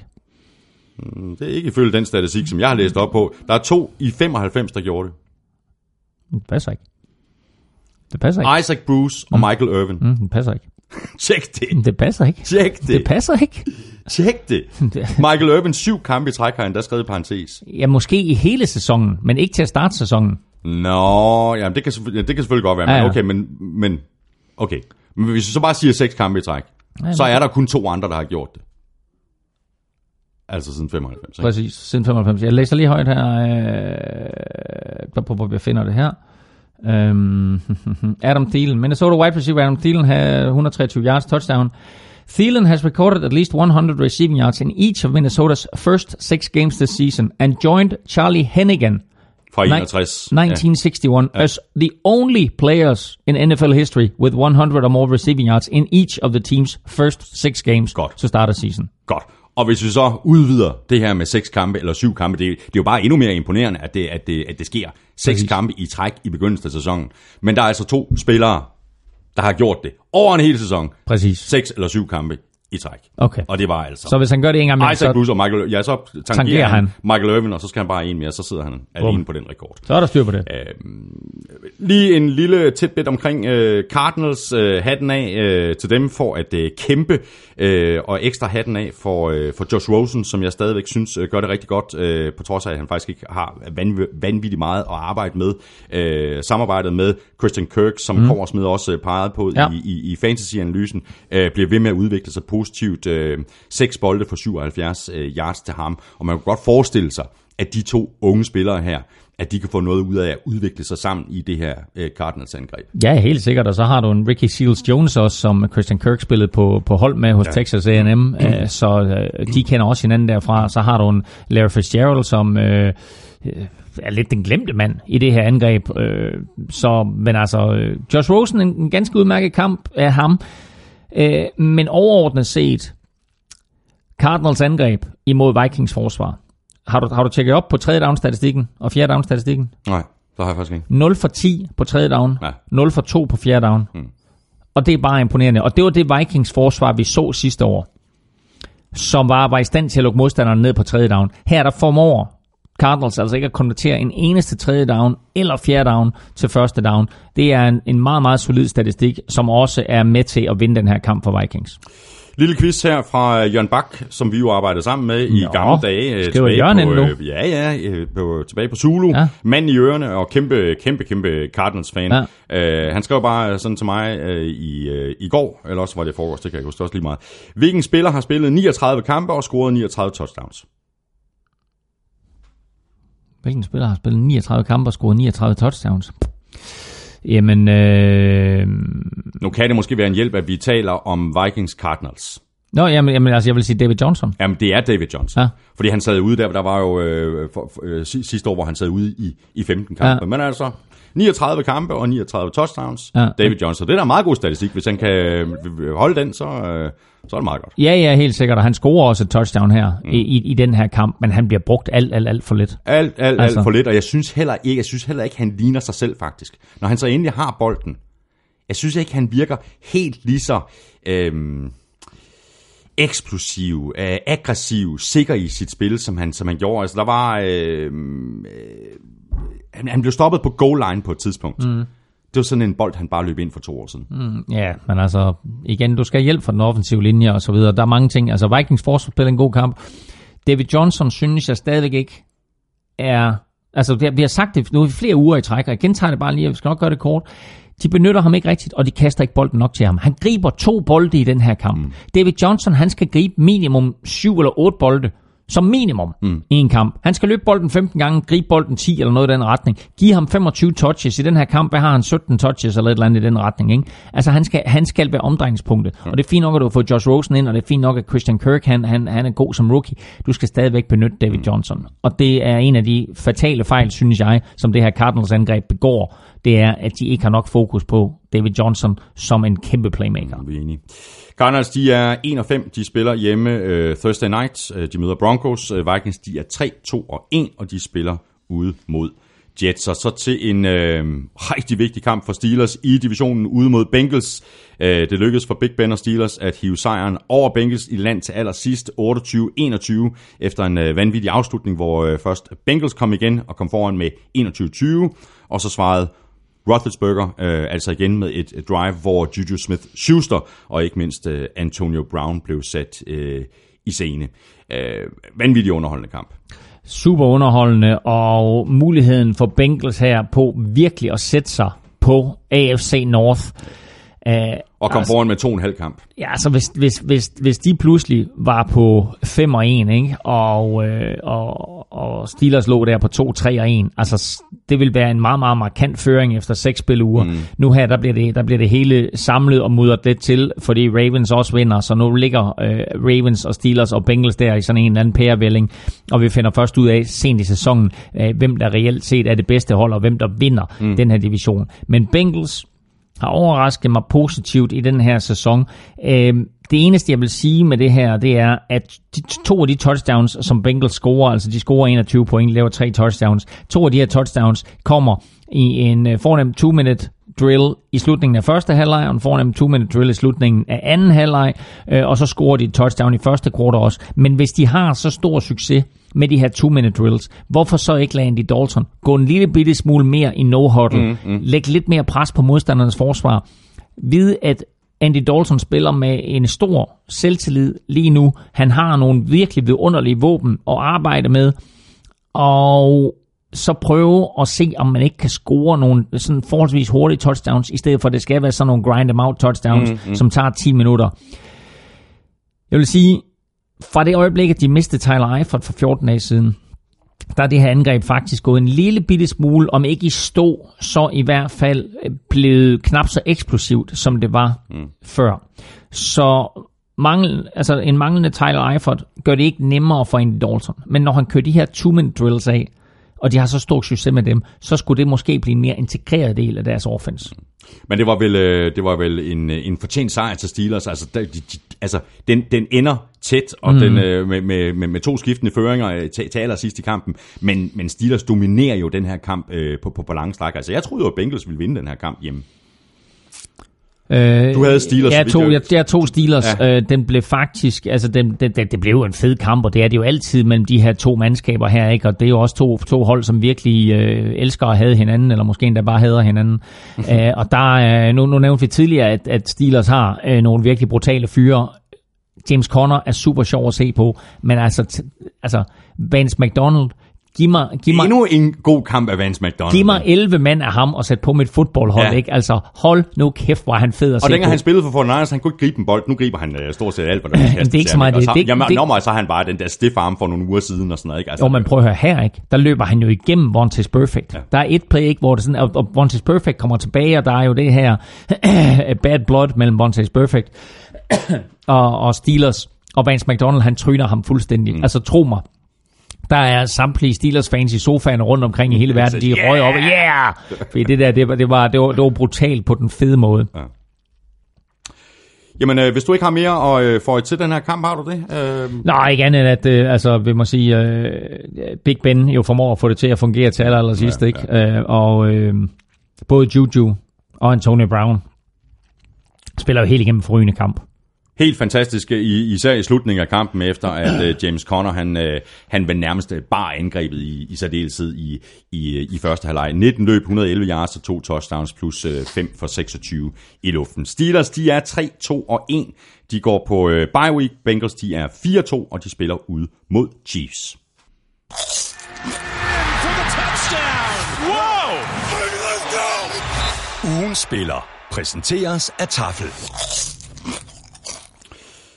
Det er ikke ifølge den statistik, som jeg har læst op på. Der er to i 95, der gjorde det. Det passer ikke. Det passer ikke. Isaac Bruce og Michael Irvin. Mm, det passer ikke. Tjek det. Det passer ikke. Tjek det. Det passer ikke. Tjek det. Michael Irvin, syv kampe i træk har han da skrevet i parentes. Ja, måske i hele sæsonen, men ikke til at starte sæsonen. Nå, jamen det kan, ja, det kan selvfølgelig godt være, men Ja, ja. okay, men, men, okay. Men hvis vi så bare siger seks kampe i træk, så er der kun to andre, der har gjort det. Altså siden 95. Ikke? Præcis, siden 95. Jeg læser lige højt her, øh, jeg finder det her. Um, Adam Thielen, Minnesota wide receiver Adam Thielen havde 123 yards touchdown. Thielen has recorded at least 100 receiving yards in each of Minnesota's first six games this season and joined Charlie Hennigan Fra ni- 61. 1961 as the only players in NFL history with 100 or more receiving yards in each of the team's first six games Godt. to start a season. Godt. Og hvis vi så udvider det her med seks kampe eller syv kampe, det, det er jo bare endnu mere imponerende, at det, at det, at det sker. Seks Præcis. kampe i træk i begyndelsen af sæsonen. Men der er altså to spillere, der har gjort det over en hel sæson. Præcis. Seks eller syv kampe i træk. Okay. Og det var altså... Så hvis han gør det en gang mere, Isaac så, Bruce og Michael, ja, så tangerer, Tangerer han, han. Michael Irvin, og så skal han bare en mere, så sidder han alene på den rekord. så er der styr på det. Lige en lille tidbit omkring øh, Cardinals. Øh, hatten af øh, til dem for at øh, kæmpe, øh, og ekstra hatten af for, øh, for Josh Rosen, som jeg stadigvæk synes øh, gør det rigtig godt, øh, på trods af, at han faktisk ikke har vanv- vanvittigt meget at arbejde med. Øh, samarbejdet med Christian Kirk, som mm. Korsmed også øh, pegede på ja. i, i, i fantasy-analysen, øh, bliver ved med at udvikle sig positivt. Øh, seks bolde for 77 øh, yards til ham, og man kan godt forestille sig, at de to unge spillere her, at de kan få noget ud af at udvikle sig sammen i det her øh, Cardinals-angreb. Ja, helt sikkert. Og så har du en Ricky Seals-Jones også, som Christian Kirk spillede på, på hold med hos ja. Texas A&M. Mm. Så øh, de kender også hinanden derfra. Så har du en Larry Fitzgerald, som øh, øh, er lidt den glemte mand i det her angreb. Øh, så, men altså, øh, Josh Rosen, en, en ganske udmærket kamp af ham. Øh, men overordnet set, Cardinals angreb imod Vikings forsvar. Har du, har du tjekket op på tredje down-statistikken og fjerde down-statistikken? Nej, det har jeg faktisk ikke. 0 for 10 på tredje down, Ja. 0 for 2 på fjerde down. Mm. Og det er bare imponerende. Og det var det Vikings forsvar, vi så sidste år, som var, var i stand til at lukke modstanderne ned på tredje down. Her der formår Cardinals altså ikke at konvertere en eneste tredje down eller fjerde down til første down. Det er en, en meget, meget solid statistik, som også er med til at vinde den her kamp for Vikings. Lille quiz her fra Jørgen Bak, som vi jo arbejdede sammen med i Nå, gamle dage. øh, skriver Jørgen på, ind nu? øh, Ja, ja, øh, på, tilbage på Zulu. Ja. Mand i ørerne og kæmpe, kæmpe, kæmpe Cardinals-fan. Ja. Uh, han skrev bare sådan til mig uh, i, uh, i går, eller også var det i forgårs, det kan jeg huske også lige meget. Hvilken spiller har spillet 39 kampe og scoret 39 touchdowns? Hvilken spiller har spillet 39 kampe og scoret 39 touchdowns? Jamen, øh... Nu kan det måske være en hjælp, at vi taler om Vikings Cardinals. Nå, jamen, jamen, altså, jeg vil sige David Johnson. Jamen, det er David Johnson. Ja. Fordi han sad ude der, der var jo øh, for, for, øh, si- sidste år, hvor han sad ude i, i 15 kampe. Ja. Men altså, 39 kampe og 39 touchdowns. Ja. David Johnson. Det er da meget god statistik. Hvis han kan øh, holde den, så, øh, så er det meget godt. Ja, ja, helt sikkert, og han scorer også et touchdown her mm. i, i, den her kamp, men han bliver brugt alt, alt, alt for lidt. Alt, alt, Altså. alt for lidt, og jeg synes heller ikke, jeg synes heller ikke, han ligner sig selv faktisk. Når han så endelig har bolden, jeg synes ikke, han virker helt lige så øhm, eksplosiv, øh, aggressiv, sikker i sit spil, som han, som han gjorde. Altså, der var... øhm, øh, han, han blev stoppet på goal line på et tidspunkt. Mm. Det var sådan en bold, han bare løb ind for to år siden. Mm. Ja, men altså, igen, du skal have hjælp fra den offensive linje og så videre. Der er mange ting. Altså, Vikings forsvar spiller en god kamp. David Johnson synes jeg stadigvæk ikke er... Altså, vi har, vi har sagt det nu i flere uger i træk, og jeg gentager det bare lige, og vi skal nok gøre det kort. De benytter ham ikke rigtigt, og de kaster ikke bolden nok til ham. Han griber to bolde i den her kamp. Mm. David Johnson, han skal gribe minimum syv eller otte bolde. Som minimum mm. i en kamp. Han skal løbe bolden 15 gange, gribe bolden 10 eller noget i den retning. Giv ham 25 touches i den her kamp. Hvad har han? 17 touches eller et eller andet i den retning. Ikke? Altså han skal, han skal være omdrejningspunktet. Mm. Og det er fint nok, at du har fået Josh Rosen ind, og det er fint nok, at Christian Kirk han, han, han er god som rookie. Du skal stadigvæk benytte David Johnson. Og det er en af de fatale fejl, synes jeg, som det her Cardinals angreb begår. Det er, at de ikke har nok fokus på David Johnson som en kæmpe playmaker. Vi er enige. Cardinals, de er 1 og 5. De spiller hjemme øh, Thursday night. Øh, de møder Broncos. Øh, Vikings, de er 3, 2 og 1, og de spiller ude mod Jets. Og så til en øh, rigtig vigtig kamp for Steelers i divisionen ude mod Bengals. Øh, det lykkedes for Big Ben og Steelers at hive sejren over Bengals i land til allersidst 28-21 efter en øh, vanvittig afslutning, hvor øh, først Bengals kom igen og kom foran med 21-20, og så svarede Roethlisberger, øh, altså igen med et, et drive, hvor Juju Smith-Schuster og ikke mindst øh, Antonio Brown blev sat øh, i scene. Øh, vanvittig underholdende kamp. super underholdende, og muligheden for Bengals her på virkelig at sætte sig på AFC North. øh, og kom foran med to og en halv kamp. Ja, altså hvis, hvis, hvis, hvis de pludselig var på 5 og 1, ikke? Og, øh, og, og Steelers lå der på 2, 3 og 1, altså det vil være en meget, meget markant føring efter 6 spiluger. Mm. Nu her, der bliver, det, der bliver det hele samlet og mudret lidt til, fordi Ravens også vinder, så nu ligger øh, Ravens og Steelers og Bengals der i sådan en eller anden pærevælling, og vi finder først ud af sent i sæsonen, øh, hvem der reelt set er det bedste hold, og hvem der vinder mm. den her division. Men Bengals har overrasket mig positivt i den her sæson. Øh, det eneste, jeg vil sige med det her, det er, at de, to af de touchdowns, som Bengals scorer, altså de scorer 21 point, laver tre touchdowns, to af de her touchdowns kommer i en øh, fornem 2-minute drill i slutningen af første halvleg, og en fornem two-minute drill i slutningen af anden halvleg, øh, og så scorer de et touchdown i første kvartal også. Men hvis de har så stor succes med de her two-minute drills, hvorfor så ikke lade Andy Dalton gå en lille bitte smule mere i no-huddle, mm, mm. lægge lidt mere pres på modstandernes forsvar, vide at Andy Dalton spiller med en stor selvtillid lige nu. Han har nogle virkelig vidunderlige våben at arbejde med, og så prøve at se, om man ikke kan score nogle sådan forholdsvis hurtige touchdowns, i stedet for at det skal være sådan nogle grind them out touchdowns, mm, mm. som tager 10 minutter. Jeg vil sige, fra det øjeblik, at de mistede Tyler Eifert for 14 dage siden, der er det her angreb faktisk gået en lille bitte smule, om ikke i stå, så i hvert fald blevet knap så eksplosivt, som det var mm. før. Så mangel, altså en manglende Tyler Eifert gør det ikke nemmere for Andy Dalton. Men når han kører de her two-minute drills af, og de har så stor succes med dem, så skulle det måske blive en mere integreret del af deres offense. Men det var vel, øh, det var vel en, øh, en fortjent sejr til Steelers. Altså, de, de, altså den, den ender tæt, og mm. den, øh, med, med, med, med to skiftende føringer til, til allersidst i kampen. Men, men Steelers dominerer jo den her kamp øh, på, på, på lang stræk. Altså, jeg troede jo, at Bengals ville vinde den her kamp hjemme. Øh, Du havde Steelers, Ja, så vidt to, jeg- jeg, jeg tog Steelers. Ja. Øh, den blev faktisk, altså den, den, den, det blev jo en fed kamp, og det er det jo altid mellem de her to mandskaber her, ikke? Og det er jo også to, to hold, som virkelig øh, elsker at have hinanden, eller måske endda bare hader hinanden. øh, og der er, nu, nu nævnte vi tidligere, at, at Steelers har øh, nogle virkelig brutale fyre. James Conner er super sjov at se på, men altså, t- altså Vance McDonald, giv mig, giv mig, Endnu en god kamp af Vance McDonald. giv mig 11 mand af ham og sæt på mit fodboldhold, Ja. ikke? Altså, hold nu kæft, hvor han fed at Og dengang han spillede for Fortnite, han kunne ikke gribe en bold. Nu griber han uh, stort set alt, hvad der det er ikke så meget det. Og Det så, jamen, det- når man så han bare den der stiff arm for nogle uger siden og sådan noget. Ikke? Altså, Jo, men prøv at høre her, ikke? Der løber han jo igennem Vontaze Perfect. Ja. Ja. Der er et play, ikke, hvor det sådan, og, og Vontaze Perfect kommer tilbage, og der er jo det her bad blood mellem Vontaze Perfect og, og Steelers. Og Vance McDonald, han tryner ham fuldstændig. Mm. Altså, tro mig. Der er samtlige Steelers-fans i sofaen rundt omkring i hele verden, de Yeah! røg op, yeah! Fordi det der, det var, det var, det var, det var brutalt på den fede måde. Jamen, øh, hvis du ikke har mere at øh, få til den her kamp, har du det? Øh, Nej, ikke andet end at, øh, altså, vil man sige, øh, Big Ben jo formår at få det til at fungere til aller, aller sidst, Ja, ja, ikke? Øh, og øh, både Juju og Antonio Brown spiller jo helt igennem forrygende kamp helt fantastisk, i, især i slutningen af kampen, efter at øh, James Conner, han, øh, han var nærmest øh, bare angrebet i, i særdeleshed i, i, i første halvleg. 19 løb, 111 yards og to touchdowns, plus 5 for 26 i luften. Steelers, de er 3, 2 og 1. De går på øh, bye week. Bengals, de er 4-2, og de spiller ud mod Chiefs. for the touchdown. Ugen spiller præsenteres af Tafel.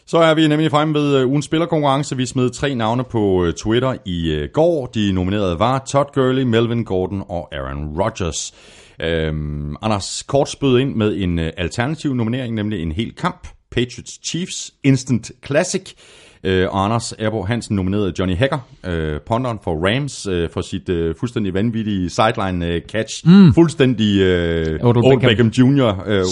Så er vi nemlig fremme ved øh, ugens spillerkonkurrence. Vi smed tre navne på øh, Twitter i øh, går. De nominerede var Todd Gurley, Melvin Gordon og Aaron Rodgers. Øhm, Anders Kort spød ind med en alternativ nominering, nemlig en hel kamp. Patriots Chiefs Instant Classic. Øh, og Anders Erbo Hansen nominerede Johnny Hacker, øh, ponderen for Rams, øh, for sit øh, fuldstændig vanvittige sideline øh, catch. Mm. Fuldstændig øh, Odell Old Beckham. Beckham Jr. Øh,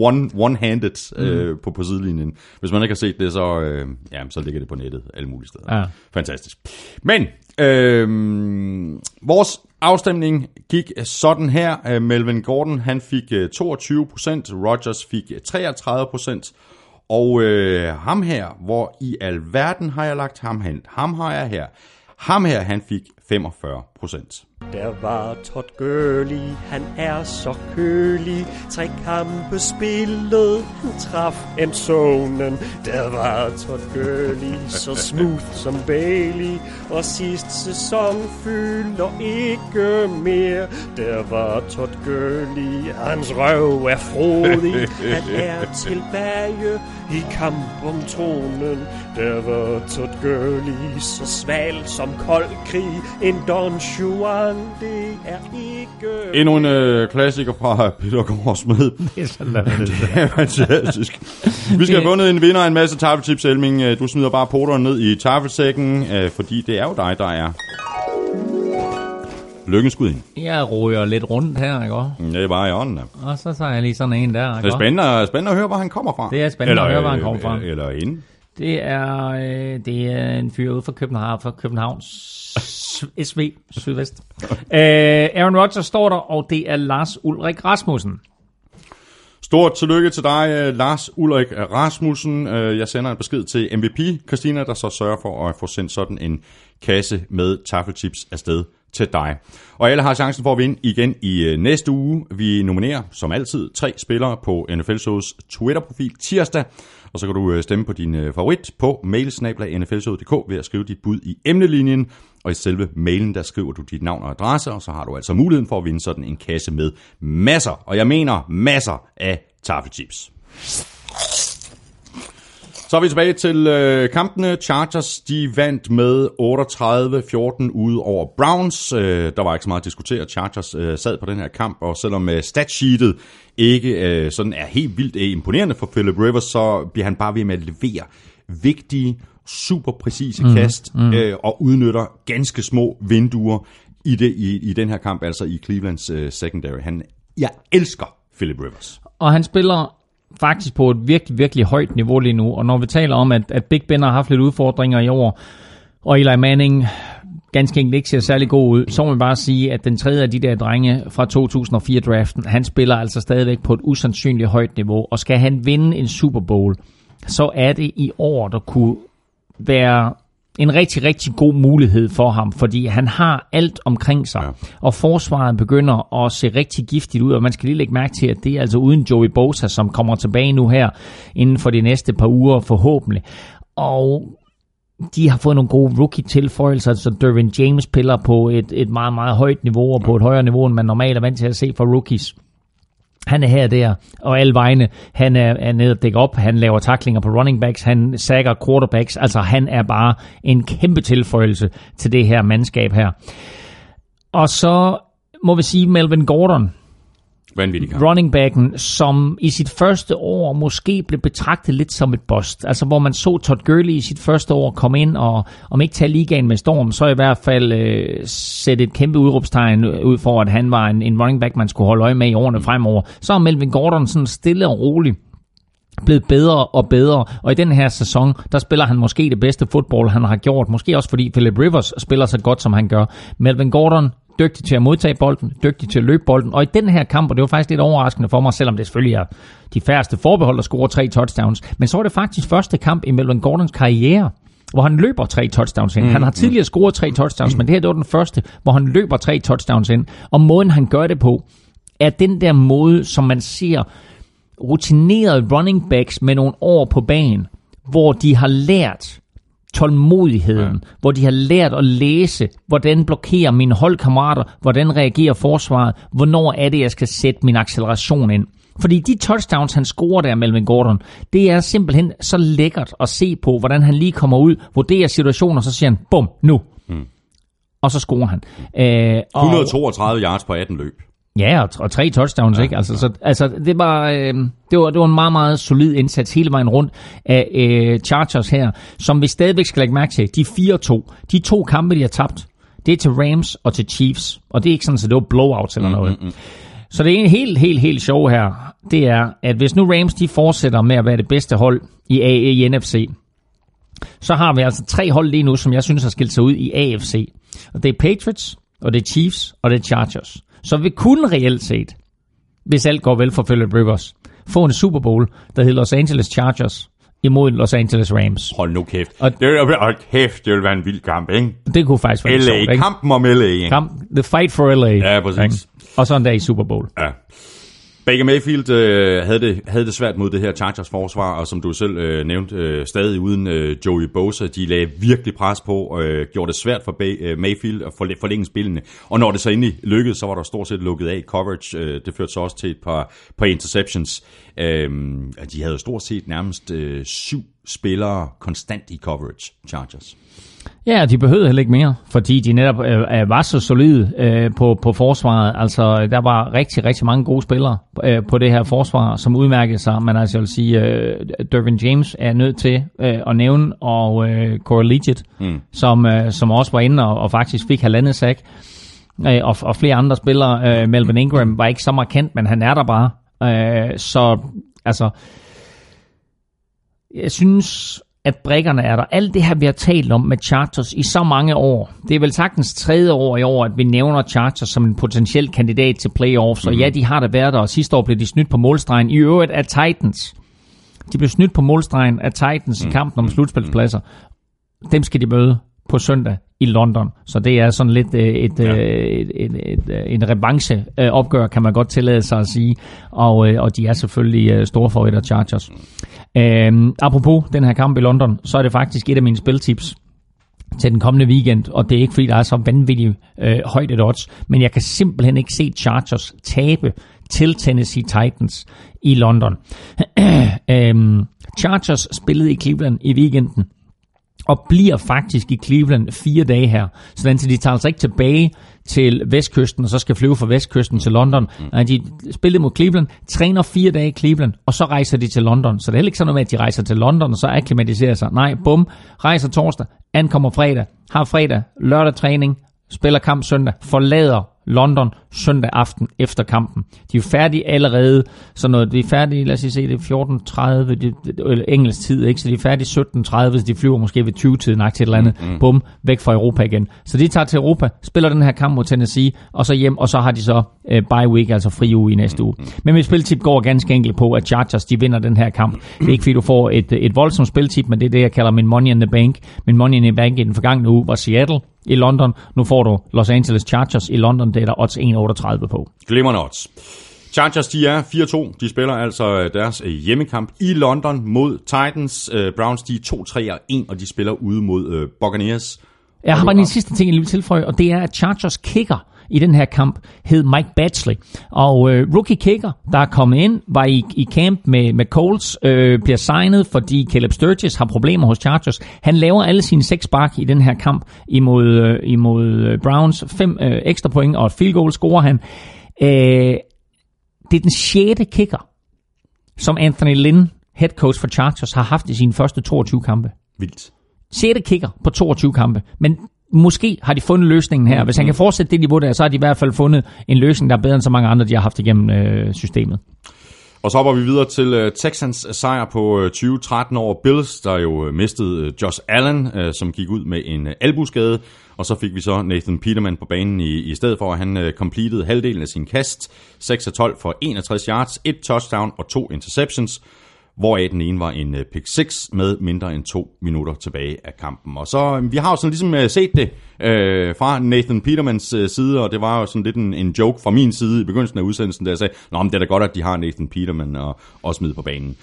one, one-handed øh, på, på sidelinjen. Hvis man ikke har set det, så, øh, ja, så ligger det på nettet alle mulige steder. Ja. Fantastisk. Men øh, vores afstemning gik sådan her. Øh, Melvin Gordon han fik øh, 22%, Rodgers fik øh, 33%, og øh, ham her, hvor i alverden har jeg lagt ham hen? Ham har jeg her. Ham her, han fik 45%. Der var Todd Gurley, han er så kølig. Tre kampe spillet, han traf endzonen. Der var Todd Gurley, så smooth som Bailey. Og sidste sæson fylder ikke mere. Der var Todd Gurley, hans røv er frodig. Han er tilbage i kamp om tronen. Der var Todd Gurley, så sval som kold krig. En Don Juan, det er ikke... Endnu en øh, klassiker fra Peter Gårdsmed. Det er er det. Det er fantastisk. Vi skal have vundet en vinder af en masse taffeltips, Elming. Øh, Du smider bare porteren ned i taffelsækken, øh, fordi det er jo dig, der er lykkens skud ind. Jeg ryger lidt rundt her, ikke også? Det er bare i ånden. ja. Og så tager jeg lige sådan en der, Det ikke er også? spændende, spændende at høre, hvor han kommer fra. Det er spændende at høre, hvor han kommer fra. Eller, eller hende. Det er, øh, det er en fyr ude fra København, fra Københavns SV Sydvest. Øh, Aaron Rodgers står der, og det er Lars Ulrik Rasmussen. Stort tillykke til dig, øh, Lars Ulrik Rasmussen. Øh, Jeg sender en besked til MVP, Christina, der så sørger for at få sendt sådan en kasse med taffeltips afsted til dig. Og alle har chancen for at vinde igen i øh, næste uge. Vi nominerer, som altid, tre spillere på NFL Shows Twitter-profil tirsdag. Og så kan du øh, stemme på din øh, favorit på mailsnabla.nflshowet.dk ved at skrive dit bud i emnelinjen. Og i selve mailen, der skriver du dit navn og adresse, og så har du altså muligheden for at vinde sådan en kasse med masser, og jeg mener masser af taffelchips. Så er vi tilbage til øh, kampene. Chargers, de vandt med 38-14 ude over Browns. Øh, der var ikke så meget at diskutere. Chargers øh, sad på den her kamp, og selvom øh, statsheetet ikke øh, sådan er helt vildt øh, imponerende for Philip Rivers, så bliver han bare ved med at levere vigtige, super præcise mm, kast, mm. Øh, og udnytter ganske små vinduer i, det, i, i den her kamp, altså i Clevelands øh, secondary. Han, jeg elsker Philip Rivers. Og han spiller faktisk på et virkelig, virkelig højt niveau lige nu. Og når vi taler om, at, at Big Ben har haft lidt udfordringer i år, og Eli Manning ganske enkelt ikke ser særlig god ud, så må man bare sige, at den tredje af de der drenge fra 2004-draften, han spiller altså stadigvæk på et usandsynligt højt niveau. Og skal han vinde en Super Bowl, så er det i år, der kunne være en rigtig, rigtig god mulighed for ham, fordi han har alt omkring sig, ja. og forsvaret begynder at se rigtig giftigt ud, og man skal lige lægge mærke til, at det er altså uden Joey Bosa, som kommer tilbage nu her inden for de næste par uger forhåbentlig. Og de har fået nogle gode rookie-tilføjelser, så Dervin James spiller på et, et meget, meget højt niveau, og på et højere niveau, end man normalt er vant til at se fra rookies. Han er her og der, og alle vegne. Han er, er nede og dække op, han laver taklinger på running backs, han sækker quarterbacks. Altså han er bare en kæmpe tilføjelse til det her mandskab her. Og så må vi sige Melvin Gordon, Vanvittig kamp. running backen, som i sit første år måske blev betragtet lidt som et bust. Altså hvor man så Todd Gurley i sit første år komme ind og om ikke tage ligaen med storm, så i hvert fald øh, sætte et kæmpe udråbstegn ud for, at han var en, en running back, man skulle holde øje med i årene fremover. Så er Melvin Gordon sådan stille og rolig blevet bedre og bedre, og i den her sæson, der spiller han måske det bedste fodbold, han har gjort. Måske også fordi Philip Rivers spiller så godt, som han gør. Melvin Gordon, dygtig til at modtage bolden, dygtig til at løbe bolden, og i den her kamp, og det var faktisk lidt overraskende for mig, selvom det selvfølgelig er de færreste forbehold, der scorer tre touchdowns, men så var det faktisk første kamp i Melvin Gordons karriere, hvor han løber tre touchdowns ind. Mm, han har tidligere scoret tre touchdowns, men det her det var den første, hvor han løber tre touchdowns ind. Og måden han gør det på, er den der måde, som man ser rutinerede running backs med nogle år på banen, hvor de har lært tålmodigheden, ja. hvor de har lært at læse, hvordan blokerer mine holdkammerater, hvordan reagerer forsvaret, hvornår er det, jeg skal sætte min acceleration ind. Fordi de touchdowns, han scorer der, Melvin Gordon, det er simpelthen så lækkert at se på, hvordan han lige kommer ud, vurderer situationer, så siger han, bum, nu. Mm. Og så scorer han. Øh, 132 yards på 18 løb. Ja, og, og tre touchdowns, ja, ikke? Altså, så, altså det, var, øh, det, var, det var en meget, meget solid indsats hele vejen rundt af øh, Chargers her, som vi stadigvæk skal lægge mærke til. De 4-2. De to kampe, de har tabt, det er til Rams og til Chiefs. Og det er ikke sådan, at det var blowouts eller noget. Mm, mm, mm. Så det er en helt, helt, helt sjov her, det er, at hvis nu Rams de fortsætter med at være det bedste hold i, A, i NFC, så har vi altså tre hold lige nu, som jeg synes har skilt sig ud i AFC. Og det er Patriots, og det er Chiefs, og det er Chargers. Så vi kunne reelt set, hvis alt går vel for Philip Rivers, få en Super Bowl, der hedder Los Angeles Chargers imod Los Angeles Rams. Hold nu kæft. Og, det, vil, hold kæft, det ville være en vild kamp, ikke? Det kunne faktisk være LA, sjovt, ikke? kampen om LA, ikke? Kamp, the fight for LA. Ja, præcis. Ikke? Og så en dag i Super Bowl. Ja. Baker Mayfield øh, havde, det, havde det svært mod det her Chargers forsvar, og som du selv øh, nævnte, øh, stadig uden øh, Joey Bosa. De lagde virkelig pres på, og øh, gjorde det svært for Bay, øh, Mayfield at forlænge spillene. Og når det så endelig lykkedes, så var der stort set lukket af coverage. Øh, det førte så også til et par, par interceptions. Øh, de havde stort set nærmest øh, syv spillere konstant i coverage, Chargers. Ja, de behøvede heller ikke mere, fordi de netop øh, var så solide øh, på, på forsvaret. Altså, der var rigtig, rigtig mange gode spillere øh, på det her forsvar, som udmærkede sig. Men altså, jeg vil sige, øh, Dervin James er nødt til øh, at nævne, og øh, Corey Legit, mm. som, øh, som også var inde og, og faktisk fik halvandet sack. Øh, og, og flere andre spillere. Øh, Melvin Ingram var ikke så markant, men han er der bare. Øh, så, altså... Jeg synes, at brækkerne er der. Alt det her, vi har talt om med Chargers i så mange år. Det er vel sagtens tredje år i år, at vi nævner Chargers som en potentiel kandidat til playoffs. Mm-hmm. Og ja, de har da været der, og sidste år blev de snydt på målstregen. I øvrigt af Titans. De blev snydt på målstregen af Titans mm. i kampen om slutspilspladser. Dem skal de møde på søndag i London. Så det er sådan lidt øh, et, ja. Øh, et, et, et, et, en revanche opgør, kan man godt tillade sig at sige. Og, og de er selvfølgelig store favoritter Chargers. Øhm, apropos den her kamp i London, så er det faktisk et af mine spiltips til den kommende weekend, og det er ikke fordi, der er så vanvittigt øh, højt et odds, men jeg kan simpelthen ikke se Chargers tabe til Tennessee Titans i London. øhm, Chargers spillede i Cleveland i weekenden, og bliver faktisk i Cleveland fire dage her. Så de tager altså ikke tilbage til vestkysten, og så skal flyve fra vestkysten til London. Mm. De spillede mod Cleveland, træner fire dage i Cleveland, og så rejser de til London. Så det er heller ikke sådan noget med, at de rejser til London, og så akklimatiserer sig. Nej, bum, rejser torsdag, ankommer fredag, har fredag, lørdag træning, spiller kamp søndag, forlader London søndag aften efter kampen. De er jo færdige allerede, så noget, de er færdige, lad os se, det er 14.30, det, det, engelsk tid, ikke? så de er færdige 17.30, så de flyver måske ved 20-tiden, til et eller andet, mm, mm. bum, væk fra Europa igen. Så de tager til Europa, spiller den her kamp mod Tennessee, og så hjem, og så har de så øh, bye week, altså fri uge i næste uge. Men mit spiltip går ganske enkelt på, at Chargers, de vinder den her kamp. Det er ikke fordi, du får et, et voldsomt spiltip, men det er det, jeg kalder min money in the bank. Min money in the bank i den forgangne uge var Seattle, i London. Nu får du Los Angeles Chargers i London. Det er der odds 1,38 på. Glimrende odds. Chargers, de er 4-2. De spiller altså deres øh, hjemmekamp i London mod Titans. Øh, Browns, de er 2-3 1, og de spiller ude mod Buccaneers. Jeg har bare en sidste ting, jeg vil tilføje, og det er, at Chargers kicker i den her kamp hed Mike Batchley. Og øh, rookie kicker, der er kommet ind, var i, i camp med, med Colts, øh, bliver signet, fordi Caleb Sturgis har problemer hos Chargers. Han laver alle sine seks spark i den her kamp imod, øh, imod øh, Browns. Fem øh, ekstra point og et field goal scorer han. Øh, det er den sjette kicker, som Anthony Lynn, head coach for Chargers, har haft i sine første 22 kampe. Vildt. 6. kicker på 22 kampe. Men måske har de fundet løsningen her. Hvis han kan fortsætte det niveau der, så har de i hvert fald fundet en løsning, der er bedre end så mange andre, de har haft igennem øh, systemet. Og så hopper vi videre til uh, Texans sejr på uh, 2013 over Bills, der jo uh, mistede Josh Allen, som gik ud med en albuskade. Og så fik vi så Nathan Peterman på banen i, i stedet for, at han completed halvdelen af sin kast. 6 af 12 for 61 yards, et touchdown og to interceptions hvoraf den ene var en øh, pick 6 med mindre end to minutter tilbage af kampen. Og så, øh, vi har jo sådan ligesom øh, set det øh, fra Nathan Petermans side, og det var jo sådan lidt en, en joke fra min side i begyndelsen af udsendelsen, da jeg sagde, Nå, men det er da godt, at de har Nathan Peterman og, og smide på banen.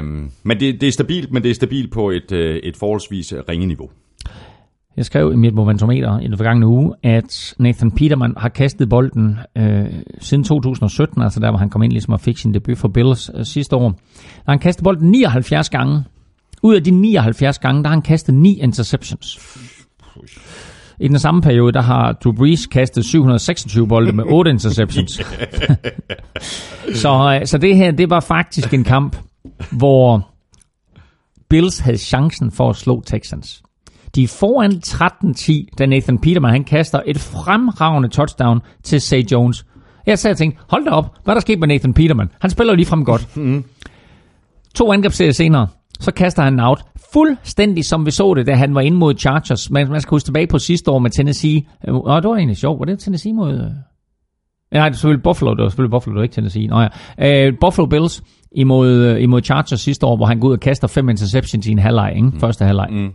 Um, men det, det er stabilt, men det er stabilt på et, et forholdsvis ringe niveau. Jeg skrev i mit momentometer i den forgangne uge, at Nathan Peterman har kastet bolden øh, siden 2017, altså der hvor han kom ind ligesom og fik sin debut for Bills øh, sidste år. Der han kastet bolden 79 gange. Ud af de 79 gange, der har han kastet 9 interceptions. I den samme periode, der har Drew Brees kastet 726 bolde med 8 interceptions. så, øh, så det her, det var faktisk en kamp, hvor Bills havde chancen for at slå Texans. De er foran 13-10, da Nathan Peterman han kaster et fremragende touchdown til Say Jones. Jeg sad og tænkte, hold da op, hvad er der sket med Nathan Peterman? Han spiller jo lige frem godt. Mm. To angrebsserier senere, så kaster han out. Fuldstændig som vi så det, da han var inde mod Chargers. Man, man skal huske tilbage på sidste år med Tennessee. Åh, oh, det var egentlig sjovt. Var det Tennessee mod... Øh? Nej, det var selvfølgelig Buffalo. Det var selvfølgelig Buffalo, det var ikke Tennessee. Nå ja. Uh, Buffalo Bills imod, uh, imod Chargers sidste år, hvor han går ud og kaster fem interceptions i en halvleg, ikke? Mm. Første halvleg. Mm.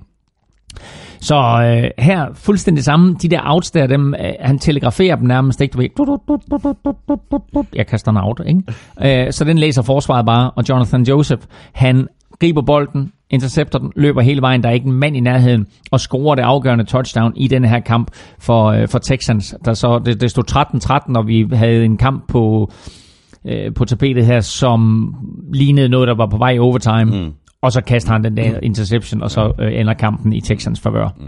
Så øh, her fuldstændig samme. De der outs der, dem, øh, han telegraferer dem nærmest ikke. Du ved, jeg kaster en out, ikke? Øh, så den læser forsvaret bare, og Jonathan Joseph, han griber bolden, intercepter den, løber hele vejen, der er ikke en mand i nærheden, og scorer det afgørende touchdown i denne her kamp for, øh, for Texans. Der så, det, det stod 13-13, og vi havde en kamp på, øh, på tapetet her, som lignede noget, der var på vej i overtime. Mm. Og så kaster han den der interception, og så øh, ender kampen i Texans favør. Mm.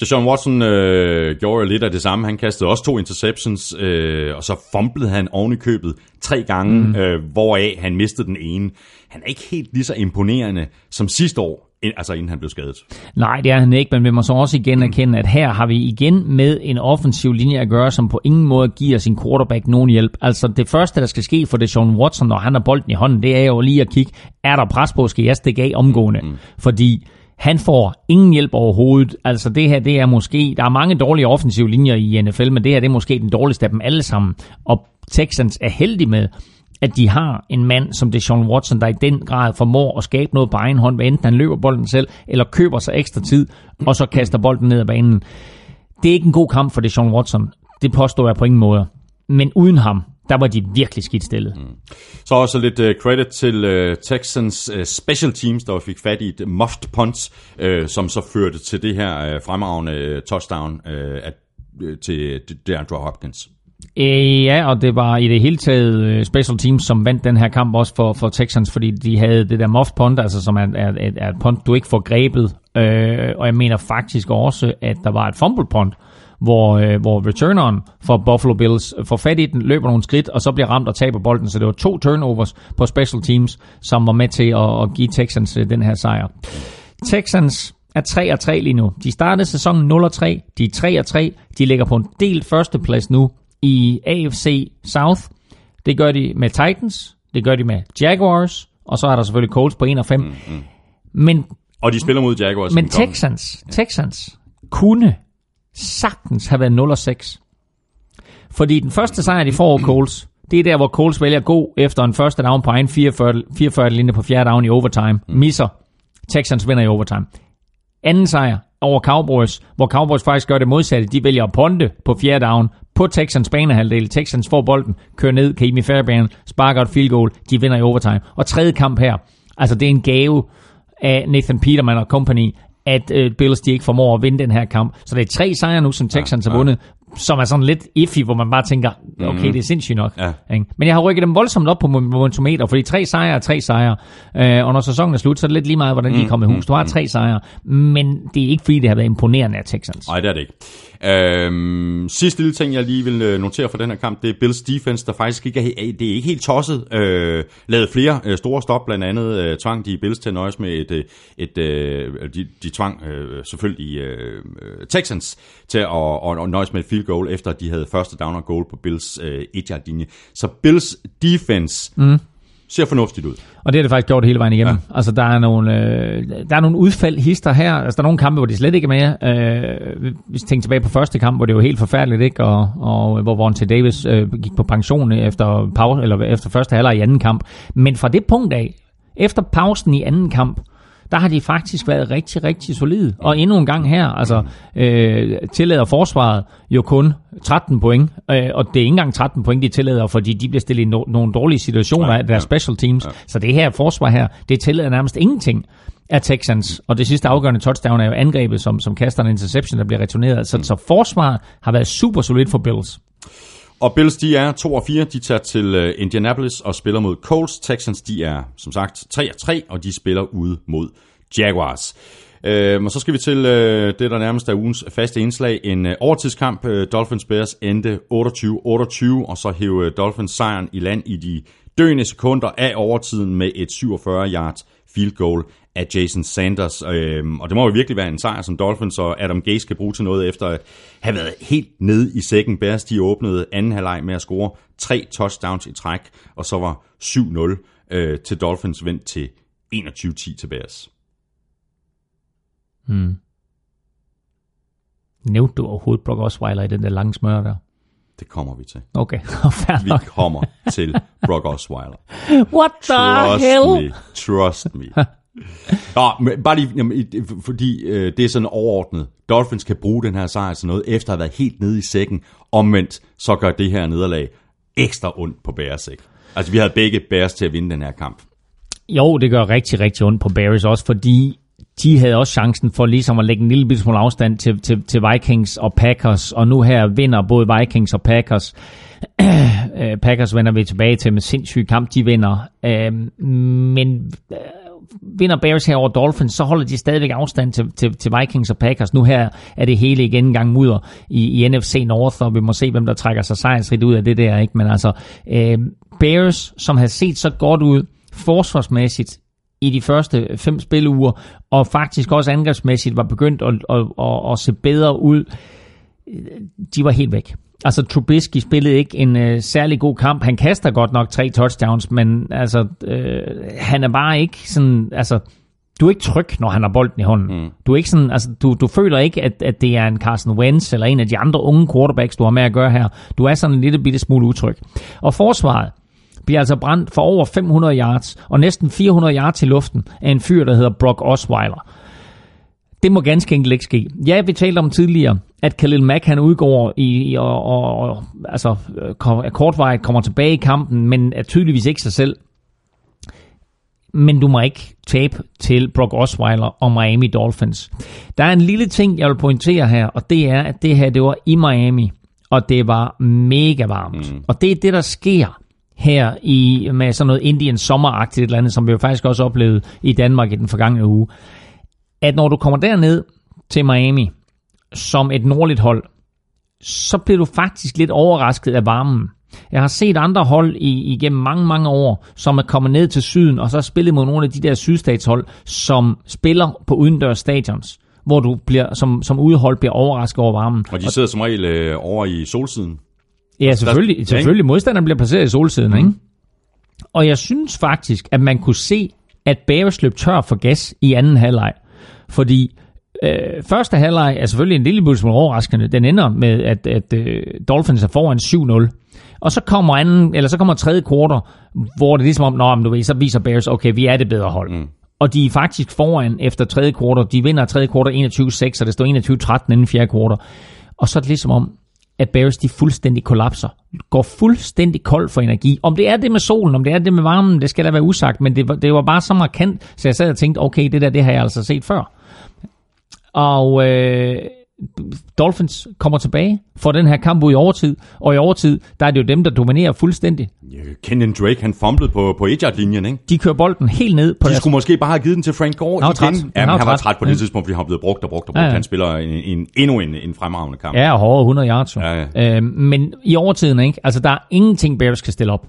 Deshaun Watson øh, gjorde lidt af det samme. Han kastede også to interceptions, øh, og så fumblede han oven i købet tre gange, mm. øh, hvoraf han mistede den ene. Han er ikke helt lige så imponerende som sidste år, altså inden han blev skadet. Nej, det er han ikke, men vi må så også igen erkende, at her har vi igen med en offensiv linje at gøre, som på ingen måde giver sin quarterback nogen hjælp. Altså det første, der skal ske for det Sean Watson, når han har bolden i hånden, det er jo lige at kigge, er der pres på, skal jeg stikke af omgående? Mm. Fordi han får ingen hjælp overhovedet. Altså det her, det er måske, der er mange dårlige offensive linjer i NFL, men det her, det er måske den dårligste af dem alle sammen. Og Texans er heldige med, at de har en mand som Deshaun Watson, der i den grad formår at skabe noget på egen hånd, hvad enten han løber bolden selv, eller køber sig ekstra tid, og så kaster bolden ned ad banen. Det er ikke en god kamp for Deshaun Watson. Det påstår jeg på ingen måde. Men uden ham, der var de virkelig skidt stillet. Mm. Så også lidt uh, credit til uh, Texans uh, special teams, der fik fat i et muffed punt, uh, som så førte til det her uh, fremragende touchdown uh, at, uh, til DeAndre Hopkins. Øh, ja, og det var i det hele taget øh, special teams, som vandt den her kamp også for, for Texans, fordi de havde det der muffed punt, altså som er, er, er, et punt, du ikke får grebet. Øh, og jeg mener faktisk også, at der var et fumble punt, hvor, øh, hvor returneren for Buffalo Bills får fat i den, løber nogle skridt, og så bliver ramt og taber bolden. Så det var to turnovers på special teams, som var med til at, at give Texans øh, den her sejr. Texans er 3 og 3 lige nu. De startede sæsonen 0 og 3. De er 3 og 3. De ligger på en del førsteplads nu i AFC South. Det gør de med Titans. Det gør de med Jaguars. Og så er der selvfølgelig Colts på 1 og 5. Mm, mm. Men, Og de spiller mod Jaguars. men som kommer. Texans, Texans kunne sagtens have været 0 og 6. Fordi den første sejr, de får over Colts, det er der, hvor Colts vælger at gå efter en første down på egen 44, 44 linje på fjerde down i overtime. Misser. Texans vinder i overtime. Anden sejr over Cowboys, hvor Cowboys faktisk gør det modsatte. De vælger at ponte på fjerde down på Texans banehalvdel. Texans får bolden, kører ned, Kemi Fairbairn sparker et field goal, de vinder i overtime. Og tredje kamp her, altså det er en gave af Nathan Peterman og company, at øh, Bills de ikke formår at vinde den her kamp. Så det er tre sejre nu, som Texans har vundet, som er sådan lidt iffy, hvor man bare tænker, okay, det er sindssygt nok. Ja. Ikke? Men jeg har rykket dem voldsomt op på momentometer, fordi tre sejre er tre sejre. Øh, og når sæsonen er slut, så er det lidt lige meget, hvordan de er kommet i hus. Du har tre sejre, men det er ikke fordi, det har været imponerende af Texans. Nej, det er det ikke. Øhm, sidste lille ting, jeg lige vil øh, notere for den her kamp, det er Bills defense, der faktisk ikke er, det er ikke helt tosset. Øh, lavet flere øh, store stop, blandt andet øh, tvang de Bills til at nøjes med et, øh, et øh, de, de tvang øh, selvfølgelig øh, øh, Texans til at, at, at nøjes med et field goal, efter at de havde første down og goal på Bills øh, 1 yard linje. Så Bills defense mm. ser fornuftigt ud. Og det har det faktisk gjort hele vejen igennem. Ja. Altså, der er nogle, øh, der er nogle udfald hister her. Altså, der er nogle kampe, hvor de slet ikke er med. Øh, hvis vi tænker tilbage på første kamp, hvor det var helt forfærdeligt, ikke? Og, og hvor Vontae Davis øh, gik på pension efter, pause, eller efter første halvleg i anden kamp. Men fra det punkt af, efter pausen i anden kamp, der har de faktisk været rigtig, rigtig solide. Og endnu en gang her, altså, øh, tillader forsvaret jo kun 13 point, øh, og det er ikke engang 13 point, de tillader, fordi de bliver stillet i no- nogle dårlige situationer af deres special teams. Så det her forsvar her, det tillader nærmest ingenting af Texans, og det sidste afgørende touchdown er jo angrebet, som, som kaster en interception, der bliver returneret. Så, så forsvaret har været super solidt for Bills. Og Bills, de er 2 og 4. De tager til øh, Indianapolis og spiller mod Colts. Texans, de er som sagt 3 og 3, og de spiller ude mod Jaguars. Øh, og så skal vi til øh, det, der nærmest er ugens faste indslag. En øh, overtidskamp. Øh, Dolphins Bears endte 28-28, og så hævde øh, Dolphins sejren i land i de døende sekunder af overtiden med et 47-yard field goal af Jason Sanders. Øhm, og det må jo virkelig være en sejr, som Dolphins og Adam Gase skal bruge til noget, efter at have været helt nede i sækken. Bears de åbnede anden halvleg med at score tre touchdowns i træk, og så var 7-0 øh, til Dolphins vendt til 21-10 til Bears. Nævnte du overhovedet Brock Osweiler i den der lange smør der? Det kommer vi til. Okay, fair Vi kommer til Brock Osweiler. What the Trust hell? me. Trust me. Nå, men bare lige, jamen, fordi øh, det er sådan overordnet. Dolphins kan bruge den her sejr til noget, efter at have været helt nede i sækken. Omvendt, så gør det her nederlag ekstra ondt på Bears, ikke? Altså, vi havde begge Bears til at vinde den her kamp. Jo, det gør rigtig, rigtig ondt på Bears også, fordi de havde også chancen for ligesom at lægge en lille smule afstand til, til, til Vikings og Packers, og nu her vinder både Vikings og Packers. Øh, Packers vender vi tilbage til med sindssyg kamp, de vinder. Øh, men øh, vinder Bears her over Dolphins, så holder de stadigvæk afstand til, til, til Vikings og Packers. Nu her er det hele igen en gang mudder i, i NFC North, og vi må se, hvem der trækker sig sejrsrigt ud af det der. ikke. Men altså, øh, Bears, som har set så godt ud forsvarsmæssigt i de første fem spiluger, og faktisk også angrebsmæssigt var begyndt at, at, at, at se bedre ud, øh, de var helt væk. Altså Trubisky spillede ikke en øh, særlig god kamp. Han kaster godt nok tre touchdowns, men altså øh, han er bare ikke sådan, altså du er ikke tryg, når han har bolden i hånden. Mm. Du er ikke sådan, altså du, du føler ikke, at, at det er en Carson Wentz eller en af de andre unge quarterbacks, du har med at gøre her. Du er sådan en lille bitte smule utryg. Og forsvaret bliver altså brændt for over 500 yards og næsten 400 yards i luften af en fyr, der hedder Brock Osweiler. Det må ganske enkelt ikke ske. Ja, vi talte om tidligere, at Khalil Mack han udgår i, i og, og, og altså kortvarigt kommer tilbage i kampen, men er tydeligvis ikke sig selv. Men du må ikke tabe til Brock Osweiler og Miami Dolphins. Der er en lille ting, jeg vil pointere her, og det er, at det her det var i Miami, og det var mega varmt. Mm. Og det er det, der sker her i med sådan noget Indian sommeragtigt et eller andet, som vi jo faktisk også oplevede i Danmark i den forgangne uge at når du kommer derned til Miami som et nordligt hold, så bliver du faktisk lidt overrasket af varmen. Jeg har set andre hold i, igennem mange, mange år, som er kommet ned til syden, og så har spillet mod nogle af de der sydstatshold, som spiller på udendørs stadions. hvor du bliver, som, som udhold bliver overrasket over varmen. Og de sidder som regel øh, over i solsiden. Ja, selvfølgelig. der- selvfølgelig. Modstanderen bliver placeret i solsiden, mm. ikke? Og jeg synes faktisk, at man kunne se, at Bears løb tør for gas i anden halvleg. Fordi øh, første halvleg er selvfølgelig en lille smule overraskende. Den ender med, at, at øh, Dolphins er foran 7-0. Og så kommer anden, eller så kommer tredje kvartal, hvor det er ligesom om, Nå, men du ved, så viser Bears, okay, vi er det bedre hold. Mm. Og de er faktisk foran efter tredje kvartal. De vinder tredje kvartal 21-6, og det står 21-13 inden fjerde kvartal. Og så er det ligesom om, at Bears de fuldstændig kollapser. Går fuldstændig kold for energi. Om det er det med solen, om det er det med varmen, det skal da være usagt, men det var, det var bare så markant, så jeg sad og tænkte, okay, det der, det har jeg altså set før. Og øh, Dolphins kommer tilbage, får den her kamp ud i overtid, og i overtid, der er det jo dem, der dominerer fuldstændig. Kenyon Drake, han fumblede på, på 1 linjen ikke? De kører bolden helt ned på De deres... skulle måske bare have givet den til Frank Gore Han var træt. igen. Han han var træt. på det Ja. tidspunkt, fordi han blev brugt og brugt og brugt. Ja, ja. Han spiller en, en, endnu en, en fremragende kamp. Ja, og hårde 100 yards. jo. Ja, Øh, men i overtiden, ikke? Altså, der er ingenting, Bears kan stille op.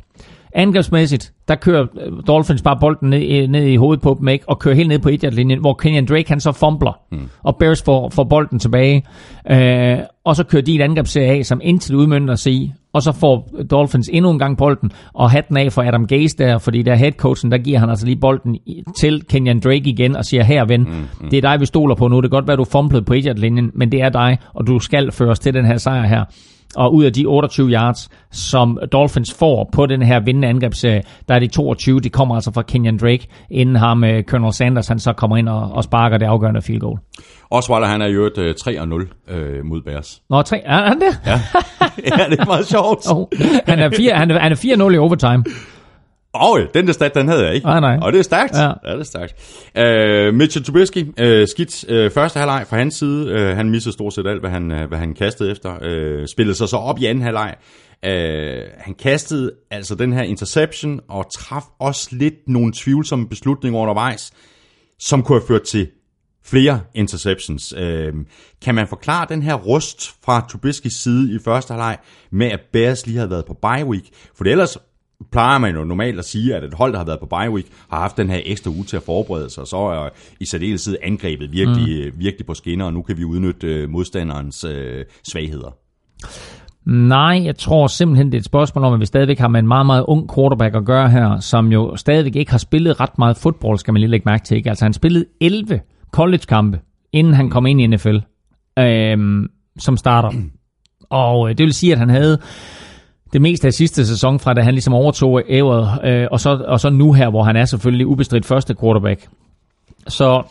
Angrebsmæssigt, der kører øh, Dolphins bare bolden ned, i- ned i hovedet på dem, ikke? og kører helt ned på 1 linjen hvor Kenyon Drake han så fumbler, mm. og Bears får, får bolden tilbage. Øh, og så kører de et angrebsserie af, som indtil udmyndter sig i, og så får Dolphins endnu en gang bolden, og hatten af for Adam Gase der, fordi der headcoachen, der giver han altså lige bolden til Kenyon Drake igen, og siger, her ven, mm, mm. det er dig, vi stoler på nu, det kan godt være, du fumblede på 1 linjen men det er dig, og du skal føres til den her sejr her. Og ud af de 28 yards, som Dolphins får på den her vindende angrebsserie, der er de 22, de kommer altså fra Kenyon Drake, inden ham uh, Colonel Sanders, han så kommer ind og, og sparker det afgørende field goal. Osweiler, han er jo et øh, 3-0 øh, mod Bears. Nå, tre, er han det? Ja. ja, det er meget sjovt. Oh, han er fire- han er, han er 4-0 i overtime. Åh, oh, den der stat, den havde jeg ikke. Nej, nej. Og det er stærkt. Ja. ja det er stærkt. Uh, Mitchell Trubisky, uh, skidt uh, første halvleg fra hans side. Uh, han missede stort set alt, hvad han, uh, hvad han kastede efter. Uh, spillede sig så op i anden halvleg. Uh, han kastede altså den her interception, og traf også lidt nogle tvivlsomme beslutninger undervejs, som kunne have ført til flere interceptions. Øh, kan man forklare den her rust fra Trubiskys side i første halvleg med, at Bears lige havde været på bye week? For ellers plejer man jo normalt at sige, at et hold, der har været på bye week, har haft den her ekstra uge til at forberede sig, og så er i særdeleshed angrebet virkelig, mm. virkelig på skinner, og nu kan vi udnytte øh, modstanderens øh, svagheder. Nej, jeg tror simpelthen, det er et spørgsmål om, at vi stadigvæk har med en meget, meget ung quarterback at gøre her, som jo stadigvæk ikke har spillet ret meget fodbold, skal man lige lægge mærke til. Ikke? Altså han spillede 11 college-kampe, inden han kom ind i NFL, øhm, som starter. Og øh, det vil sige, at han havde det meste af sidste sæson fra, da han ligesom overtog ævret, øh, og, så, og så nu her, hvor han er selvfølgelig ubestridt første quarterback. Så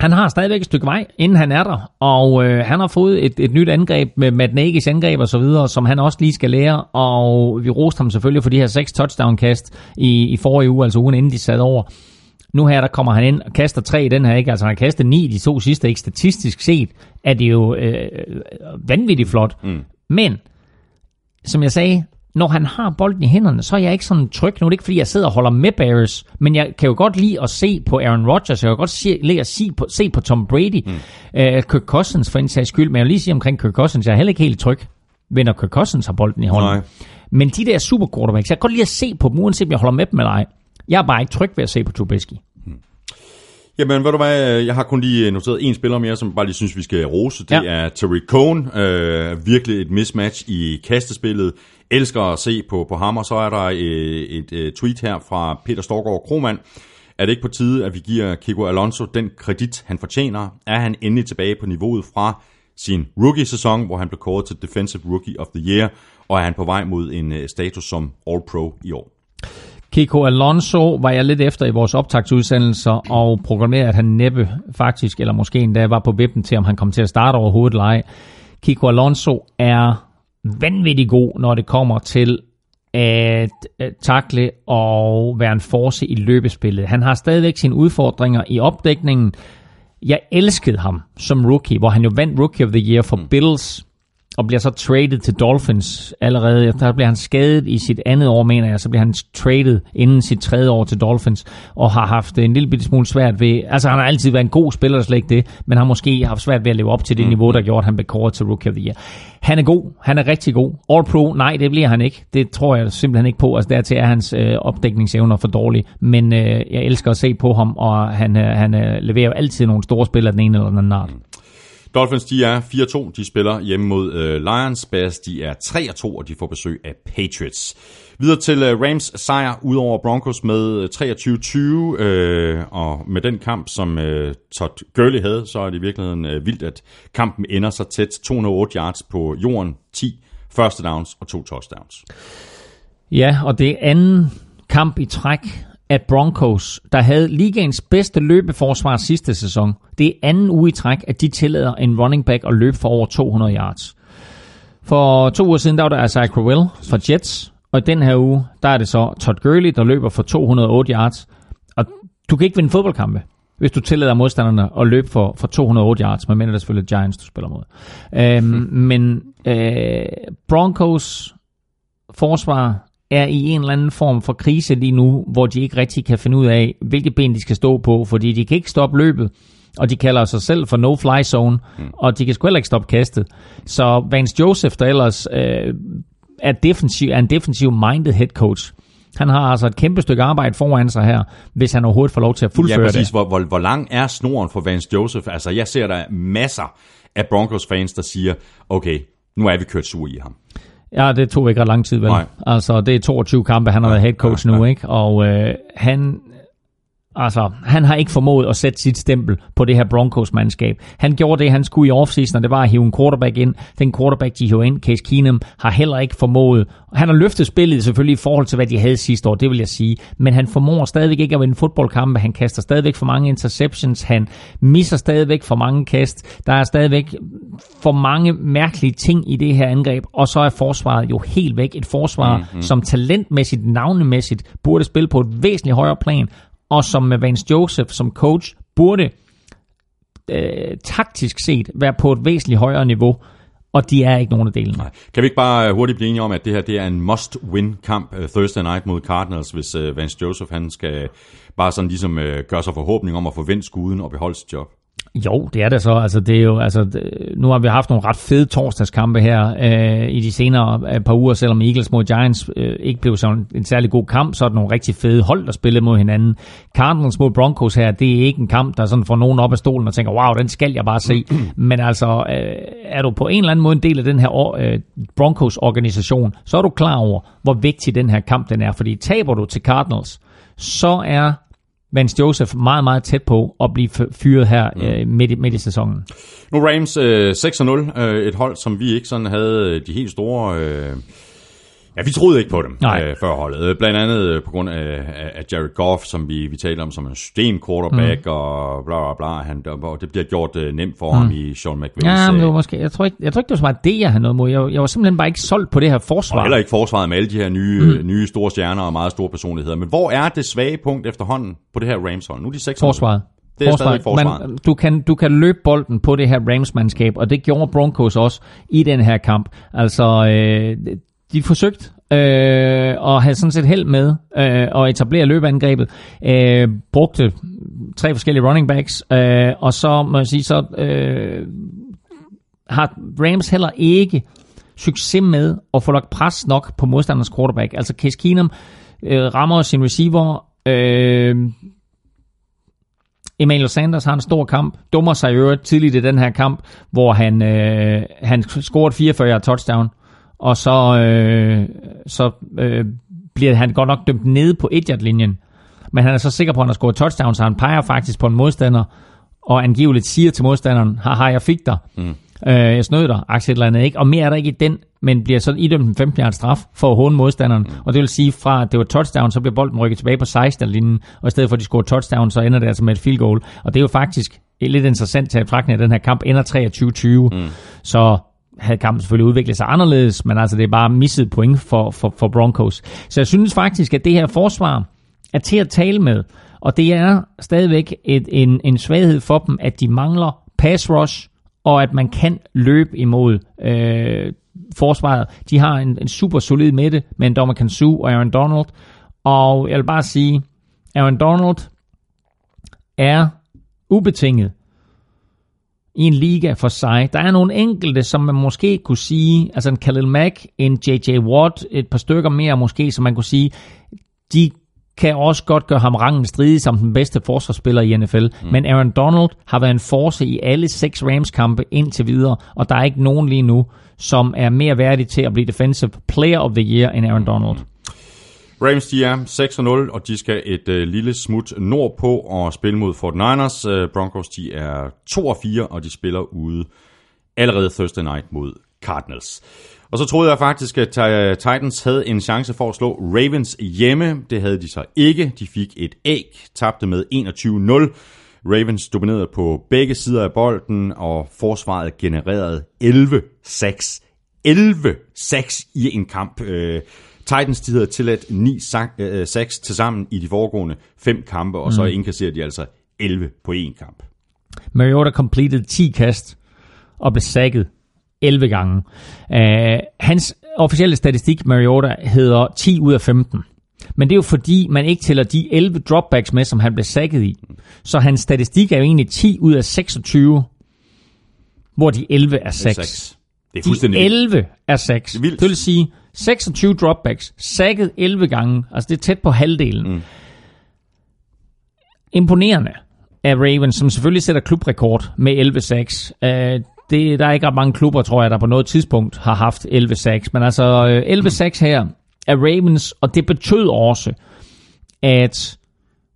han har stadigvæk et stykke vej, inden han er der, og øh, han har fået et, et nyt angreb med Matt Nagy's angreb og så videre, som han også lige skal lære, og vi roste ham selvfølgelig for de her seks touchdown-kast i, i forrige uge, altså ugen inden de sad over. Nu her, der kommer han ind og kaster tre i den her, ikke? Altså han har kastet ni de to sidste, ikke? Statistisk set er det jo øh, vanvittigt flot. Mm. Men, som jeg sagde, når han har bolden i hænderne, så er jeg ikke sådan tryg. Nu er det ikke, fordi jeg sidder og holder med Bears, men jeg kan jo godt lide at se på Aaron Rodgers, jeg kan godt se, lide at se på, se på Tom Brady, mm. uh, Kirk Cousins for en sags skyld, men jeg vil lige sige omkring Kirk Cousins, jeg er heller ikke helt tryg ved, når Kirk Cousins har bolden i hånden. Nej. Men de der super quarterbacks, jeg kan godt lide at se på dem, uanset om jeg holder med dem eller ej. Jeg er bare ikke tryg ved at se på Trubisky. Jamen, ved du hvad, jeg har kun lige noteret en spiller mere, som bare lige synes, vi skal rose. Det Ja. er Tariq Cohen. Øh, virkelig et mismatch i kastespillet. Elsker at se på, på ham, og så er der øh, et øh, tweet her fra Peter Storgård Kromand. Er det ikke på tide, at vi giver Kiko Alonso den kredit, han fortjener? Er han endelig tilbage på niveauet fra sin rookie-sæson, hvor han blev kåret til Defensive Rookie of the Year, og er han på vej mod en øh, status som All-Pro i år? Kiko Alonso var jeg lidt efter i vores optagsudsendelser og programmerede, at han næppe faktisk, eller måske endda var på vippen til, om han kom til at starte overhovedet eller ej. Kiko Alonso er vanvittig god, når det kommer til at takle og være en force i løbespillet. Han har stadigvæk sine udfordringer i opdækningen. Jeg elskede ham som rookie, hvor han jo vandt Rookie of the Year for Bills. Og bliver så traded til Dolphins allerede. Der bliver han skadet i sit andet år, mener jeg. Så bliver han traded inden sit tredje år til Dolphins, og har haft en lille bitte smule svært ved... Altså, han har altid været en god spiller, slet ikke det, men har måske haft svært ved at leve op til det mm. niveau, der gjorde, at han blev kåret til Rookie of the Year. Han er god. Han er rigtig god. All Pro, nej, det bliver han ikke. Det tror jeg simpelthen ikke på. Altså, dertil er hans øh, opdækningsevner for dårlige. Men øh, jeg elsker at se på ham, og han, øh, han øh, leverer jo altid nogle store spillere, den ene eller den anden art. Dolphins, de er 4-2. De spiller hjemme mod øh, Lions. Bears, de er 3-2, og de får besøg af Patriots. Videre til øh, Rams sejr ud over Broncos med øh, 23-20, øh, og med den kamp, som øh, Todd Gurley havde, så er det i virkeligheden øh, vildt, at kampen ender så tæt. 208 yards på jorden, 10 første downs og to touchdowns. Ja, og det er anden kamp i træk, at Broncos, der havde ligaens bedste løbeforsvar sidste sæson, det er anden uge i træk, at de tillader en running back at løbe for over 200 yards. For to uger siden, der var der Isaiah Crowell fra Jets, og den her uge, der er det så Todd Gurley, der løber for 208 yards. Og du kan ikke vinde fodboldkampe, hvis du tillader modstanderne at løbe for, for 208 yards, men det er selvfølgelig Giants, du spiller mod. Øhm, men øh, Broncos forsvar er i en eller anden form for krise lige nu, hvor de ikke rigtig kan finde ud af, hvilke ben de skal stå på, fordi de kan ikke stoppe løbet, og de kalder sig selv for no-fly zone, mm. og de kan sgu heller ikke stoppe kastet. Så Vance Joseph, der ellers øh, er, defensiv, er en defensiv-minded head coach, han har altså et kæmpe stykke arbejde foran sig her, hvis han overhovedet får lov til at fuldføre ja, præcis. det. Hvor, hvor, hvor lang er snoren for Vance Joseph? Altså, jeg ser der masser af Broncos-fans, der siger, okay, nu er vi kørt sur i ham. Ja, det tog ikke ret lang tid, vel? Nej. Altså, det er 22 kampe, han har været head coach nu, ikke? Og øh, han Altså, han har ikke formået at sætte sit stempel på det her Broncos-mandskab. Han gjorde det, han skulle i offseason, og det var at hive en quarterback ind. Den quarterback, de hiver ind, Case Keenum, har heller ikke formået. Han har løftet spillet selvfølgelig i forhold til, hvad de havde sidste år, det vil jeg sige. Men han formår stadigvæk ikke at vinde fodboldkampe. Han kaster stadigvæk for mange interceptions. Han misser stadigvæk for mange kast. Der er stadigvæk for mange mærkelige ting i det her angreb. Og så er forsvaret jo helt væk. Et forsvar, mm-hmm. som talentmæssigt, navnemæssigt, burde spille på et væsentligt højere plan og som med Vance Joseph som coach burde øh, taktisk set være på et væsentligt højere niveau, og de er ikke nogen af delene. Nej. Kan vi ikke bare øh, hurtigt blive enige om, at det her det er en must-win-kamp uh, øh, Thursday night mod Cardinals, hvis uh, Vance Joseph han skal bare sådan ligesom uh, gøre sig forhåbning om at få vendt skuden og beholde sit job? Jo, det er det så. Altså, det er jo, altså, nu har vi haft nogle ret fede torsdagskampe her øh, i de senere øh, par uger, selvom Eagles mod Giants øh, ikke blev sådan en særlig god kamp, så er det nogle rigtig fede hold, der spillede mod hinanden. Cardinals mod Broncos her, det er ikke en kamp, der sådan får nogen op af stolen og tænker, wow, den skal jeg bare se. Men altså, øh, er du på en eller anden måde en del af den her øh, Broncos-organisation, så er du klar over, hvor vigtig den her kamp den er. Fordi taber du til Cardinals, så er Vance Joseph meget, meget tæt på at blive fyret her mm. øh, midt, i, midt i sæsonen. Nu Rams øh, 6-0, øh, et hold, som vi ikke sådan havde øh, de helt store... Øh Ja, vi troede ikke på dem øh, før holdet. Øh, blandt andet øh, på grund af, af Jared Goff, som vi, vi talte om som en system quarterback mm. og bla bla bla. Han, og det bliver gjort uh, nemt for mm. ham i Sean McVay's. Ja, men det var måske, jeg, tror ikke, jeg tror ikke, det var så meget det, jeg havde noget mod. Jeg, jeg var simpelthen bare ikke solgt på det her forsvar. Og heller ikke forsvaret med alle de her nye, mm. nye store stjerner og meget store personligheder. Men hvor er det svage punkt efterhånden på det her Rams-hold? Nu er de 6 Forsvaret. Det er forsvaret. forsvaret. Men du kan, du kan løbe bolden på det her Rams-mandskab, og det gjorde Broncos også i den her kamp. Altså, øh, de forsøgte øh, og havde sådan set held med øh, at etablere løbeangrebet. Øh, brugte tre forskellige running backs, øh, og så må jeg sige, så øh, har Rams heller ikke succes med at få lagt pres nok på modstanders quarterback. Altså Case Keenum øh, rammer sin receiver, øh, Emmanuel Sanders har en stor kamp, dummer sig i øvrigt tidligt i den her kamp, hvor han, øh, han scorede 44 touchdown og så, øh, så øh, bliver han godt nok dømt nede på 1 linjen men han er så sikker på, at han har scoret touchdown, så han peger faktisk på en modstander, og angiveligt siger til modstanderen, haha, jeg fik dig. Mm. Øh, jeg snød dig, aktie eller andet, ikke? Og mere er der ikke i den, men bliver så idømt en 15 yards straf for at håne modstanderen. Mm. Og det vil sige, fra at det var touchdown, så bliver bolden rykket tilbage på 16 linjen, og i stedet for at de scorer touchdown, så ender det altså med et field goal. Og det er jo faktisk lidt interessant til at at den her kamp ender 23-20. Mm. Så havde kampen selvfølgelig udviklet sig anderledes, men altså det er bare misset point for, for, for Broncos. Så jeg synes faktisk, at det her forsvar er til at tale med, og det er stadigvæk et, en, en svaghed for dem, at de mangler pass rush og at man kan løbe imod øh, forsvaret. De har en, en super solid midte med en Dommer Kansu og Aaron Donald, og jeg vil bare sige, Aaron Donald er ubetinget i en liga for sig. Der er nogle enkelte, som man måske kunne sige, altså en Khalil Mack, en J.J. Watt, et par stykker mere måske, som man kunne sige, de kan også godt gøre ham rangen stridig som den bedste forsvarsspiller i NFL. Mm. Men Aaron Donald har været en force i alle seks Rams-kampe indtil videre, og der er ikke nogen lige nu, som er mere værdig til at blive Defensive Player of the Year end Aaron Donald. Ravens de er 6-0, og de skal et øh, lille smut nordpå og spille mod Fort Niners. Øh, Broncos de er 2-4, og de spiller ude allerede Thursday night mod Cardinals. Og så troede jeg faktisk, at øh, Titans havde en chance for at slå Ravens hjemme. Det havde de så ikke. De fik et æg, tabte med 21-0. Ravens dominerede på begge sider af bolden, og forsvaret genererede 11-6. 11-6 i en kamp. Øh, Titans de havde tilladt 9 6 til sammen i de foregående fem kampe, og så indkasserer de altså 11 på én kamp. Mariota completed 10 kast og blev sækket 11 gange. Uh, hans officielle statistik, Mariota, hedder 10 ud af 15. Men det er jo fordi, man ikke tæller de 11 dropbacks med, som han blev sækket i. Så hans statistik er jo egentlig 10 ud af 26, hvor de 11 er 6. Seks. Det er De fuldstændig vildt. 11 er 6. Det er vildt. Det vil sige 26 dropbacks, sækket 11 gange. Altså det er tæt på halvdelen. Mm. Imponerende af Ravens, som selvfølgelig sætter klubrekord med 11 sacks. Uh, det, der er ikke ret mange klubber, tror jeg, der på noget tidspunkt har haft 11 sacks. Men altså øh, 11 sacks her af Ravens, og det betød også, at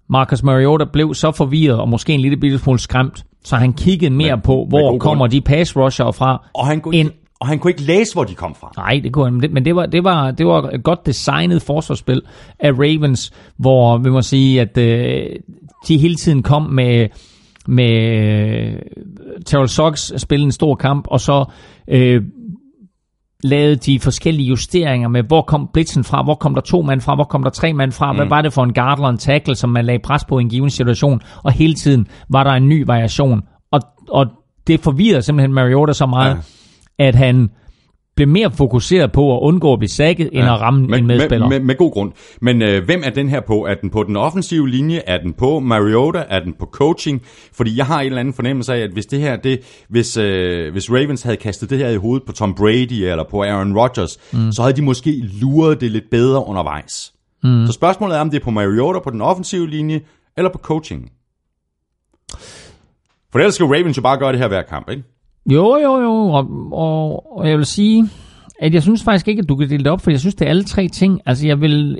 Marcus Mariota blev så forvirret, og måske en lille bitte smule skræmt, så han kiggede mere Men- på, hvor kommer de pass rusher fra. Og han, kunne ind. Og han kunne ikke læse, hvor de kom fra. Nej, det kunne han, men det- var, det var, det var et godt designet forsvarsspil af Ravens, hvor vi må sige, at øh, de hele tiden kom med, med øh, Terrell Suggs spille en stor kamp, og så øh, lavede de forskellige justeringer med, hvor kom blitzen fra, hvor kom der to mand fra, hvor kom der tre mand fra, mm. hvad var det for en guard eller en tackle, som man lagde pres på i en given situation, og hele tiden var der en ny variation. Og, og det forvirrede simpelthen Mariota så meget, ja. At han blev mere fokuseret på at undgå at blive sækket, end at ramme med, en medspiller. Med, med, med god grund. Men øh, hvem er den her på? Er den på den offensive linje? Er den på Mariota? Er den på coaching? Fordi jeg har en eller anden fornemmelse af, at hvis det her, det, hvis, øh, hvis Ravens havde kastet det her i hovedet på Tom Brady eller på Aaron Rodgers, mm. så havde de måske luret det lidt bedre undervejs. Mm. Så spørgsmålet er, om det er på Mariota på den offensive linje, eller på coaching. For ellers skal Ravens jo bare gøre det her hver kamp, ikke? Jo, jo, jo, og, og, og jeg vil sige, at jeg synes faktisk ikke, at du kan dele det op, for jeg synes, det er alle tre ting. Altså, jeg vil,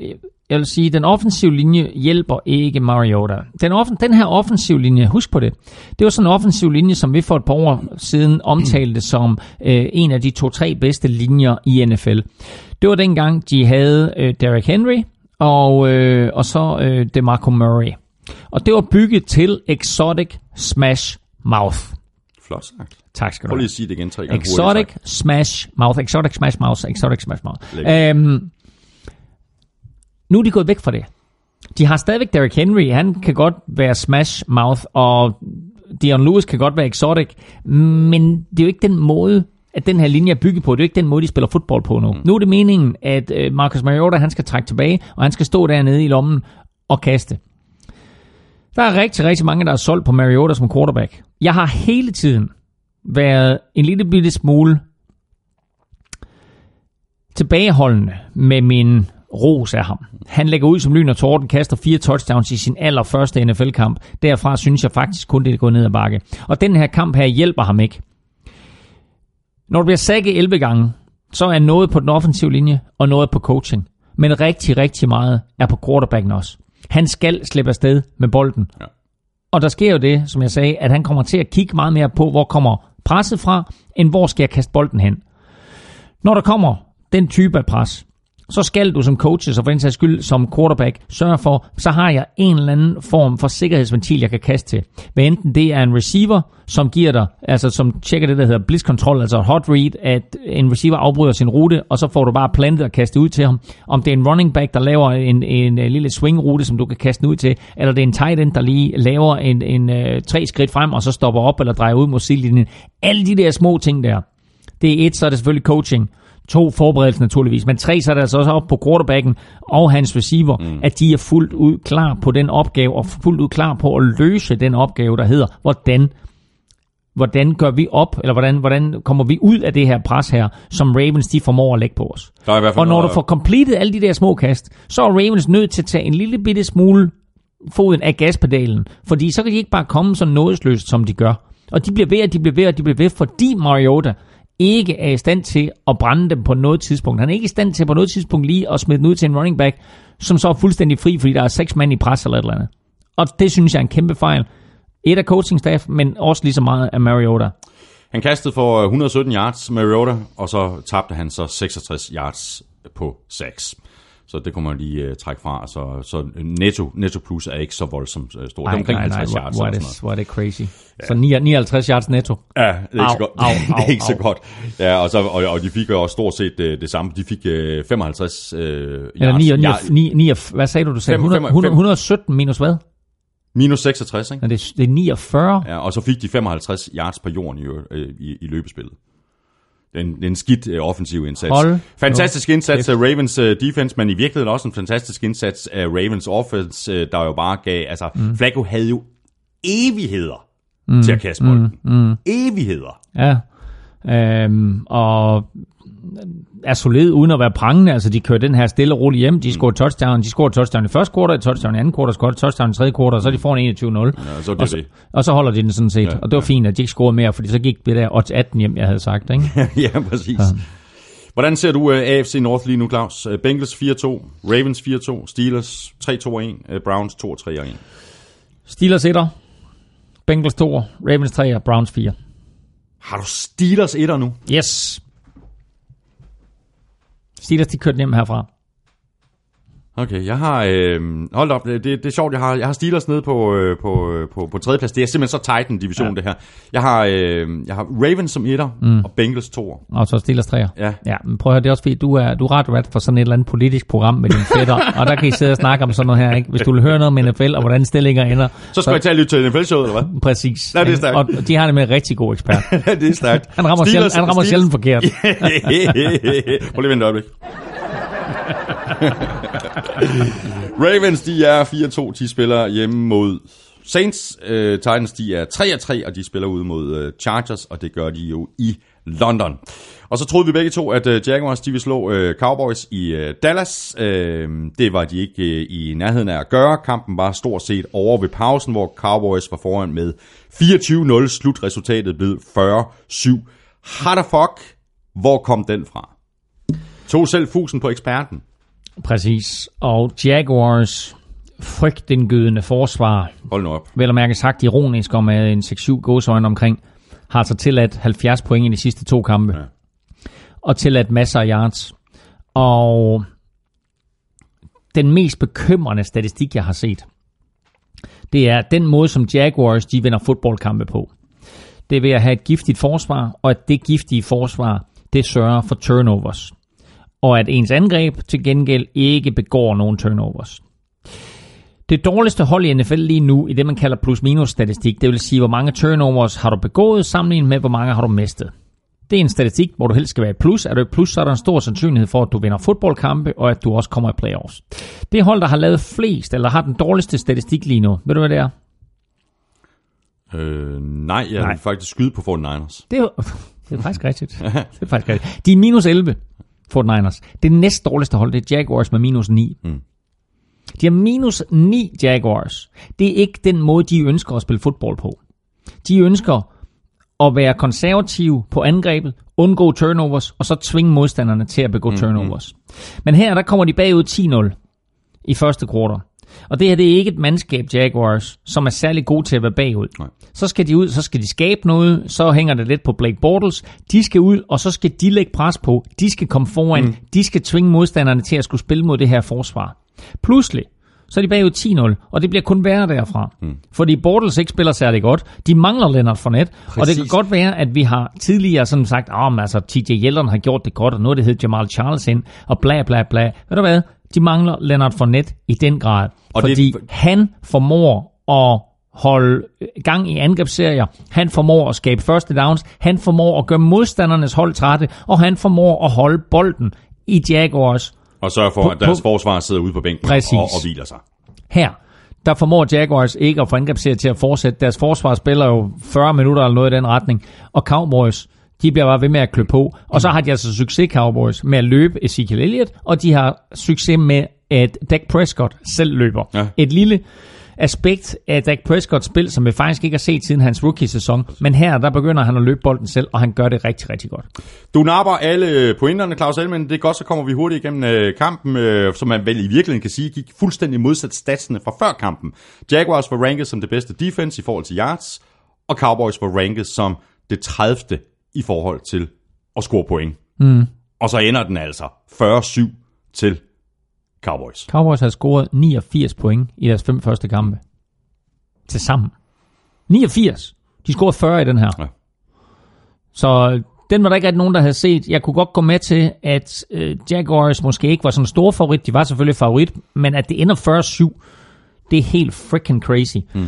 jeg vil sige, at den offensive linje hjælper ikke Mariota. Den, offen, den her offensive linje, husk på det, det var sådan en offensiv linje, som vi for et par år siden omtalte som øh, en af de to-tre bedste linjer i NFL. Det var dengang, de havde øh, Derrick Henry og, øh, og så øh, DeMarco Murray. Og det var bygget til Exotic Smash Mouth. Flot sagt. Tak skal du Prøv have. lige at sige det igen tre gange. Exotic hurtigt. Smash Mouth. Exotic Smash Mouth. Exotic Smash Mouth. Øhm, nu er de gået væk fra det. De har stadigvæk Derrick Henry. Han kan godt være Smash Mouth, og Dion Lewis kan godt være Exotic. Men det er jo ikke den måde, at den her linje er bygget på. Det er jo ikke den måde, de spiller fodbold på nu. Mm. Nu er det meningen, at øh, Marcus Mariota han skal trække tilbage, og han skal stå dernede i lommen og kaste. Der er rigtig, rigtig mange, der er solgt på Mariota som quarterback. Jeg har hele tiden været en lille bitte smule tilbageholdende med min ros af ham. Han lægger ud som lyn og torden, kaster fire touchdowns i sin allerførste NFL-kamp. Derfra synes jeg faktisk kun, det er gået ned ad bakke. Og den her kamp her hjælper ham ikke. Når du bliver sækket 11 gange, så er noget på den offensive linje, og noget på coaching. Men rigtig, rigtig meget er på quarterbacken også. Han skal slippe afsted med bolden. Ja. Og der sker jo det, som jeg sagde, at han kommer til at kigge meget mere på, hvor kommer presset fra, end hvor skal jeg kaste bolden hen. Når der kommer den type af pres, så skal du som coach, og for den sags skyld som quarterback sørge for, så har jeg en eller anden form for sikkerhedsventil, jeg kan kaste til. Hvad enten det er en receiver, som giver dig, altså som tjekker det, der hedder blitz control, altså hot read, at en receiver afbryder sin rute, og så får du bare plantet og kastet ud til ham. Om det er en running back, der laver en, en, en lille swing-rute, som du kan kaste ud til, eller det er en tight end, der lige laver en, en, en tre skridt frem, og så stopper op eller drejer ud mod sidelinjen. Alle de der små ting der. Det er et, så er det selvfølgelig coaching. To, forberedelse naturligvis. Men tre, så er det altså også op på quarterbacken og hans receiver, mm. at de er fuldt ud klar på den opgave, og fuldt ud klar på at løse den opgave, der hedder, hvordan hvordan gør vi op, eller hvordan, hvordan kommer vi ud af det her pres her, som Ravens de formår at lægge på os. Der er i hvert fald Og når noget- du får completed alle de der små kast, så er Ravens nødt til at tage en lille bitte smule foden af gaspedalen, fordi så kan de ikke bare komme så nådesløst, som de gør. Og de bliver ved, og de bliver ved, og de bliver ved, fordi Mariota ikke er i stand til at brænde dem på noget tidspunkt. Han er ikke i stand til på noget tidspunkt lige at smide den ud til en running back, som så er fuldstændig fri, fordi der er seks mand i pres eller et eller andet. Og det synes jeg er en kæmpe fejl. Et af coaching staff, men også lige så meget af Mariota. Han kastede for øh, 117 yards, Mariota, og så tabte han så 66 yards på 6. Så det kunne man lige uh, trække fra. Så, så netto, netto plus er ikke så voldsomt uh, stort. det er omkring 50 hvor, yards. hvor, er det, hvor er det crazy. Ja. Så 59 yards netto. Ja, det er ikke Au, så godt. au, det er ikke au, så au. godt. Ja, og, så, og, og de fik jo også stort set uh, det samme. De fik uh, 55 uh, yards. Eller 9, 9, Yard- 9, 9, hvad sagde du, du sagde? Fem- 100, fem- 100, fem- 117 minus hvad? minus 66, ikke? Nå, det, er- det er 49. Ja, og så fik de 55 yards på jorden i, øh, i, i løbespillet. En, en skidt uh, offensiv indsats. Hold fantastisk nu indsats af. Ravens uh, defense, men i virkeligheden også en fantastisk indsats af Ravens offense, uh, der jo bare gav... Altså, mm. Flacco havde jo evigheder mm. til at kaste bolden. Mm. Mm. Evigheder. Ja. Øhm, og er solid uden at være prangende. Altså, de kører den her stille og roligt hjem. De scorer touchdown. De scorer touchdown i første kvartal, touchdown i anden kvartal, scorer touchdown i tredje kvartal, og så de får en 21-0. Ja, så og, så, det. og så holder de den sådan set. Ja, Ja, og det var fint, at de ikke scorede mere, fordi så gik det der odds 18 hjem, jeg havde sagt. Ikke? ja, præcis. Hvordan ser du uh, AFC North lige nu, Claus? Uh, Bengals 4-2, Ravens 4-2, Steelers 3-2-1, uh, Browns 2-3-1. Steelers 1'er, Bengals 2'er, Ravens 3'er, Browns 4. Har du Steelers 1'er nu? Yes. Steelers, de kørte hjem herfra. Okay, jeg har... Øh, hold op, det, det er sjovt, jeg har, jeg har Steelers nede på, øh, på, øh, på, på tredje plads. Det er simpelthen så tight en division, ja. det her. Jeg har, øh, jeg har Ravens som etter, mm. og Bengals toer. Og så Steelers 3'er. Ja. Ja, men prøv at høre, det er også fordi, du er, du er ret ret for sådan et eller andet politisk program med dine fætter, og der kan I sidde og snakke om sådan noget her, ikke? Hvis du vil høre noget med NFL, og hvordan stillinger ender. Så skal jeg tage lidt til NFL-showet, eller hvad? Præcis. Ja, det er stærkt. Og de har det med en rigtig god ekspert. Det er stærkt. Han rammer, sjældent, han rammer sjældent forkert. Prøv lige at vente et øjeblik. Ravens, de er 4-2. De spiller hjemme mod Saints. Uh, Titans, de er 3-3, og de spiller ude mod uh, Chargers, og det gør de jo i London. Og så troede vi begge to, at uh, Jaguars de ville slå uh, Cowboys i uh, Dallas. Uh, det var de ikke uh, i nærheden af at gøre. Kampen var stort set over ved pausen, hvor Cowboys var foran med 24-0. Slutresultatet blev 40-7. How the fuck? Hvor kom den fra? Tog selv fusen på eksperten. Præcis. Og Jaguars frygtindgydende forsvar, Hold nu op. vel at mærke sagt ironisk med en 6-7 gåsøjne omkring, har så tilladt 70 point i de sidste to kampe. Ja. Og tilladt masser af yards. Og den mest bekymrende statistik, jeg har set, det er den måde, som Jaguars de vinder fodboldkampe på. Det er ved at have et giftigt forsvar, og at det giftige forsvar, det sørger for turnovers. Og at ens angreb til gengæld ikke begår nogen turnovers. Det dårligste hold i NFL lige nu, i det man kalder plus-minus statistik, det vil sige, hvor mange turnovers har du begået, sammenlignet med, hvor mange har du mistet. Det er en statistik, hvor du helst skal være i plus. Er du i plus, så er der en stor sandsynlighed for, at du vinder fodboldkampe, og at du også kommer i playoffs. Det hold, der har lavet flest, eller har den dårligste statistik lige nu, ved du hvad det er? Øh, nej, jeg Nej. vil faktisk skyde på 49ers. Det er, det er faktisk rigtigt. Det er faktisk rigtigt. De er minus 11, 49ers. Det næst dårligste hold, det er Jaguars med minus 9. Mm. De har minus 9 Jaguars. Det er ikke den måde, de ønsker at spille fodbold på. De ønsker at være konservative på angrebet, undgå turnovers, og så tvinge modstanderne til at begå turnovers. Men her, der kommer de bagud 10-0 i første kvartal. Og det her, det er ikke et mandskab, Jaguars, som er særlig god til at være bagud. Nej. Så skal de ud, så skal de skabe noget, så hænger det lidt på Blake Bortles. De skal ud, og så skal de lægge pres på. De skal komme foran. Mm. De skal tvinge modstanderne til at skulle spille mod det her forsvar. Pludselig, så er de bagud 10-0, og det bliver kun værre derfra. Mm. Fordi Bortles ikke spiller særlig godt. De mangler Leonard Fournette, Præcis. og det kan godt være, at vi har tidligere sådan sagt, at oh, altså, TJ Yeldon har gjort det godt, og nu er det hed Jamal Charles ind, og bla bla bla. Ved du hvad? De mangler Leonard Fournette i den grad. Og fordi det- han formår at holde gang i angrebsserier. Han formår at skabe første downs. Han formår at gøre modstandernes hold trætte. Og han formår at holde bolden i Jaguars Og sørge for, På- at deres på- forsvar sidder ude på bænken Præcis. og, og hviler sig. her. Der formår Jaguars ikke at få angrebsserier til at fortsætte. Deres forsvar spiller jo 40 minutter eller noget i den retning. Og Cowboys, de bliver bare ved med at klø på. Og så har de altså succes, Cowboys, med at løbe Ezekiel Elliott. Og de har succes med, at Dak Prescott selv løber. Ja. Et lille aspekt af Dak Prescotts spil, som vi faktisk ikke har set siden hans rookie-sæson. Men her, der begynder han at løbe bolden selv, og han gør det rigtig, rigtig godt. Du napper alle pointerne, Claus Elmen. Det er godt, så kommer vi hurtigt igennem øh, kampen, øh, som man vel i virkeligheden kan sige, gik fuldstændig modsat statsene fra før kampen. Jaguars var ranket som det bedste defense i forhold til yards, og Cowboys var ranket som det 30. i forhold til at score point. Mm. Og så ender den altså 40-7 til Cowboys. Cowboys har scoret 89 point i deres fem første kampe. Til sammen. 89. De scorede 40 i den her. Ja. Så den var der ikke rigtig nogen, der havde set. Jeg kunne godt gå med til, at øh, Jaguars måske ikke var sådan en stor favorit. De var selvfølgelig favorit, men at det ender 40-7, det er helt freaking crazy. Mm.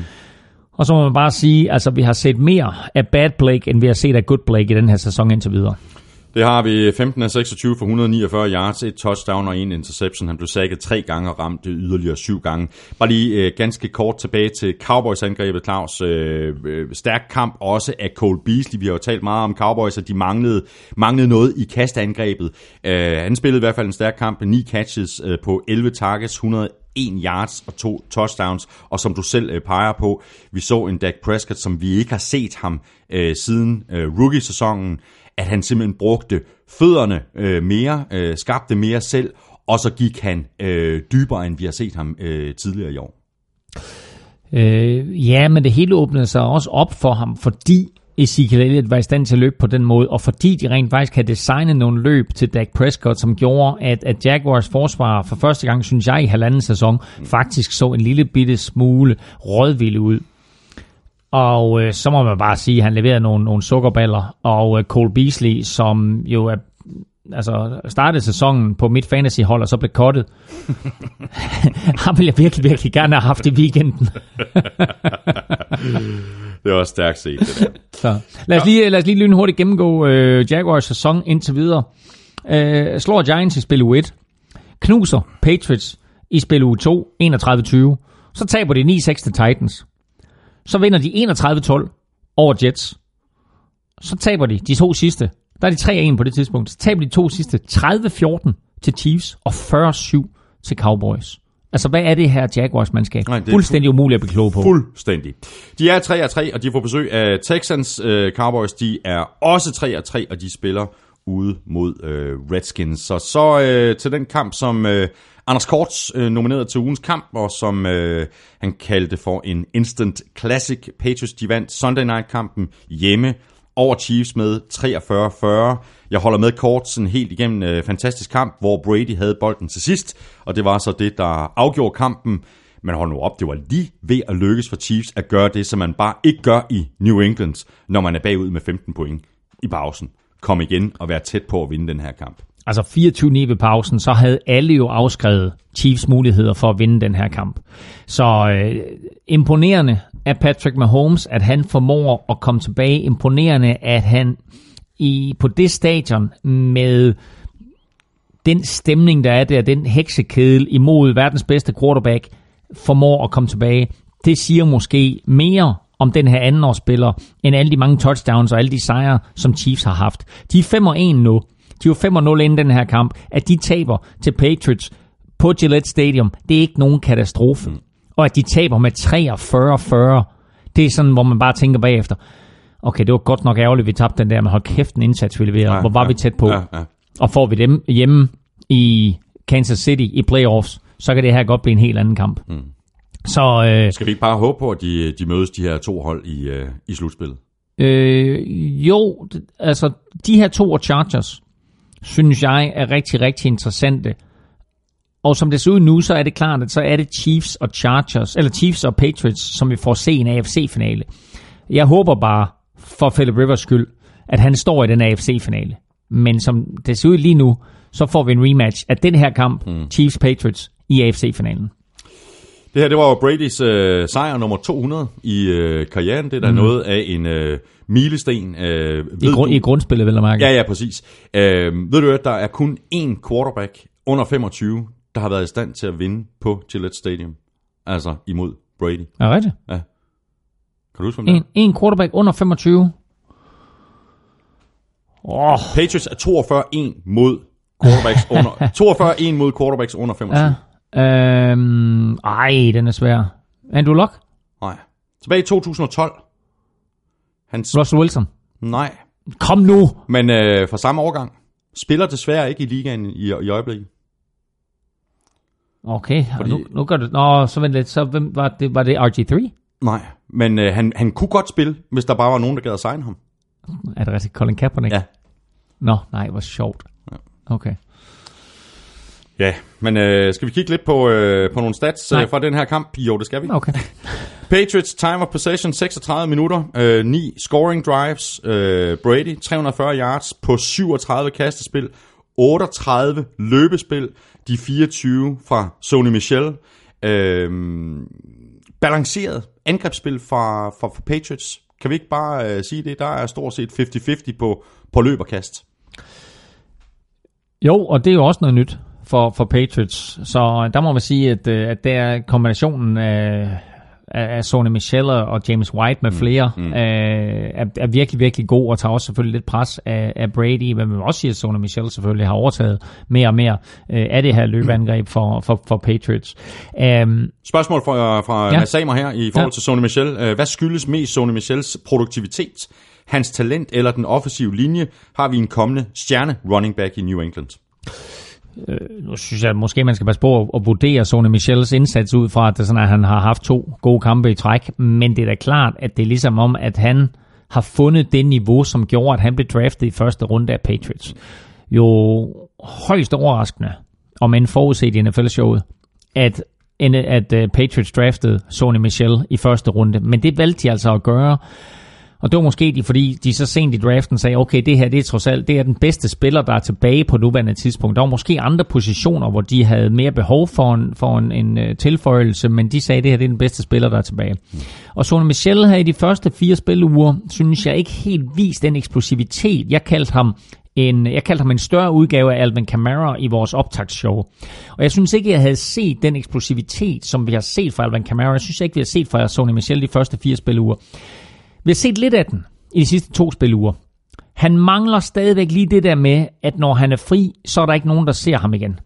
Og så må man bare sige, altså vi har set mere af bad Blake, end vi har set af good Blake i den her sæson indtil videre. Det har vi 15 af 26 for 149 yards, et touchdown og en interception. Han blev sækket tre gange og ramt yderligere syv gange. Bare lige øh, ganske kort tilbage til Cowboys-angrebet, Claus. Øh, øh, stærk kamp også af Cole Beasley. Vi har jo talt meget om Cowboys, at de manglede, manglede noget i kastangrebet. Øh, han spillede i hvert fald en stærk kamp med ni catches øh, på 11 targets, 100 1 yards og to touchdowns, og som du selv øh, peger på, vi så en Dak Prescott, som vi ikke har set ham øh, siden øh, rookie-sæsonen, at han simpelthen brugte fødderne øh, mere, øh, skabte mere selv, og så gik han øh, dybere, end vi har set ham øh, tidligere i år. Øh, ja, men det hele åbnede sig også op for ham, fordi Ezekiel Elliott var i stand til at løbe på den måde, og fordi de rent faktisk havde designet nogle løb til Dak Prescott, som gjorde, at, at Jaguars forsvar for første gang, synes jeg, i halvanden sæson, faktisk så en lille bitte smule rådvild ud. Og øh, så må man bare sige, at han leverede nogle, nogle sukkerballer, og øh, Cole Beasley, som jo er altså startede sæsonen på mit fantasyhold, og så blev kottet. Ham ville jeg virkelig, virkelig gerne have haft i weekenden. Det var stærkt set, det der. Så lad os lige, lad os lige lynhurtigt gennemgå øh, Jaguars sæson indtil videre. Øh, slår Giants i spil u 1. Knuser Patriots i spil u 2, 31-20. Så taber de 9-6 til Titans. Så vinder de 31-12 over Jets. Så taber de de to sidste. Der er de 3-1 på det tidspunkt. Så taber de to sidste 30-14 til Chiefs og 40-7 til Cowboys. Altså, hvad er det her Jaguars-mandskab? Nej, det er Fuldstændig umuligt at blive klog på. Fuldstændig. De er 3 3, og de får besøg af Texans. Øh, Cowboys, de er også 3 3, og de spiller ude mod øh, Redskins. Så, så øh, til den kamp, som øh, Anders Korts øh, nomineret til ugens kamp, og som øh, han kaldte for en instant classic. Patriots, de vandt Sunday Night-kampen hjemme over Chiefs med 43-40. Jeg holder med kort sådan helt igennem øh, fantastisk kamp, hvor Brady havde bolden til sidst, og det var så det, der afgjorde kampen. Men hold nu op, det var lige ved at lykkes for Chiefs at gøre det, som man bare ikke gør i New England, når man er bagud med 15 point i pausen. Kom igen og være tæt på at vinde den her kamp. altså 24-9 ved pausen, så havde alle jo afskrevet Chiefs muligheder for at vinde den her kamp. Så øh, imponerende af Patrick Mahomes, at han formår at komme tilbage. Imponerende, at han i på det stadion med den stemning, der er der, den heksekedel imod verdens bedste quarterback, formår at komme tilbage. Det siger måske mere om den her andenårsspiller, end alle de mange touchdowns og alle de sejre, som Chiefs har haft. De er 5-1 nu. De var 5-0 inden den her kamp. At de taber til Patriots på Gillette Stadium, det er ikke nogen katastrofe. Mm. Og at de taber med 43-40, det er sådan, hvor man bare tænker bagefter, okay, det var godt nok ærgerligt, vi tabte den der, men hold kæft en indsats, vi leverede. Hvor var vi tæt på? Ja, ja. Og får vi dem hjemme i Kansas City i playoffs, så kan det her godt blive en helt anden kamp. Mm. Så øh, Skal vi ikke bare håbe på, at de, de mødes, de her to hold, i, øh, i slutspillet? øh, jo, altså de her to og Chargers, synes jeg er rigtig, rigtig interessante. Og som det ser ud nu, så er det klart, at så er det Chiefs og Chargers, eller Chiefs og Patriots, som vi får se en AFC-finale. Jeg håber bare, for Philip Rivers skyld, at han står i den AFC-finale. Men som det ser ud lige nu, så får vi en rematch af den her kamp, mm. Chiefs-Patriots, i AFC-finalen. Det her, det var jo Bradys øh, sejr nummer 200 i øh, karrieren. Det er da mm. noget af en øh, milesten. Øh, I, grund, I grundspillet, vil jeg mærke. Ja, ja, præcis. Øh, ved du, at der er kun én quarterback under 25, der har været i stand til at vinde på Gillette Stadium. Altså imod Brady. Er det rigtigt? Kan du huske, hvem? En, en quarterback under 25. Åh, Patriots er 42-1 mod quarterbacks under 42-1 mod quarterbacks under 25. ja. Øhm, ej, den er svær. Andrew Luck? Nej. Tilbage i 2012. Hans, Russell Wilson? nej, Kom nu! men øh, fra samme årgang. Spiller desværre ikke i ligaen i, i øjeblikket. Okay, Fordi- nu, nu gør det... Nå, så vent lidt. Så hvem var det? Var det RG3? Nej, men øh, han, han kunne godt spille, hvis der bare var nogen, der gad at signe ham. Er det rigtigt? Colin Kaepernick? Ja. Nå, nej, hvor sjovt. Okay. Ja, men øh, skal vi kigge lidt på, øh, på nogle stats øh, fra den her kamp? Jo, det skal vi. Okay. Patriots time of possession 36 minutter, øh, 9 scoring drives, øh, Brady 340 yards på 37 kastespil, 38 løbespil, de 24 fra Sony Michel. Øh, balanceret angrebsspil fra, fra, fra Patriots. Kan vi ikke bare øh, sige det? Der er stort set 50-50 på, på løb og kast. Jo, og det er jo også noget nyt for, for Patriots. Så øh, der må man sige, at, øh, at det er kombinationen af, af af Sony Michel og James White med flere, mm. Øh, er, er virkelig, virkelig god, og tager også selvfølgelig lidt pres af, af Brady, men man også sige, at Sony Michel selvfølgelig har overtaget mere og mere øh, af det her løbeangreb for, for, for Patriots. Um, Spørgsmål fra, fra Ja. Samer her i forhold Ja. til Sony Michel. Øh, Hvad skyldes mest Sony Michels produktivitet? Hans talent eller den offensive linje? Har vi en kommende stjerne running back i New England? Øh, nu synes jeg, at måske man skal passe på at, at vurdere Sony Michels indsats ud fra, at, det sådan, at han har haft to gode kampe i træk. Men det er da klart, at det er ligesom om, at han har fundet det niveau, som gjorde, at han blev draftet i første runde af Patriots. Jo højst overraskende, om end forudset i NFL-showet, at, at uh, Patriots draftede Sony Michel i første runde. Men det valgte de altså at gøre, og det var måske de, fordi de så sent i draften sagde, okay, det her det er trods alt det er den bedste spiller, der er tilbage på nuværende tidspunkt. Der var måske andre positioner, hvor de havde mere behov for en, for en, en uh, tilføjelse, men de sagde, det her det er den bedste spiller, der er tilbage. Og Sony Michel her i de første fire spiluger, synes jeg ikke helt vist den eksplosivitet. Jeg kaldte ham en, jeg kaldte ham en større udgave af Alvin Kamara i vores optagsshow. Og jeg synes ikke, jeg havde set den eksplosivitet, som vi har set fra Alvin Kamara. Jeg synes ikke, vi har set fra Sony Michel de første fire spiluger. Vi har set lidt af den i de sidste to spiluger. Han mangler stadigvæk lige det der med, at når han er fri, så er der ikke nogen, der ser ham igen.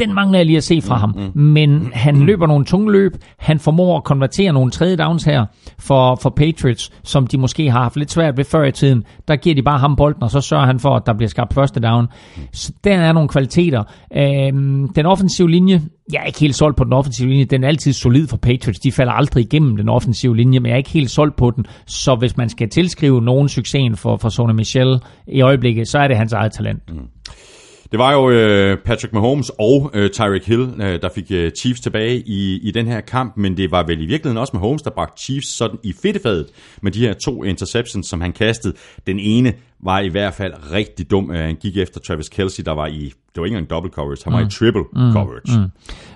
Den mangler jeg lige at se fra ham. Men han løber nogle tunge løb. Han formår at konvertere nogle tredje downs her for, for Patriots, som de måske har haft lidt svært ved før i tiden. Der giver de bare ham bolden, og så sørger han for, at der bliver skabt første down. Så der er nogle kvaliteter. Øhm, den offensive linje, jeg er ikke helt solgt på den offensive linje. Den er altid solid for Patriots. De falder aldrig igennem den offensive linje, men jeg er ikke helt solgt på den. Så hvis man skal tilskrive nogen succesen for, for Sony Michel i øjeblikket, så er det hans eget talent. Det var jo øh, Patrick Mahomes og øh, Tyreek Hill, øh, der fik øh, Chiefs tilbage i, i den her kamp, men det var vel i virkeligheden også Mahomes, der bragte Chiefs sådan i fedtefadet med de her to interceptions, som han kastede. Den ene var i hvert fald rigtig dum. Øh, Han gik efter Travis Kelsey, der var i, det var ikke engang double coverage, han var i triple coverage.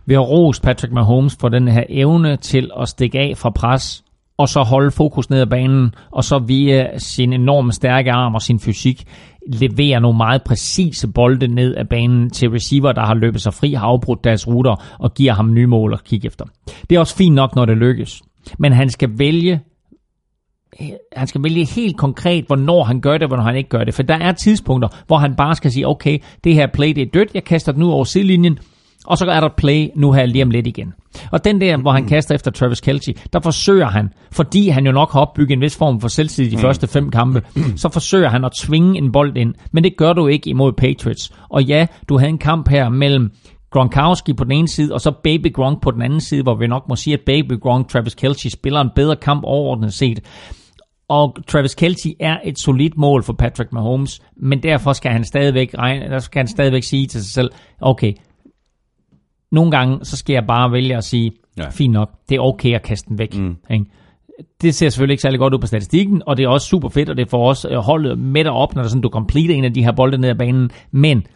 Vi har rost Patrick Mahomes for den her evne til at stikke af fra pres, og så holde fokus ned ad banen, og så via sin enormt stærke arm og sin fysik, leverer nogle meget præcise bolde ned af banen til receiver, der har løbet sig fri, har afbrudt deres ruter, og giver ham nye mål at kigge efter. Det er også fint nok, når det lykkes. Men han skal vælge han skal vælge helt konkret, hvornår han gør det, hvornår han ikke gør det. For der er tidspunkter, hvor han bare skal sige, okay, det her play, det er dødt, jeg kaster den ud over sidelinjen, og så er der play nu her lige om lidt igen. Og den der, hvor han kaster efter Travis Kelce, der forsøger han, fordi han jo nok har opbygget en vis form for selvtid i de første fem kampe, så forsøger han at tvinge en bold ind. Men det gør du ikke imod Patriots. Og ja, du havde en kamp her mellem Gronkowski på den ene side, og så Baby Gronk på den anden side, hvor vi nok må sige, at Baby Gronk, Travis Kelce, spiller en bedre kamp overordnet set. Og Travis Kelce er et solidt mål for Patrick Mahomes, men derfor skal han stadigvæk, regne, der skal han stadigvæk sige til sig selv, okay, nogle gange, så skal jeg bare vælge at sige, Ja. fint nok, det er okay at kaste den væk. Mm. Ikke? Det ser selvfølgelig ikke særlig godt ud på statistikken, og det er også super fedt, og det får også øh, holdet med dig op, når sådan, du completer en af de her bolde ned ad banen. Men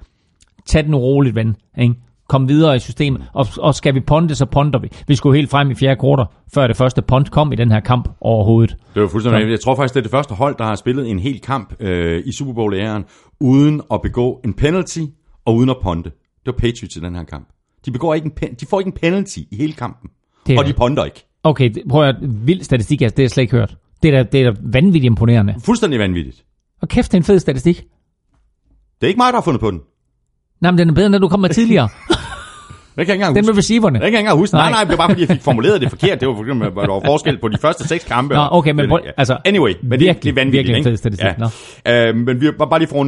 tag den roligt, ven. Ikke? Kom videre i systemet, og, og skal vi ponde, så ponder vi. Vi skulle helt frem i fjerde kvartal, før det første punt kom i den her kamp overhovedet. Det var fuldstændig. Jeg tror faktisk, det er det første hold, der har spillet en hel kamp øh, i Super Bowl-æren, uden at begå en penalty og uden at ponte. Det var Patriots i den her kamp. De, begår ikke en pen- de får ikke en penalty i hele kampen. Det og de ponder ikke. Okay, det- prøv at vild statistik, altså, det har jeg slet ikke hørt. Det er da, det er da vanvittigt imponerende. Fuldstændig vanvittigt. Og kæft, det er en fed statistik. Det er ikke mig, der har fundet på den. Nej, men den er bedre, end den du kom med tidligere. Jeg kan ikke engang den huske. med receiverne. Jeg kan ikke engang huske. Nej, Nej. det var bare fordi, jeg fik formuleret det forkert. Det var fordi, der var forskel på de første seks kampe. Nå, okay, men prøv- altså, anyway, men det, virkelig, det er vanvittigt, virkelig ikke? statistik, Ja. Uh, men vi var bare lige fra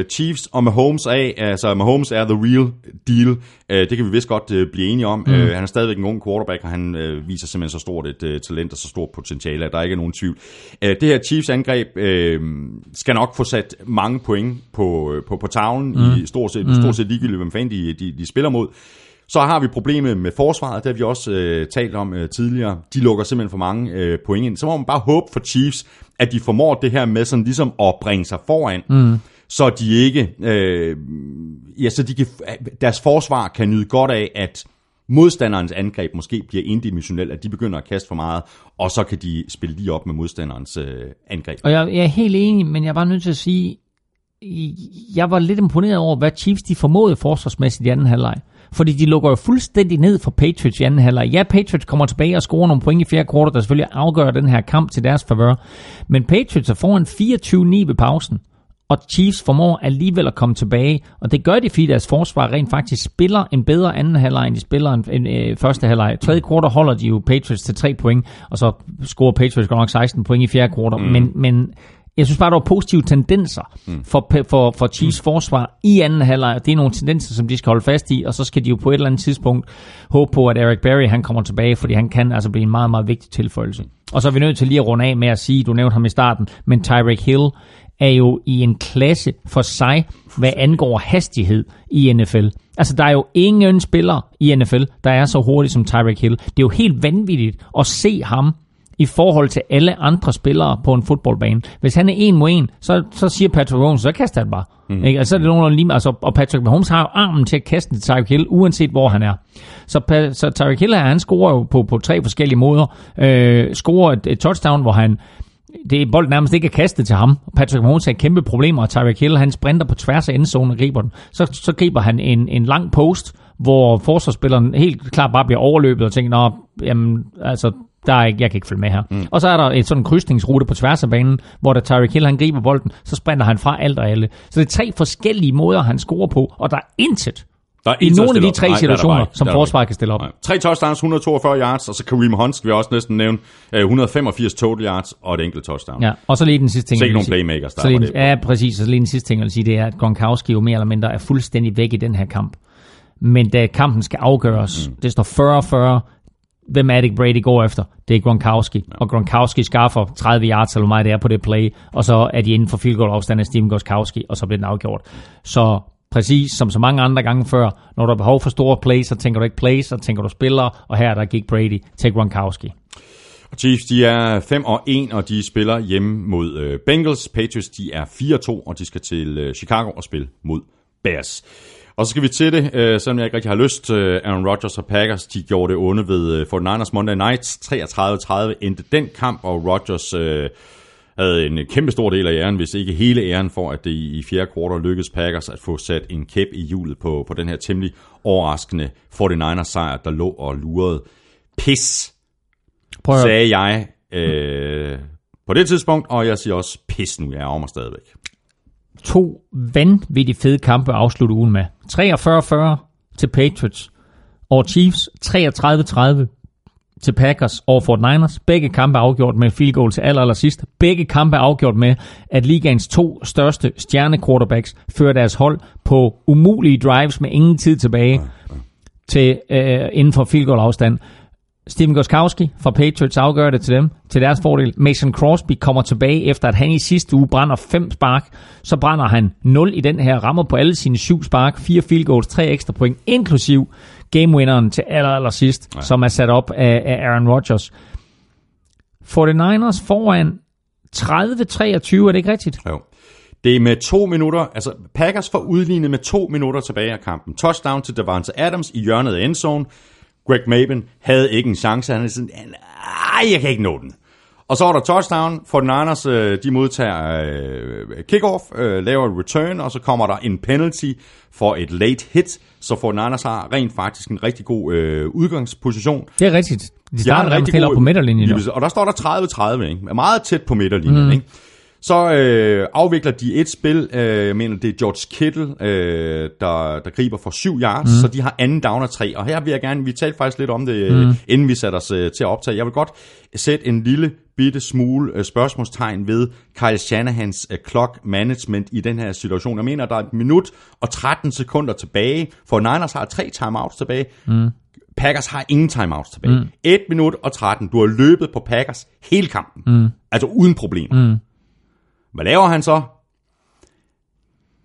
uh, Chiefs og Mahomes af. Altså, Mahomes er the real deal. Uh, det kan vi vist godt uh, blive enige om. Mm. Uh, han er stadigvæk en ung quarterback, og han uh, viser simpelthen så stort et uh, talent og så stort potentiale, at der ikke er nogen tvivl. Uh, det her Chiefs angreb uh, skal nok få sat mange point på, uh, på, på tavlen mm. i stort set, mm. stort set ligegyldigt, hvem fanden de, de, de spiller mod. Så har vi problemet med forsvaret, det har vi også øh, talt om øh, tidligere. De lukker simpelthen for mange øh, point ind. Så må man bare håbe for Chiefs, at de formår det her med sådan ligesom at bringe sig foran, mm så de ikke, øh, ja, så de kan, deres forsvar kan nyde godt af, at modstanderens angreb måske bliver indimensionelt, at de begynder at kaste for meget, og så kan de spille lige op med modstanderens øh, angreb. Og jeg, jeg er helt enig, men jeg er bare nødt til at sige, jeg var lidt imponeret over, hvad Chiefs de formåede forsvarsmæssigt i anden halvleg. Fordi de lukker jo fuldstændig ned for Patriots i anden halvleg. Ja, Patriots kommer tilbage og scorer nogle point i fjerde kvartal, der selvfølgelig afgør den her kamp til deres favør. Men Patriots er foran 24-9 ved pausen. Og Chiefs formår alligevel at komme tilbage, og det gør de, fordi deres forsvar rent faktisk spiller en bedre anden halvleg, end de spiller en, en øh, første halvleg. Tredje kvartal holder de jo Patriots til 3 point, og så scorer Patriots godt nok 16 point i fjerde kvartal. Mm. Men, men jeg synes bare, der var positive tendenser mm. for, for, for Chiefs forsvar i anden halvleg, det er nogle tendenser, som de skal holde fast i, og så skal de jo på et eller andet tidspunkt håbe på, at Eric Berry han kommer tilbage, fordi han kan altså blive en meget, meget vigtig tilføjelse. Og så er vi nødt til lige at runde af med at sige, du nævnte ham i starten, men Tyreek Hill er jo i en klasse for sig, hvad angår hastighed i NFL. Altså, der er jo ingen spiller i NFL, der er så hurtig som Tyreek Hill. Det er jo helt vanvittigt at se ham i forhold til alle andre spillere på en fodboldbane. Hvis han er en mod en, så, så siger Patrick Mahomes, så kaster han bare. Mm. Ikke? Altså, så er det nogen, lige, altså, og Patrick Mahomes har jo armen til at kaste til Tyreek Hill, uanset hvor han er. Så, så Tyreek Hill her, han scorer jo på, på tre forskellige måder. Øh, scorer et, et touchdown, hvor han det er bolden nærmest ikke er kastet til ham. Patrick Mahomes har kæmpe problemer, og Tyreek Hill, han sprinter på tværs af endzonen og griber den. Så, så griber han en, en lang post, hvor forsvarsspilleren helt klart bare bliver overløbet og tænker, nå, jamen, altså, der er ikke, jeg kan ikke følge med her. Mm. Og så er der et sådan krydsningsrute på tværs af banen, hvor der Tyreek Hill, han griber bolden, så sprinter han fra alt og alle. Så det er tre forskellige måder, han scorer på, og der er intet Der er i nogle af de tre Nej, er situationer, ikke. som forsvaret kan stille op. Nej. Tre touchdowns, 142 yards, og så Kareem Hunt, skal vi også næsten nævne, øh, 185 total yards og et enkelt touchdown. Ja, og så lige den sidste ting. Så ikke nogen playmakers, der så lige. Ja, præcis. Og så lige den sidste ting, jeg vil sige, det er, at Gronkowski jo mere eller mindre er fuldstændig væk i den her kamp. Men da kampen skal afgøres, mm. det står 40-40, hvem er det Brady går efter? Det er Gronkowski. Ja. Og Gronkowski skaffer 30 yards, eller hvor meget det er på det play, og så er de inden for field goal afstand af Steven Gronkowski, og så bliver den afgjort. Så præcis som så mange andre gange før, når du har behov for store plays, så tænker du ikke plays, så tænker du spillere, og her der gik Brady til Gronkowski. Chiefs, de er 5 og 1, og de spiller hjemme mod øh, Bengals. Patriots, de er 4 og 2, og de skal til øh, Chicago og spille mod Bears. Og så skal vi til det, øh, selvom jeg ikke rigtig har lyst. Øh, Aaron Rodgers og Packers, de gjorde det onde ved øh, 49ers Monday Nights. 33-30 endte den kamp, og Rodgers øh, havde en kæmpe stor del af æren, hvis ikke hele æren for, at det i fjerde kvartal lykkedes Packers at få sat en kæp i hjulet på, på den her temmelig overraskende 49ers sejr, der lå og lurede. Pis, Prøv sagde jeg øh, på det tidspunkt, og jeg siger også pis nu, jeg er mig stadigvæk. to vanvittigt fede kampe at afslutte ugen med. 43-40 til Patriots over Chiefs, 33-30 til Packers over Fort Niners. Begge kampe afgjort med field goal til aller, aller sidst. Begge kampe afgjort med, at ligaens to største stjerne quarterbacks fører deres hold på umulige drives med ingen tid tilbage til øh, inden for field goal afstand. Steven Goskowski fra Patriots afgør det til dem, til deres fordel. Mason Crosby kommer tilbage efter, at han i sidste uge brænder fem spark. Så brænder han 0 i den her, rammer på alle sine syv spark, fire field goals, tre ekstra point, inklusiv gamewinneren til aller, aller sidst, ja. som er sat op af, af Aaron Rodgers. 49ers foran 30-23, er det ikke rigtigt? Jo. Det er med to minutter, altså Packers får udlignet med to minutter tilbage af kampen. Touchdown til Davante Adams i hjørnet af endzone. Greg Maben havde ikke en chance. Han er sådan, ej, jeg kan ikke nå den. Og så er der touchdown. For den Niners, øh, de modtager øh, kickoff, øh, laver et return, og så kommer der en penalty for et late hit. Så for Niners har rent faktisk en rigtig god øh, udgangsposition. Det er rigtigt. De De starter nærmest rigtig op på midterlinjen. Præcis. Og der står der 30-30, ikke? Meget tæt på midterlinjen, mm. ikke? Så øh, afvikler de et spil, øh, jeg mener det er George Kittle, øh, der, der griber for syv yards, mm. så de har anden down og tre. Og her vil jeg gerne, vi talte faktisk lidt om det, mm. inden vi satte os øh, til at optage. Jeg vil godt sætte en lille bitte smule øh, spørgsmålstegn ved Kyle Shanahans øh, clock management i den her situation. Jeg mener, der er et minut og 13 sekunder tilbage, for Niners har tre timeouts tilbage. Mm. Packers har ingen timeouts tilbage. Mm. 1 minut og 13. Du har løbet på Packers hele kampen. Mm. Altså uden problemer. Mm. Hvad laver han så?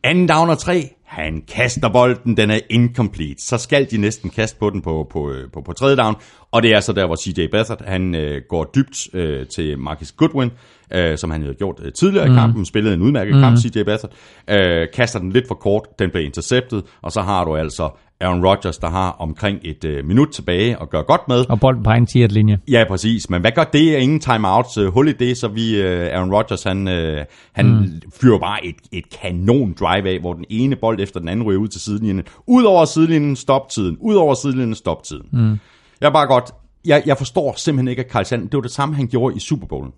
Anden down og tre. Han kaster bolden, den er incomplete. Så skal de næsten kaste på den på, på, øh, på, på tredje down. Og det er så der, hvor CJ Beathard, han øh, går dybt øh, til Marcus Goodwin, øh, som han havde gjort øh, tidligere mm. i kampen, spillede en udmærket mm. kamp, CJ Beathard, øh, kaster den lidt for kort, den bliver interceptet, og så har du altså Aaron Rodgers, der har omkring et øh, minut tilbage og gør godt med. Og bolden på egen 10 linje. Ja, præcis. Men hvad gør det? Ingen timeouts. Uh, hul i det, så vi, uh, Aaron Rodgers, han, uh, han mm. fyrer bare et, et kanon drive af, hvor den ene bold efter den anden ryger ud til sidelinjen. Ud over sidelinjen, stoptiden. Ud over sidelinjen, stoptiden. Mm. Jeg er bare godt... Jeg, jeg forstår simpelthen ikke, at Carl Sand, det var det samme, han gjorde i Super Bowlen.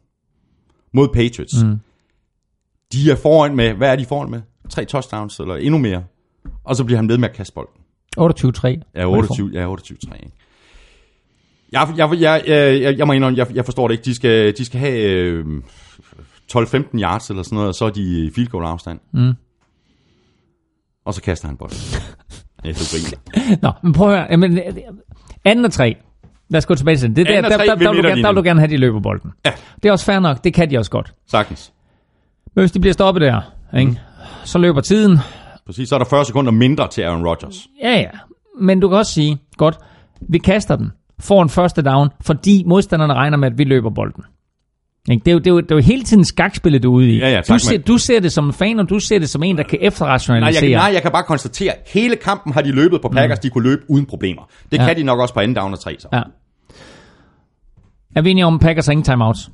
Mod Patriots. Mm. De er foran med... Hvad er de foran med? Tre touchdowns, eller endnu mere. Og så bliver han ved med at kaste bolden. 28-3. Ja, 28, ja, 28 3, ikke? Jeg, jeg, jeg, jeg, jeg, må indrømme, jeg, jeg forstår det ikke. De skal, de skal have øh, 12-15 yards eller sådan noget, og så er de i field goal afstand. Mm. Og så kaster han bolden. Jeg så griner. Nå, men prøv at høre. Jamen, anden og tre. Lad os gå tilbage til det. det der, der, der, der, der, vil du gerne, der vil du gerne have, at de løber bolden. Ja. Det er også fair nok. Det kan de også godt. Sagtens. Men hvis de bliver stoppet der, ikke? Mm. så løber tiden. Præcis, så er der 40 sekunder mindre til Aaron Rodgers. Ja, ja. Men du kan også sige, godt, vi kaster den, får en første down, fordi modstanderne regner med, at vi løber bolden. Ikke? Det er, jo, det, er jo, det er jo hele tiden skakspillet, du er ude i. Ja, ja, tak, du, ser, du ser det som en fan, og du ser det som en, der kan Nej efterrationalisere. jeg, nej, jeg kan bare konstatere, at hele kampen har de løbet på Packers, mm. de kunne løbe uden problemer. Det Ja. kan de nok også på anden down og tre. Så. Ja. Er vi enige om, Packers har ingen timeouts?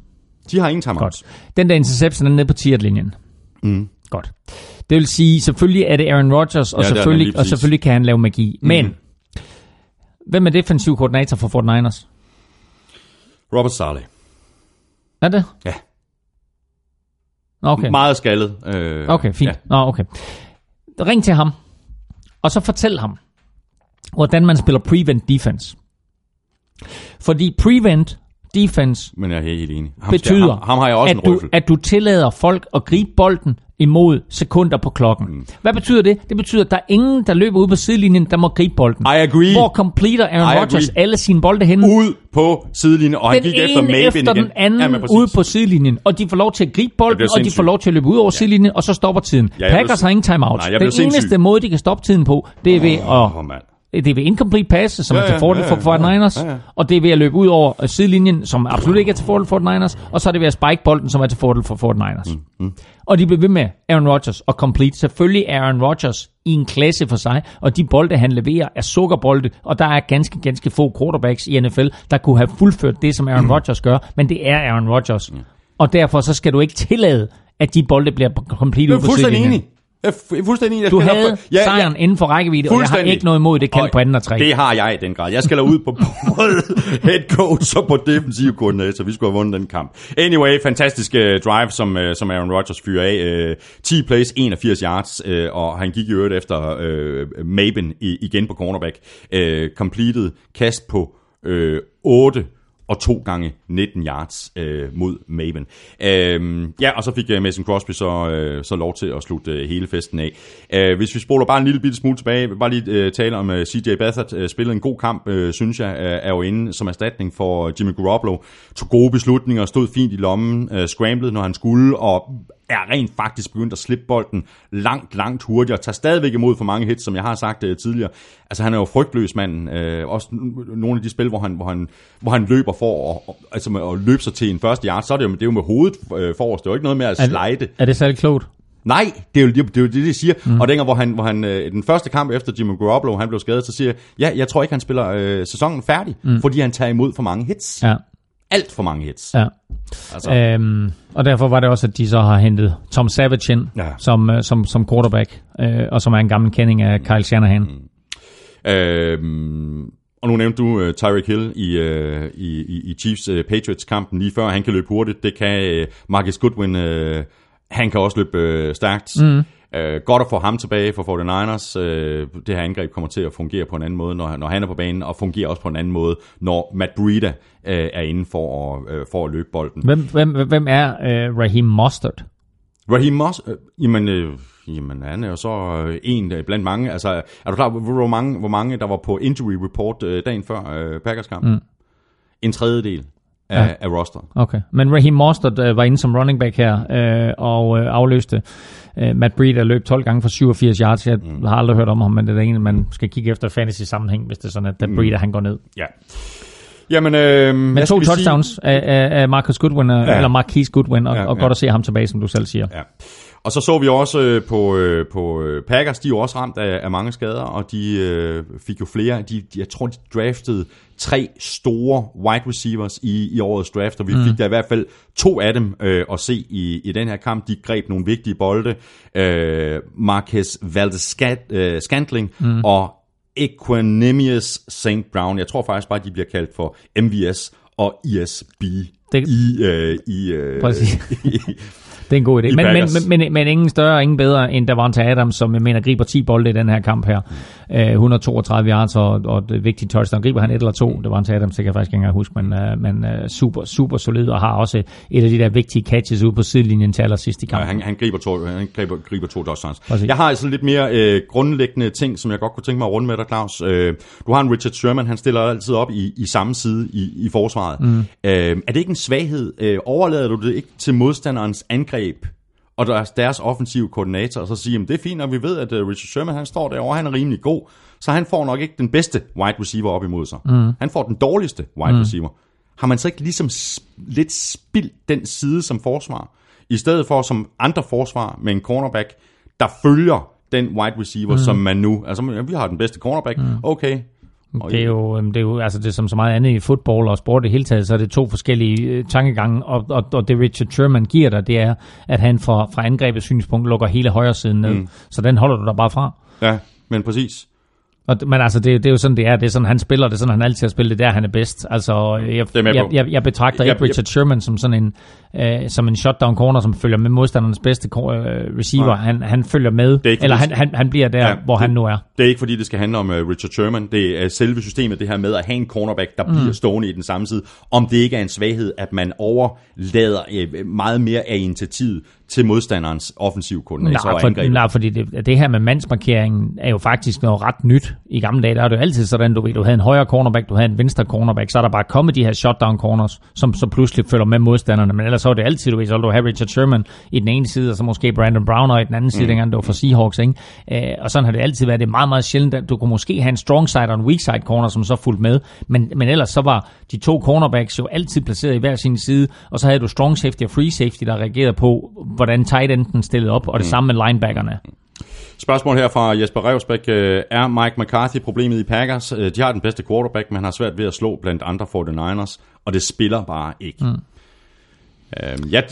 De har ingen timeouts. Godt. Den der interception er nede på 10 linjen Mm. Godt. Det vil sige, selvfølgelig er det Aaron Rodgers, og, Ja, selvfølgelig, og selvfølgelig kan han lave magi. Men, hvem er defensiv koordinator for 49ers? Robert Saleh. Er det? Ja. Okay. Meget skaldet. Øh, Okay, fint. Ja. Nå, okay. Ring til ham, og så fortæl ham, hvordan man spiller prevent defense. Fordi prevent defense Men jeg er helt enig. Ham, betyder, ham, ham har jeg også at, en du, røffel. at du tillader folk at gribe bolden imod sekunder på klokken. Mm. Hvad betyder det? Det betyder, at der er ingen, der løber ud på sidelinjen, der må gribe bolden. I agree. Hvor completer Aaron I Rodgers agree. alle sine bolde henne? Ud på sidelinjen, og han den gik ene efter Maven efter igen. den anden Jamen, præcis. ude på sidelinjen, og de får lov til at gribe Jeg bolden, bliver og de sindssyg. får lov til at løbe ud over sidelinjen, og så stopper tiden. Jeg Packers bliver- har ingen. Nej, jeg Den bliver eneste sindssyg. måde, de kan stoppe tiden på, det er ved at Åh, mand. Det er ved incomplete passes, som Ja, er til fordel ja, ja, for ja, Niners, ja, ja. og det er ved at løbe ud over øh, sidelinjen, som absolut ikke er til fordel for Niners, og så er det ved at spike bolden, som er til fordel for Fort Niners. Mm, mm. Og de bliver ved med Aaron Rodgers og complete. Selvfølgelig er Aaron Rodgers i en klasse for sig, og de bolde, han leverer, er sukkerbolde, og der er ganske, ganske få quarterbacks i NFL, der kunne have fuldført det, som Aaron Mm. Rodgers gør, men det er Aaron Rodgers. Og derfor så skal du ikke tillade, at de bolde bliver complete Jeg ud er på fuldstændig sidelinjen. enig. Jeg er fu- fuldstændig enig. Jeg Du havde derfor- Ja, ja. sejren inden for rækkevidde, og jeg har ikke noget imod det kald Og på anden og tre. Det har jeg i den grad. Jeg skal ud på både head coach og på defensiv koordinator. Vi skulle have vundet den kamp. Anyway, fantastisk uh, drive, som, uh, som Aaron Rodgers fyrer af. Uh, 10 plays, 81 yards, uh, og han gik i øvrigt efter uh, Maben i, igen på cornerback. Uh, completed kast på uh, 8 og to gange 19 yards øh, mod Maven. Øh, ja, og så fik øh, Mason Crosby så, øh, så lov til at slutte øh, hele festen af. Øh, hvis vi spoler bare en lille bitte smule tilbage, vil bare lige øh, tale om øh, CJ Bathard. øh, spillede en god kamp, øh, synes jeg, øh, er jo inde som erstatning for øh, Jimmy Garoppolo. Tog gode beslutninger, stod fint i lommen, øh, scramblede, når han skulle, og er rent faktisk begyndt at slippe bolden langt, langt hurtigere. Tager stadigvæk imod for mange hits, som jeg har sagt uh, tidligere. Altså han er jo frygtløs mand. Uh, også nogle af de spil, hvor han, hvor han, hvor han løber for at, altså med at løbe sig til en første yard, så er det jo, det er jo med hovedet uh, forrest. Det er jo ikke noget med at slide. Er det særlig klogt? Nej, det er jo det, det, er jo det de siger. Mm. Og dengang, hvor han, hvor han øh, den første kamp efter Jimmy Garoppolo, han blev skadet, så siger jeg, ja, jeg tror ikke, han spiller øh, sæsonen færdig, mm. fordi han tager imod for mange hits. Ja. Alt for mange hits. Ja. Altså, Øhm, og derfor var det også, at de så har hentet Tom Savage ind Ja. som, øh, som, som quarterback, øh, og som er en gammel kending af Kyle Shanahan. Mm. Øhm, og nu nævnte du uh, Tyreek Hill i, uh, i, i, Chiefs-Patriots-kampen lige før. Han kan løbe hurtigt. Det kan uh, Marcus Goodwin. Uh, han kan også løbe uh, stærkt. Mm. Uh, godt at få ham tilbage for 49ers. Uh, det her angreb kommer til at fungere på en anden måde, når, når han er på banen, og fungerer også på en anden måde, når Matt Breida uh, er inde for at, uh, for at løbe bolden. Hvem, hvem, hvem er øh, Raheem Mostert? Raheem Moss, øh, jamen, øh, jamen, han er jo så øh, en øh, blandt mange. Altså, er du klar, hvor, hvor, mange, hvor mange der var på injury report øh, dagen før øh, Packers kamp? Mm. En tredjedel af, Ja. af rosteret. Okay. Men Raheem Mostert øh, var inde som running back her, øh, og øh, afløste øh, Matt Breida løb 12 gange for 87 yards. Jeg mm. har aldrig hørt om ham, men det er en, man skal kigge efter fantasy sammenhæng, hvis det er sådan, at mm. Breida han går ned. Ja. Jamen, øh, Men to touchdowns sige? af, af, af Marcus Goodwin, ja. eller Marquise Goodwin, og, ja, og ja. godt at se ham tilbage, som du selv siger. Ja. Og så så vi også øh, på, øh, på øh, Packers, de er jo også ramt af, af mange skader, og de øh, fik jo flere. De, de, jeg tror, de draftede tre store wide receivers i, i årets draft, og vi mm. fik da i hvert fald to af dem øh, at se i, i den her kamp. De greb nogle vigtige bolde. Øh, Marquez Valdez-Scantling mm. og Equanimous St. Brown. Jeg tror faktisk bare, de bliver kaldt for MVS og ISB Det- i, øh, i, øh, i, Det er en god idé. Men, men, men, men, men ingen større ingen bedre end Davante Adams, som jeg mener griber 10 bolde i den her kamp her. Øh, 132 yards og, og et vigtigt touchdown. Griber han et eller to? Davante Adams, det kan jeg faktisk ikke engang huske, men, uh, men uh, super, super solid og har også et af de der vigtige catches ude på sidelinjen til allersidst i Ja, kampen. han, han griber to, han griber, griber to touchdowns. Præcis. Jeg har altså lidt mere øh, grundlæggende ting, som jeg godt kunne tænke mig at runde med dig, Claus. Øh, du har en Richard Sherman, han stiller altid op i, i samme side i, i forsvaret. Mm. Øh, er det ikke en svaghed? Øh, overlader du det ikke til modstanderens angreb og deres, deres offensive koordinator, og så sige, at det er fint, og vi ved, at øh, Richard Sherman han står derovre, han er rimelig god, så han får nok ikke den bedste wide receiver op imod sig. Mm. Han får den dårligste wide mm. receiver. Har man så ikke ligesom lidt spildt den side som forsvar? I stedet for som andre forsvar med en cornerback, der følger den wide receiver, mm. som man nu... Altså, vi har den bedste cornerback. Mm. Okay. Det er jo, øhm, det er jo altså det er som så meget andet i fodbold og sport i det hele taget, så er det to forskellige øh, tankegange, og, og, og det Richard Sherman giver dig, det er, at han fra, fra angrebets synspunkt lukker hele højre siden ned. Mm. Så den holder du dig bare fra. Ja, men præcis. Og, men altså, det, det er jo sådan, det er. Det er sådan, han spiller. Det er sådan, han altid har spillet. Det er der, han er bedst. Altså, jeg, jeg jeg, jeg, betragter ikke Richard Sherman som sådan en, øh, som en shutdown corner, som følger med modstandernes bedste øh, receiver. Nej. Han, han følger med, er ikke eller han, han, han bliver der, Ja, hvor det- han nu er. Det er ikke fordi, det skal handle om uh, Richard Sherman. Det er selve systemet, det her med at have en cornerback, der mm. bliver stående i den samme side. Om det ikke er en svaghed, at man overlader uh, meget mere af initiativet til modstanderens offensiv koordinator Nej, og for, nej, fordi det, det her med mandsmarkeringen er jo faktisk noget ret nyt. I gamle dage, der er det jo altid sådan, du ved, du havde en højre cornerback, du havde en venstre cornerback, så er der bare kommet de her shutdown corners, som så pludselig følger med modstanderne. Men ellers så var det altid, du ved, så du have Richard Sherman i den ene side, og så måske Brandon Brown i den anden side, mm. dengang det var for Seahawks, ikke? Øh, og sådan har det altid været. Det er meget, meget sjældent, at du kunne måske have en strong side og en weak side corner, som så fulgte med. Men, men ellers så var de to cornerbacks jo altid placeret i hver sin side, og så havde du strong safety og free safety, der reagerede på, hvordan tight enden stillede op, og det mm. samme med linebackerne. Spørgsmål her fra Jesper Revsbæk. Øh, Er Mike McCarthy problemet i Packers? Øh, De har den bedste quarterback, men har svært ved at slå blandt andre 49ers, og det spiller bare ikke. Mm. Øh, jeg,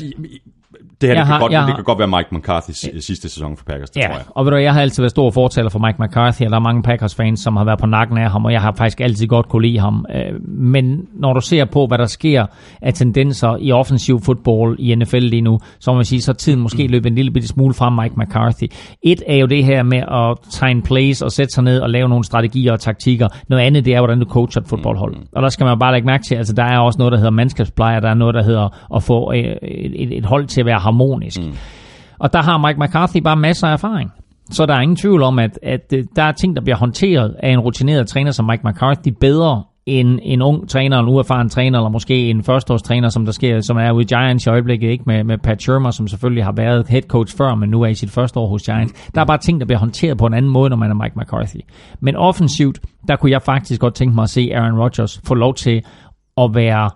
det her det kan, har- godt, jeg det har- kan godt være Mike McCarthy's sidste sæson for Packers, det Ja, tror jeg. og ved du, jeg har altid været stor fortaler for Mike McCarthy, og der er mange Packers-fans, som har været på nakken af ham, og jeg har faktisk altid godt kunne lide ham. Øh, Men når du ser på, hvad der sker af tendenser i offensiv fodbold i NFL lige nu, så må man sige, så tiden måske løbet en lille bitte smule fra Mike McCarthy. Et er jo det her med at tegne plays og sætte sig ned og lave nogle strategier og taktikker. Noget andet, det er, hvordan du coacher et fodboldhold. Og der skal man bare lægge mærke til, altså der er også noget, der hedder mandskabspleje, der er noget, der hedder at få øh, et, et, et hold til at være harmonisk. Mm. Og der har Mike McCarthy bare masser af erfaring. Så der er ingen tvivl om, at, at øh, der er ting, der bliver håndteret af en rutineret træner som Mike McCarthy bedre end en ung træner, en uerfaren træner, eller måske en førsteårstræner, som der sker, som er ude i Giants i øjeblikket, ikke med, med Pat Shermer, som selvfølgelig har været head coach før, men nu er i sit første år hos Giants. Der er bare ting, der bliver håndteret på en anden måde, når man er Mike McCarthy. Men offensivt, der kunne jeg faktisk godt tænke mig at se Aaron Rodgers få lov til at være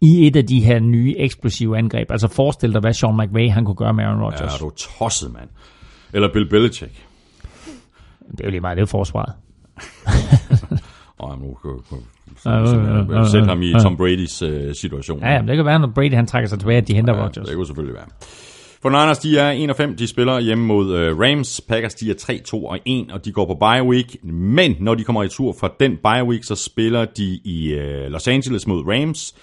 i et af de her nye eksplosive angreb. Altså forestil dig, hvad Sean McVay han kunne gøre med Aaron Ja, Rodgers. er du tosset, mand. Eller Bill Belichick. Det er jo lige meget, det er forsvaret. Og nu kan Ja, ja, ja, ja, sætte ham i ja. Tom Bradys uh, situation. Ja, det kan være, når Brady han trækker sig tilbage, at de henter Ja, Rodgers. det kunne selvfølgelig være. For Niners, de er 1 og 5, de spiller hjemme mod uh, Rams. Packers, de er 3, 2 og 1, og de går på bye week. Men når de kommer i tur fra den bye week, så spiller de i uh, Los Angeles mod Rams,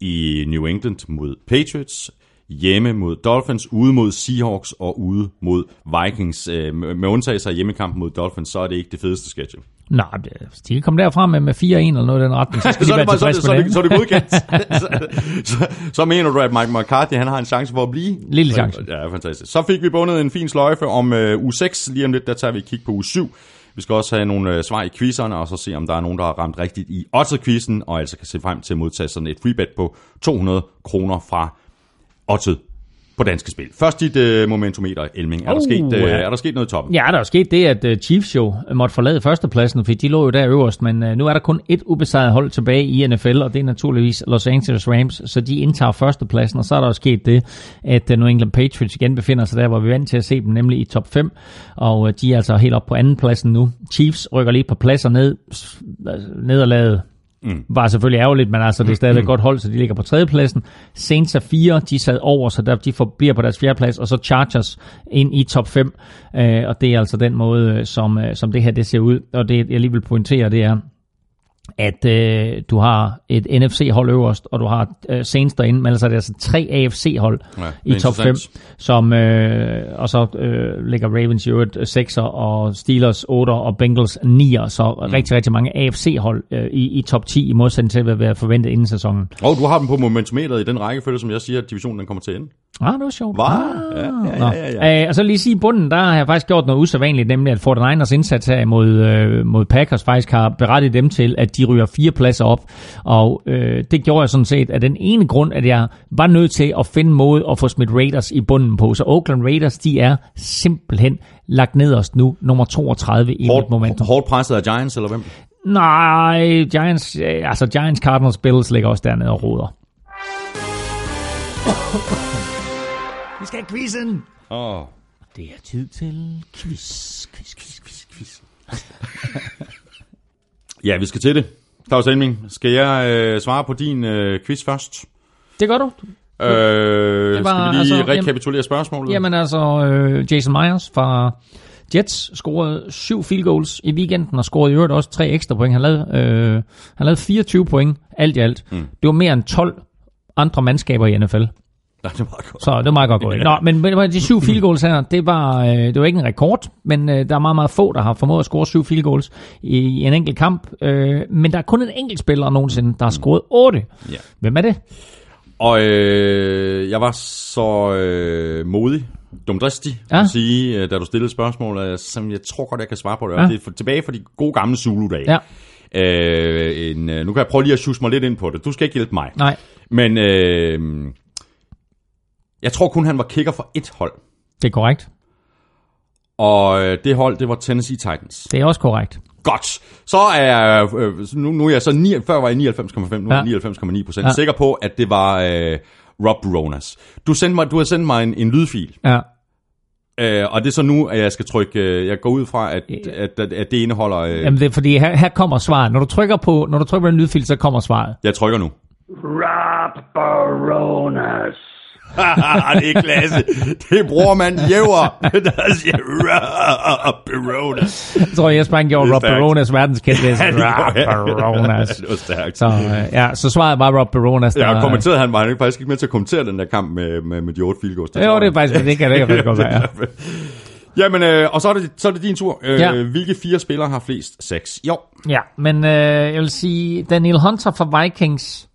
i New England mod Patriots, hjemme mod Dolphins, ude mod Seahawks og ude mod Vikings. Uh, med undtagelse af hjemmekampen mod Dolphins, så er det ikke det fedeste schedule. Nej, det- hvis de kan komme derfra med, med 4-1 eller noget i den retning, så skal de så, er være bare- så, så, med det, så er det godkendt. så, så, så mener du, at Mike McCarthy han har en chance for at blive? Lille chance. Ja, fantastisk. Så fik vi bundet en fin sløjfe om uh, uge 6. Lige om lidt, der tager vi et kig på uge 7. Vi skal også have nogle øh, svar i quizerne, og så se, om der er nogen, der har ramt rigtigt i Otte-quizzen, og altså kan se frem til at modtage sådan et freebet på 200 kroner fra Otte på danske spil. Først dit uh, momentometer, Elming. Er, der Oh, sket, uh, ja. er der sket noget i toppen? Ja, der er sket det, at uh, Chiefs jo måtte forlade førstepladsen, fordi de lå jo der øverst, men uh, nu er der kun et ubesejret hold tilbage i NFL, og det er naturligvis Los Angeles Rams, så de indtager førstepladsen, og så er der jo sket det, at uh, New England Patriots igen befinder sig der, hvor vi er vant til at se dem, nemlig i top 5, og uh, de er altså helt op på anden pladsen nu. Chiefs rykker lige på pladser ned, altså, nederlaget mm. var selvfølgelig ærgerligt, men altså det er stadigvæk godt hold, så de ligger på tredjepladsen. Saints er fire, de sad over, så der, de forbliver på deres fjerdeplads, og så Chargers ind i top 5, øh, og det er altså den måde, øh, som, øh, som det her det ser ud. Og det jeg lige vil pointere, det er, at øh, du har et NFC-hold øverst, og du har øh, Saints derinde, men altså det er altså tre AFC-hold Ja, i top 5, interessant. som, øh, og så øh, ligger Ravens i øvrigt 6'er, og Steelers 8'er, og Bengals 9'er, så mm. rigtig, rigtig mange AFC-hold øh, i, i top 10, i modsætning til, hvad vi havde forventet inden sæsonen. Og du har dem på momentometeret i den rækkefølge, som jeg siger, at divisionen den kommer til at ende. Ah, det var sjovt. Hva? Ah, Ja, ja, ja, ja, ja. Øh, og så lige sige, i bunden, der har jeg faktisk gjort noget usædvanligt, nemlig at 49ers indsats her mod, øh, mod Packers faktisk har berettet dem til, at de ryger fire pladser op. Og øh, det gjorde jeg sådan set af den ene grund, at jeg var nødt til at finde måde at få smidt Raiders i bunden på. Så Oakland Raiders, de er simpelthen lagt nederst nu, nummer 32 i mit Hårdt, momentum. hårdt presset af Giants, eller hvem? Nej, Giants, øh, altså Giants, Cardinals, Bills ligger også dernede og roder. Vi skal have quizzen! Åh, oh, Det er tid til quiz, quiz, quiz, quiz, quiz. Ja, vi skal til det. Claus Elming, skal jeg øh, svare på din øh, quiz først? Det gør du. Øh, var, skal vi lige altså, rekapitulere spørgsmålet? Jamen altså, øh, Jason Myers fra Jets scorede syv field goals i weekenden, og scorede i øvrigt også tre ekstra point. Han lavede, øh, han lavede 24 point alt i alt. Mm. Det var mere end 12 andre mandskaber i NFL. Ja, det er meget godt. Så det var meget godt gået. Nå, men, de syv field goals her, det var, øh, det var ikke en rekord, men øh, der er meget, meget få, der har formået at score syv field goals i, en enkelt kamp. Øh, men der er kun en enkelt spiller nogensinde, der har scoret otte. Ja. Hvem er det? Og øh, jeg var så øh, modig, dumdristig, ja. Ja. at sige, da du stillede spørgsmål, som jeg tror godt, jeg kan svare på det. Ja. Ja. Det er for, tilbage fra de gode gamle Zulu-dage. Ja. Øh, en, nu kan jeg prøve lige at sjuse mig lidt ind på det. Du skal ikke hjælpe mig. Nej, Men øh, jeg tror kun, han var kicker for et hold. det er korrekt. Og øh, det hold, det var Tennessee Titans. Det er også korrekt. Godt. Så er jeg, øh, nu, nu er jeg så, 9, før var jeg 99,5, nu er jeg Ja. 99,9 procent Ja. sikker på, at det var øh, Rob Ronas. Du, sendte mig, du har sendt mig en, en lydfil, Ja. øh, og det er så nu, at jeg skal trykke, øh, jeg går ud fra, at, at, at, at det indeholder, øh, Jamen det er fordi, her, her kommer svaret. Når du trykker på, når du trykker på den lydfil, så kommer svaret. jeg trykker nu. Rob Baronas. det er klasse. Det bruger man jæver. Der siger, "Rah, Perona. Jeg tror, Jesper han gjorde Rob. Baronas verdenskendte. Ja, det han. Baronas. Det var stærkt. Så, øh, ja, så svaret var Rob Baronas. Ja, der- og kommenterede han, var han ikke faktisk ikke med til at kommentere den der kamp med, med, med de otte field goals? Jo, det er faktisk, det kan det faktisk godt være. ja. Jamen, øh, og så er, det, så er det din tur. Øh, Ja. Hvilke fire spillere har flest seks? Jo, Ja, men øh, jeg vil sige, Daniel Hunter fra Vikings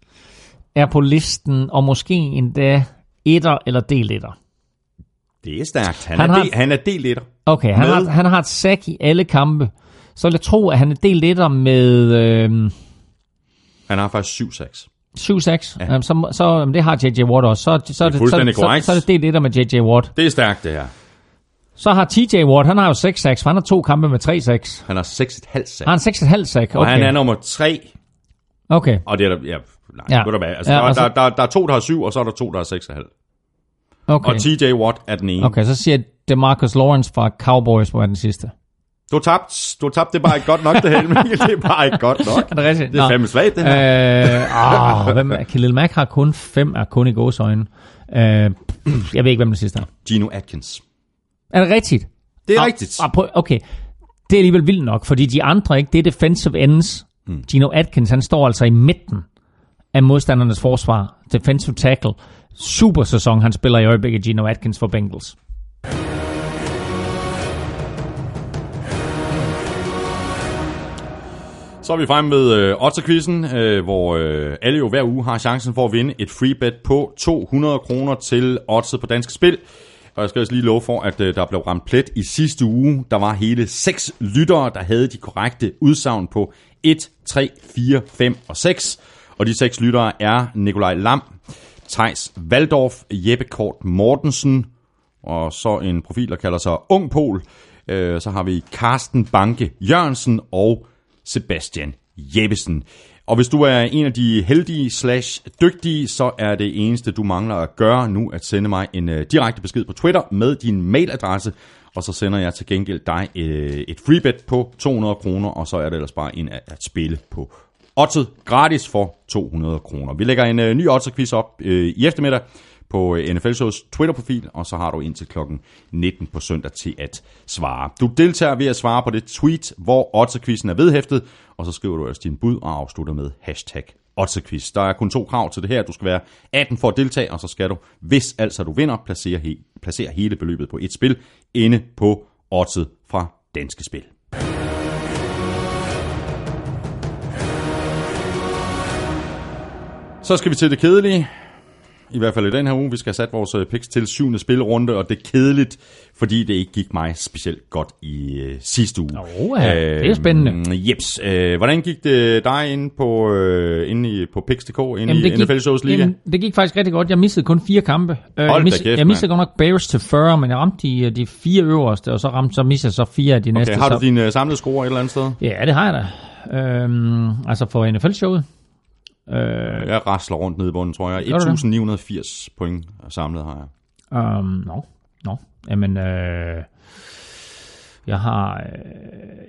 er på listen, og måske endda etter eller del etter. det er stærkt. Han, Han er, har- del, han er del etter. Okay, han Med- har, han har et sack i alle kampe. Så vil jeg tro, at han er del etter med øh, Han har faktisk syv seks. 7 sacks. Ja. Um, så, så jamen, det har J.J. Watt også. Så, så, er det, så, så, så, er det del etter med J.J. Watt. Det er stærkt, det her. Så har T.J. Watt, han har jo 6 sacks, for han har to kampe med 3 sacks. Han har seks et halvt seks. Har han 6,5 sack? Og Okay. han er nummer tre. okay. Og det er der, ja, nej, Ja. Ved du hvad, altså, Ja, der, så- der, der, der, er to, der har syv, og så er der to, der har seks og halv. Okay. Og TJ Watt er den ene. okay, så siger DeMarcus Lawrence fra Cowboys, hvor er den sidste. Du har tabt. Du har tabt. Det bare ikke godt nok, det her. Mikkel. Det er bare ikke godt nok. Er det rigtigt? Det er fandme svagt, det her. Øh, åh, hvem er, Khalil Mack har kun fem, er kun i gåsøjne. Øh, jeg ved ikke, hvem den sidste er. Gino Atkins. Er det rigtigt? Det er Ah, rigtigt. ah, prøv- Okay, det er alligevel vildt nok, fordi de andre, ikke, det er defensive ends. Hmm. Gino Atkins, han står altså i midten af modstandernes forsvar. Defensive tackle. Super sæson, han spiller i øjeblikket, Gino Atkins for Bengals. Så er vi fremme med øh, Otterquizzen, øh, hvor øh, alle jo hver uge har chancen for at vinde et free bet på 200 kroner til Oddset på Danske Spil. Og jeg skal også lige love for, at øh, der blev ramt plet i sidste uge. Der var hele seks lyttere, der havde de korrekte udsagn på 1, 3, 4, 5 og 6. Og de seks lyttere er Nikolaj Lam, Tejs Valdorf, Jeppe Kort Mortensen, og så en profil, der kalder sig Ung Pol. Øh, så har vi Carsten Banke Jørgensen og Sebastian Jeppesen. Og hvis du er en af de heldige slash dygtige, så er det eneste, du mangler at gøre nu, at sende mig en øh, direkte besked på Twitter med din mailadresse, og så sender jeg til gengæld dig uh, et freebet på 200 kroner, og så er det ellers bare en at, at spille på Oddset gratis for 200 kroner. Vi lægger en øh, ny Oddset-quiz op øh, i eftermiddag på øh, NFL Shows Twitter-profil, og så har du indtil klokken 19 på søndag til at svare. Du deltager ved at svare på det tweet, hvor Otterquizzen er vedhæftet, og så skriver du også din bud og afslutter med hashtag Otterquiz. Der er kun to krav til det her. Du skal være 18 for at deltage, og så skal du, hvis altså du vinder, placere, he- placere hele beløbet på et spil inde på Oddset fra Danske Spil. Så skal vi til det kedelige. I hvert fald i den her uge. Vi skal have sat vores øh, picks til syvende spilrunde, og det er kedeligt, fordi det ikke gik mig specielt godt i øh, sidste uge. Oha, det er spændende. Jeps. Øh, hvordan gik det dig inde på, øh, inde i, på Pix.dk, inde i NFL Shows Liga? jamen, det gik faktisk rigtig godt. Jeg missede kun fire kampe. Øh, jeg, missede, kæft, jeg missede godt nok Bears til 40, men jeg ramte de, øh, de fire øverste, og så ramte så missede jeg så fire af de næste. Okay, har du så, din øh, samlede score et eller andet sted? Ja, det har jeg da. Øhm, altså for NFL-showet. Øh, Jeg rasler rundt nede i bunden, tror jeg. Gør du det? 1980 point samlet har jeg. Um, nå, nå. Jamen, øh, jeg har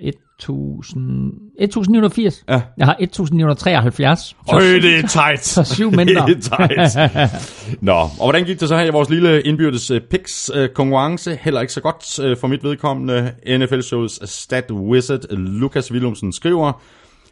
øh, 1000, 1980. Ja. Jeg har 1973. Øj, det er tight. Så syv mindre. det er tight. Nå, og hvordan gik det så her i vores lille indbyrdes øh, picks øh, konkurrence? Heller ikke så godt øh, for mit vedkommende. NFL-shows stat wizard Lukas Willumsen skriver,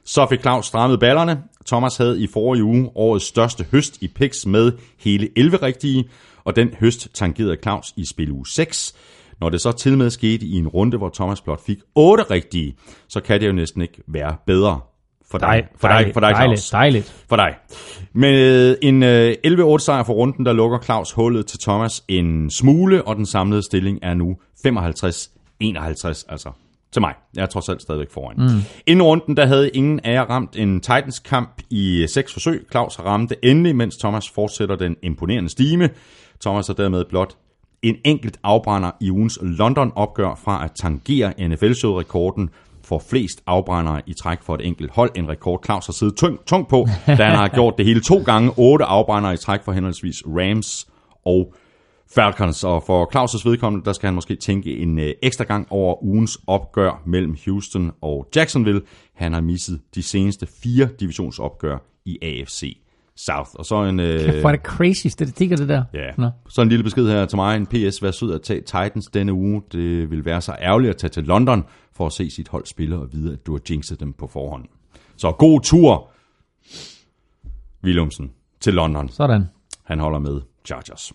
så fik Claus strammet ballerne. Thomas havde i forrige uge årets største høst i picks med hele 11 rigtige, og den høst tangerede Claus i spil uge 6. Når det så til med skete i en runde, hvor Thomas blot fik 8 rigtige, så kan det jo næsten ikke være bedre for dig, for dig, for dig, Claus. dejligt. For dig. Med en øh, 11-8 sejr for runden, der lukker Claus hullet til Thomas en smule, og den samlede stilling er nu 55-51, altså til mig. Jeg er trods alt stadigvæk foran. Mm. Inden runden, der havde ingen af jer ramt en Titans-kamp i seks forsøg. Claus ramte endelig, mens Thomas fortsætter den imponerende stime. Thomas har dermed blot en enkelt afbrænder i ugens London-opgør fra at tangere NFL-showet-rekorden for flest afbrændere i træk for et enkelt hold. En rekord Claus har siddet tung, tung på, da han har gjort det hele to gange. Otte afbrændere i træk for henholdsvis Rams og Falcons. Og for Claus' vedkommende, der skal han måske tænke en øh, ekstra gang over ugens opgør mellem Houston og Jacksonville. Han har misset de seneste fire divisionsopgør i AFC South. Og så en... Øh, Hvor er det crazy statistikker, det der. Ja, Nå. så en lille besked her til mig. En PS, vær sød at tage Titans denne uge. Det vil være så ærgerligt at tage til London for at se sit hold spille og vide, at du har jinxet dem på forhånd. Så god tur, Willumsen, til London. Sådan. Han holder med Chargers.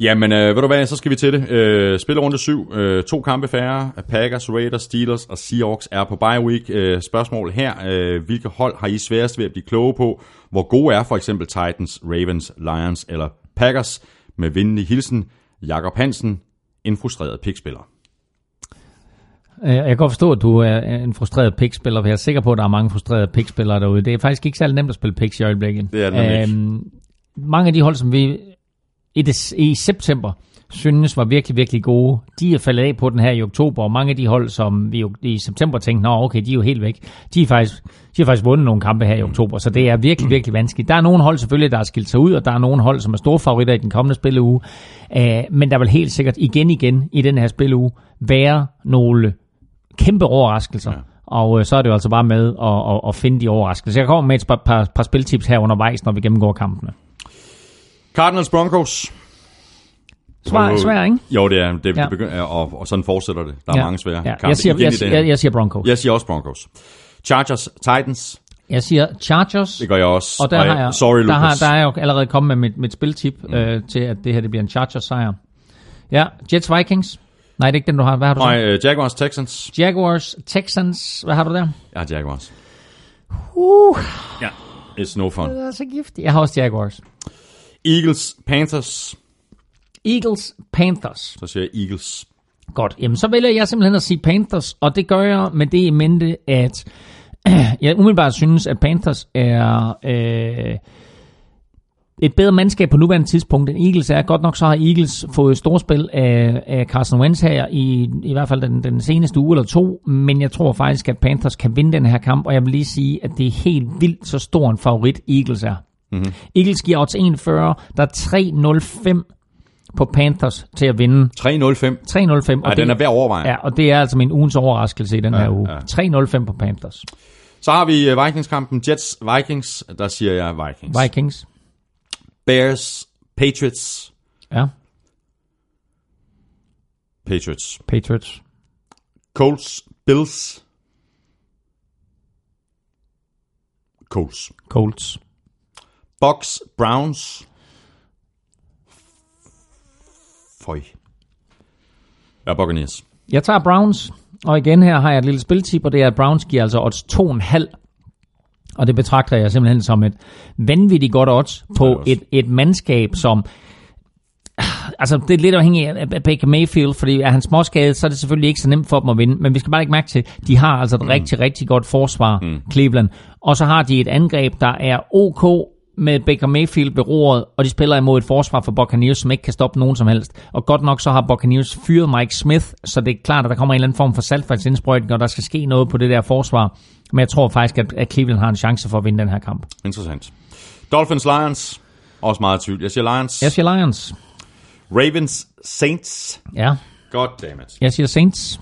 Jamen, øh, ved du hvad, så skal vi til det. Øh, spillerunde 7, øh, to kampe færre. Packers, Raiders, Steelers og Seahawks er på bye week. Øh, spørgsmål her, øh, hvilke hold har I sværest ved at blive kloge på? Hvor gode er for eksempel Titans, Ravens, Lions eller Packers? Med vindelig hilsen, Jakob Hansen, en frustreret pikspiller. Jeg kan godt forstå, at du er en frustreret pikspiller, for jeg er sikker på, at der er mange frustrerede pikspillere derude. Det er faktisk ikke særlig nemt at spille piks i øjeblikket. Det er det. Øhm, mange af de hold, som vi i, des, i september synes var virkelig, virkelig gode, de er faldet af på den her i oktober, og mange af de hold, som vi jo i september tænkte, nå okay, de er jo helt væk, de er faktisk, de har faktisk vundet nogle kampe her i oktober, så det er virkelig, virkelig vanskeligt. Der er nogle hold selvfølgelig, der har skilt sig ud, og der er nogle hold, som er store favoritter i den kommende spilleuge, øh, men der vil helt sikkert igen igen i den her spilleuge være nogle kæmpe overraskelser. Ja. Og øh, så er det jo altså bare med at, at, at finde de overraskelser. Jeg kommer med et par, par, par spiltips her undervejs, når vi gennemgår kampene. Cardinals Broncos. Svær, svær ikke? Jo, det er. Det Ja. ja. begynder, og, og sådan fortsætter det. Der er Ja. mange svære Ja. kampe Jeg, siger, jeg, jeg, jeg siger Broncos. Jeg siger også Broncos. Chargers, Titans, Jeg siger Chargers. det gør jeg også. Og der, har jeg, sorry, der, har, Lucas. der er jo allerede kommet med mit, mit spiltip mm. øh, til, at det her det bliver en Chargers-sejr. Ja, Jets Vikings. Nej, det er ikke den, du har. Hvad har du? Nej, uh, Jaguars, Texans. Jaguars, Texans. Hvad har du der? Jeg har Jaguars. Uh, Ja, it's no fun. det er så giftigt. Jeg har også Jaguars. Eagles, Panthers. Eagles, Panthers. Så siger jeg Eagles. Godt, jamen så vælger jeg simpelthen at sige Panthers, og det gør jeg med det i mente, at jeg umiddelbart synes, at Panthers er øh, et bedre mandskab på nuværende tidspunkt end Eagles er. Godt nok så har Eagles fået storspil af, af Carson Wentz her i, i hvert fald den, den seneste uge eller to, men jeg tror faktisk, at Panthers kan vinde den her kamp, og jeg vil lige sige, at det er helt vildt så stor en favorit Eagles er. Mm-hmm. Eagles giver odds 41, der er 3-0-5 på Panthers til at vinde 3-0-5. 3-0-5. Ej, og den er værd at overveje. Ja, og det er altså min ugens overraskelse i den ja, her uge. ja. Ja. 3-0-5 på Panthers. Så har vi øh, Vikings-kampen. Jets, Vikings. Der siger jeg Vikings. Vikings. Bears, Patriots. Ja, Patriots. Patriots. Colts, Bills. Colts. Colts. Bucks, Browns. Føj. Ja, Buccaneers. Jeg tager Browns, og igen her har jeg et lille spiltip, og det er, at Browns giver altså odds 2,5. Og det betragter jeg simpelthen som et vanvittigt godt odds på er et, et mandskab, som... Altså, det er lidt afhængigt af af Baker Mayfield, fordi er han småskadet, så er det selvfølgelig ikke så nemt for dem at vinde. Men vi skal bare ikke mærke til, de har altså et mm. rigtig, rigtig godt forsvar, mm. Cleveland. Og så har de et angreb, der er ok med Baker Mayfield ved roret, og de spiller imod et forsvar for Buccaneers, som ikke kan stoppe nogen som helst. Og godt nok så har Buccaneers fyret Mike Smith, så det er klart, at der kommer en eller anden form for saltvandsindsprøjtning, og der skal ske noget på det der forsvar. Men jeg tror faktisk, at Cleveland har en chance for at vinde den her kamp. Interessant. Dolphins, Lions. Også meget tvivl. Jeg siger Lions. Jeg siger Lions. Ravens, Saints. Ja, God damn it. jeg siger Saints.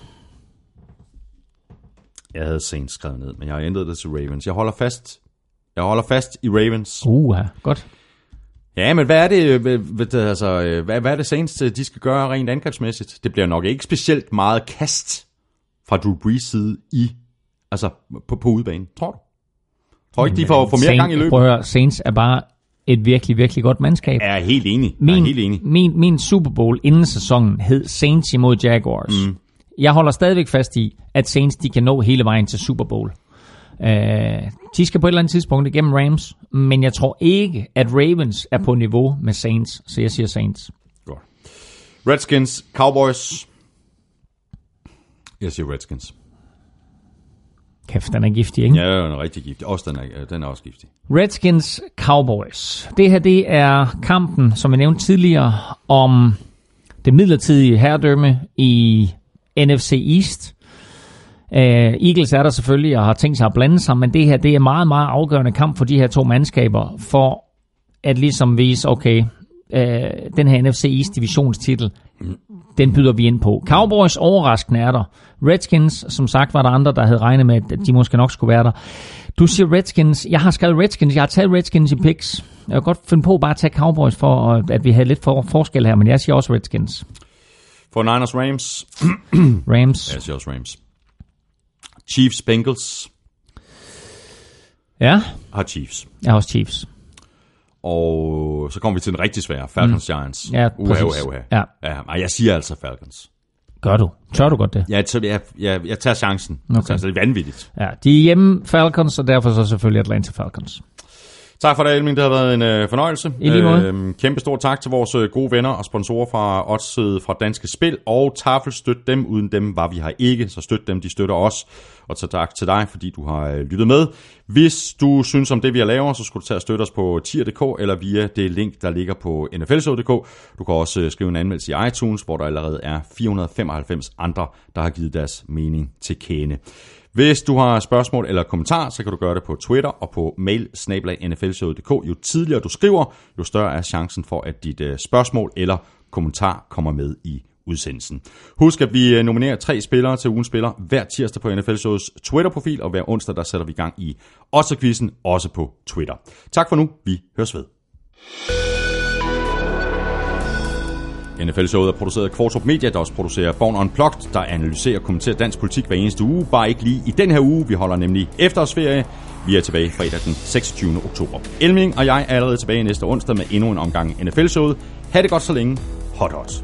Jeg havde Saints skrevet ned, men jeg har ændret det til Ravens. Jeg holder fast. Jeg holder fast i Ravens. Uh, godt. Ja, men hvad er det, øh, det, altså, øh, hvad, hvad er det Saints, de skal gøre rent angrebsmæssigt? Det bliver nok ikke specielt meget kast fra Drew Brees side i, altså på, på udbanen, tror du? Tror ikke, de får, får mere Saints- gang i løbet? Prøv at høre, Saints er bare et virkelig, virkelig godt mandskab. Jeg er helt enig. Jeg min, er helt enig. Min, min Super Bowl inden sæsonen hed Saints imod Jaguars. Mm. Jeg holder stadigvæk fast i, at Saints de kan nå hele vejen til Super Bowl. Uh, de skal på et eller andet tidspunkt igennem Rams, men jeg tror ikke, at Ravens er på niveau med Saints, så jeg siger Saints. Godt. Redskins, Cowboys. Jeg siger Redskins. Kæft, den er giftig, ikke? Ja, den er rigtig giftig. Også den er, den er også giftig. Redskins Cowboys. Det her det er kampen, som jeg nævnte tidligere, om det midlertidige herredømme i NFC East. Uh, Eagles er der selvfølgelig og har tænkt sig at blande sig, men det her det er meget, meget afgørende kamp for de her to mandskaber, for at ligesom vise, okay, uh, den her NFC East divisionstitel, den byder vi ind på. Cowboys overraskende er der. Redskins, som sagt, var der andre, der havde regnet med, at de måske nok skulle være der. Du siger Redskins. Jeg har skrevet Redskins. Jeg har taget Redskins i picks. Jeg kan godt finde på bare at tage Cowboys for, at vi havde lidt for forskel her, men jeg siger også Redskins. For Niners Rams. Rams. Jeg siger også Rams. Chiefs Bengals. Ja, Har Chiefs. jeg har også Chiefs. Og så kommer vi til den rigtig svære. Falcons Giants. Ja, uha, uha, uha. Ja. ja. Jeg siger altså Falcons. Gør du? Tør du godt det? Jeg, jeg, jeg, jeg, jeg tager chancen. Okay. Okay. Altså, det er vanvittigt. Ja, de er hjemme Falcons, og derfor så selvfølgelig Atlanta Falcons. Tak for det, Elming. Det har været en øh, fornøjelse. I lige måde. Øhm, kæmpe stor tak til vores øh, gode venner og sponsorer fra Odds fra Danske Spil og Tafel. Støt dem. Uden dem var vi her ikke, så støt dem. De støtter os. Og så tak til dig, fordi du har øh, lyttet med. Hvis du synes om det, vi har lavet, så skulle du tage og støtte os på tier.dk eller via det link, der ligger på nflshow.dk. Du kan også øh, skrive en anmeldelse i iTunes, hvor der allerede er 495 andre, der har givet deres mening til kende. Hvis du har spørgsmål eller kommentar, så kan du gøre det på Twitter og på mail nflshowet.dk. Jo tidligere du skriver, jo større er chancen for, at dit øh, spørgsmål eller kommentar kommer med i udsendelsen. Husk, at vi øh, nominerer tre spillere til ugens spiller hver tirsdag på NFL Shows Twitter-profil, og hver onsdag der sætter vi gang i også quizzen også på Twitter. Tak for nu. Vi høres ved. NFL-showet er produceret af Kvartrup Media, der også producerer Born Unplugged, der analyserer og kommenterer dansk politik hver eneste uge. Bare ikke lige i den her uge. Vi holder nemlig efterårsferie. Vi er tilbage fredag den 26. oktober. Elming og jeg er allerede tilbage næste onsdag med endnu en omgang NFL-showet. Ha' det godt så længe. Hot hot.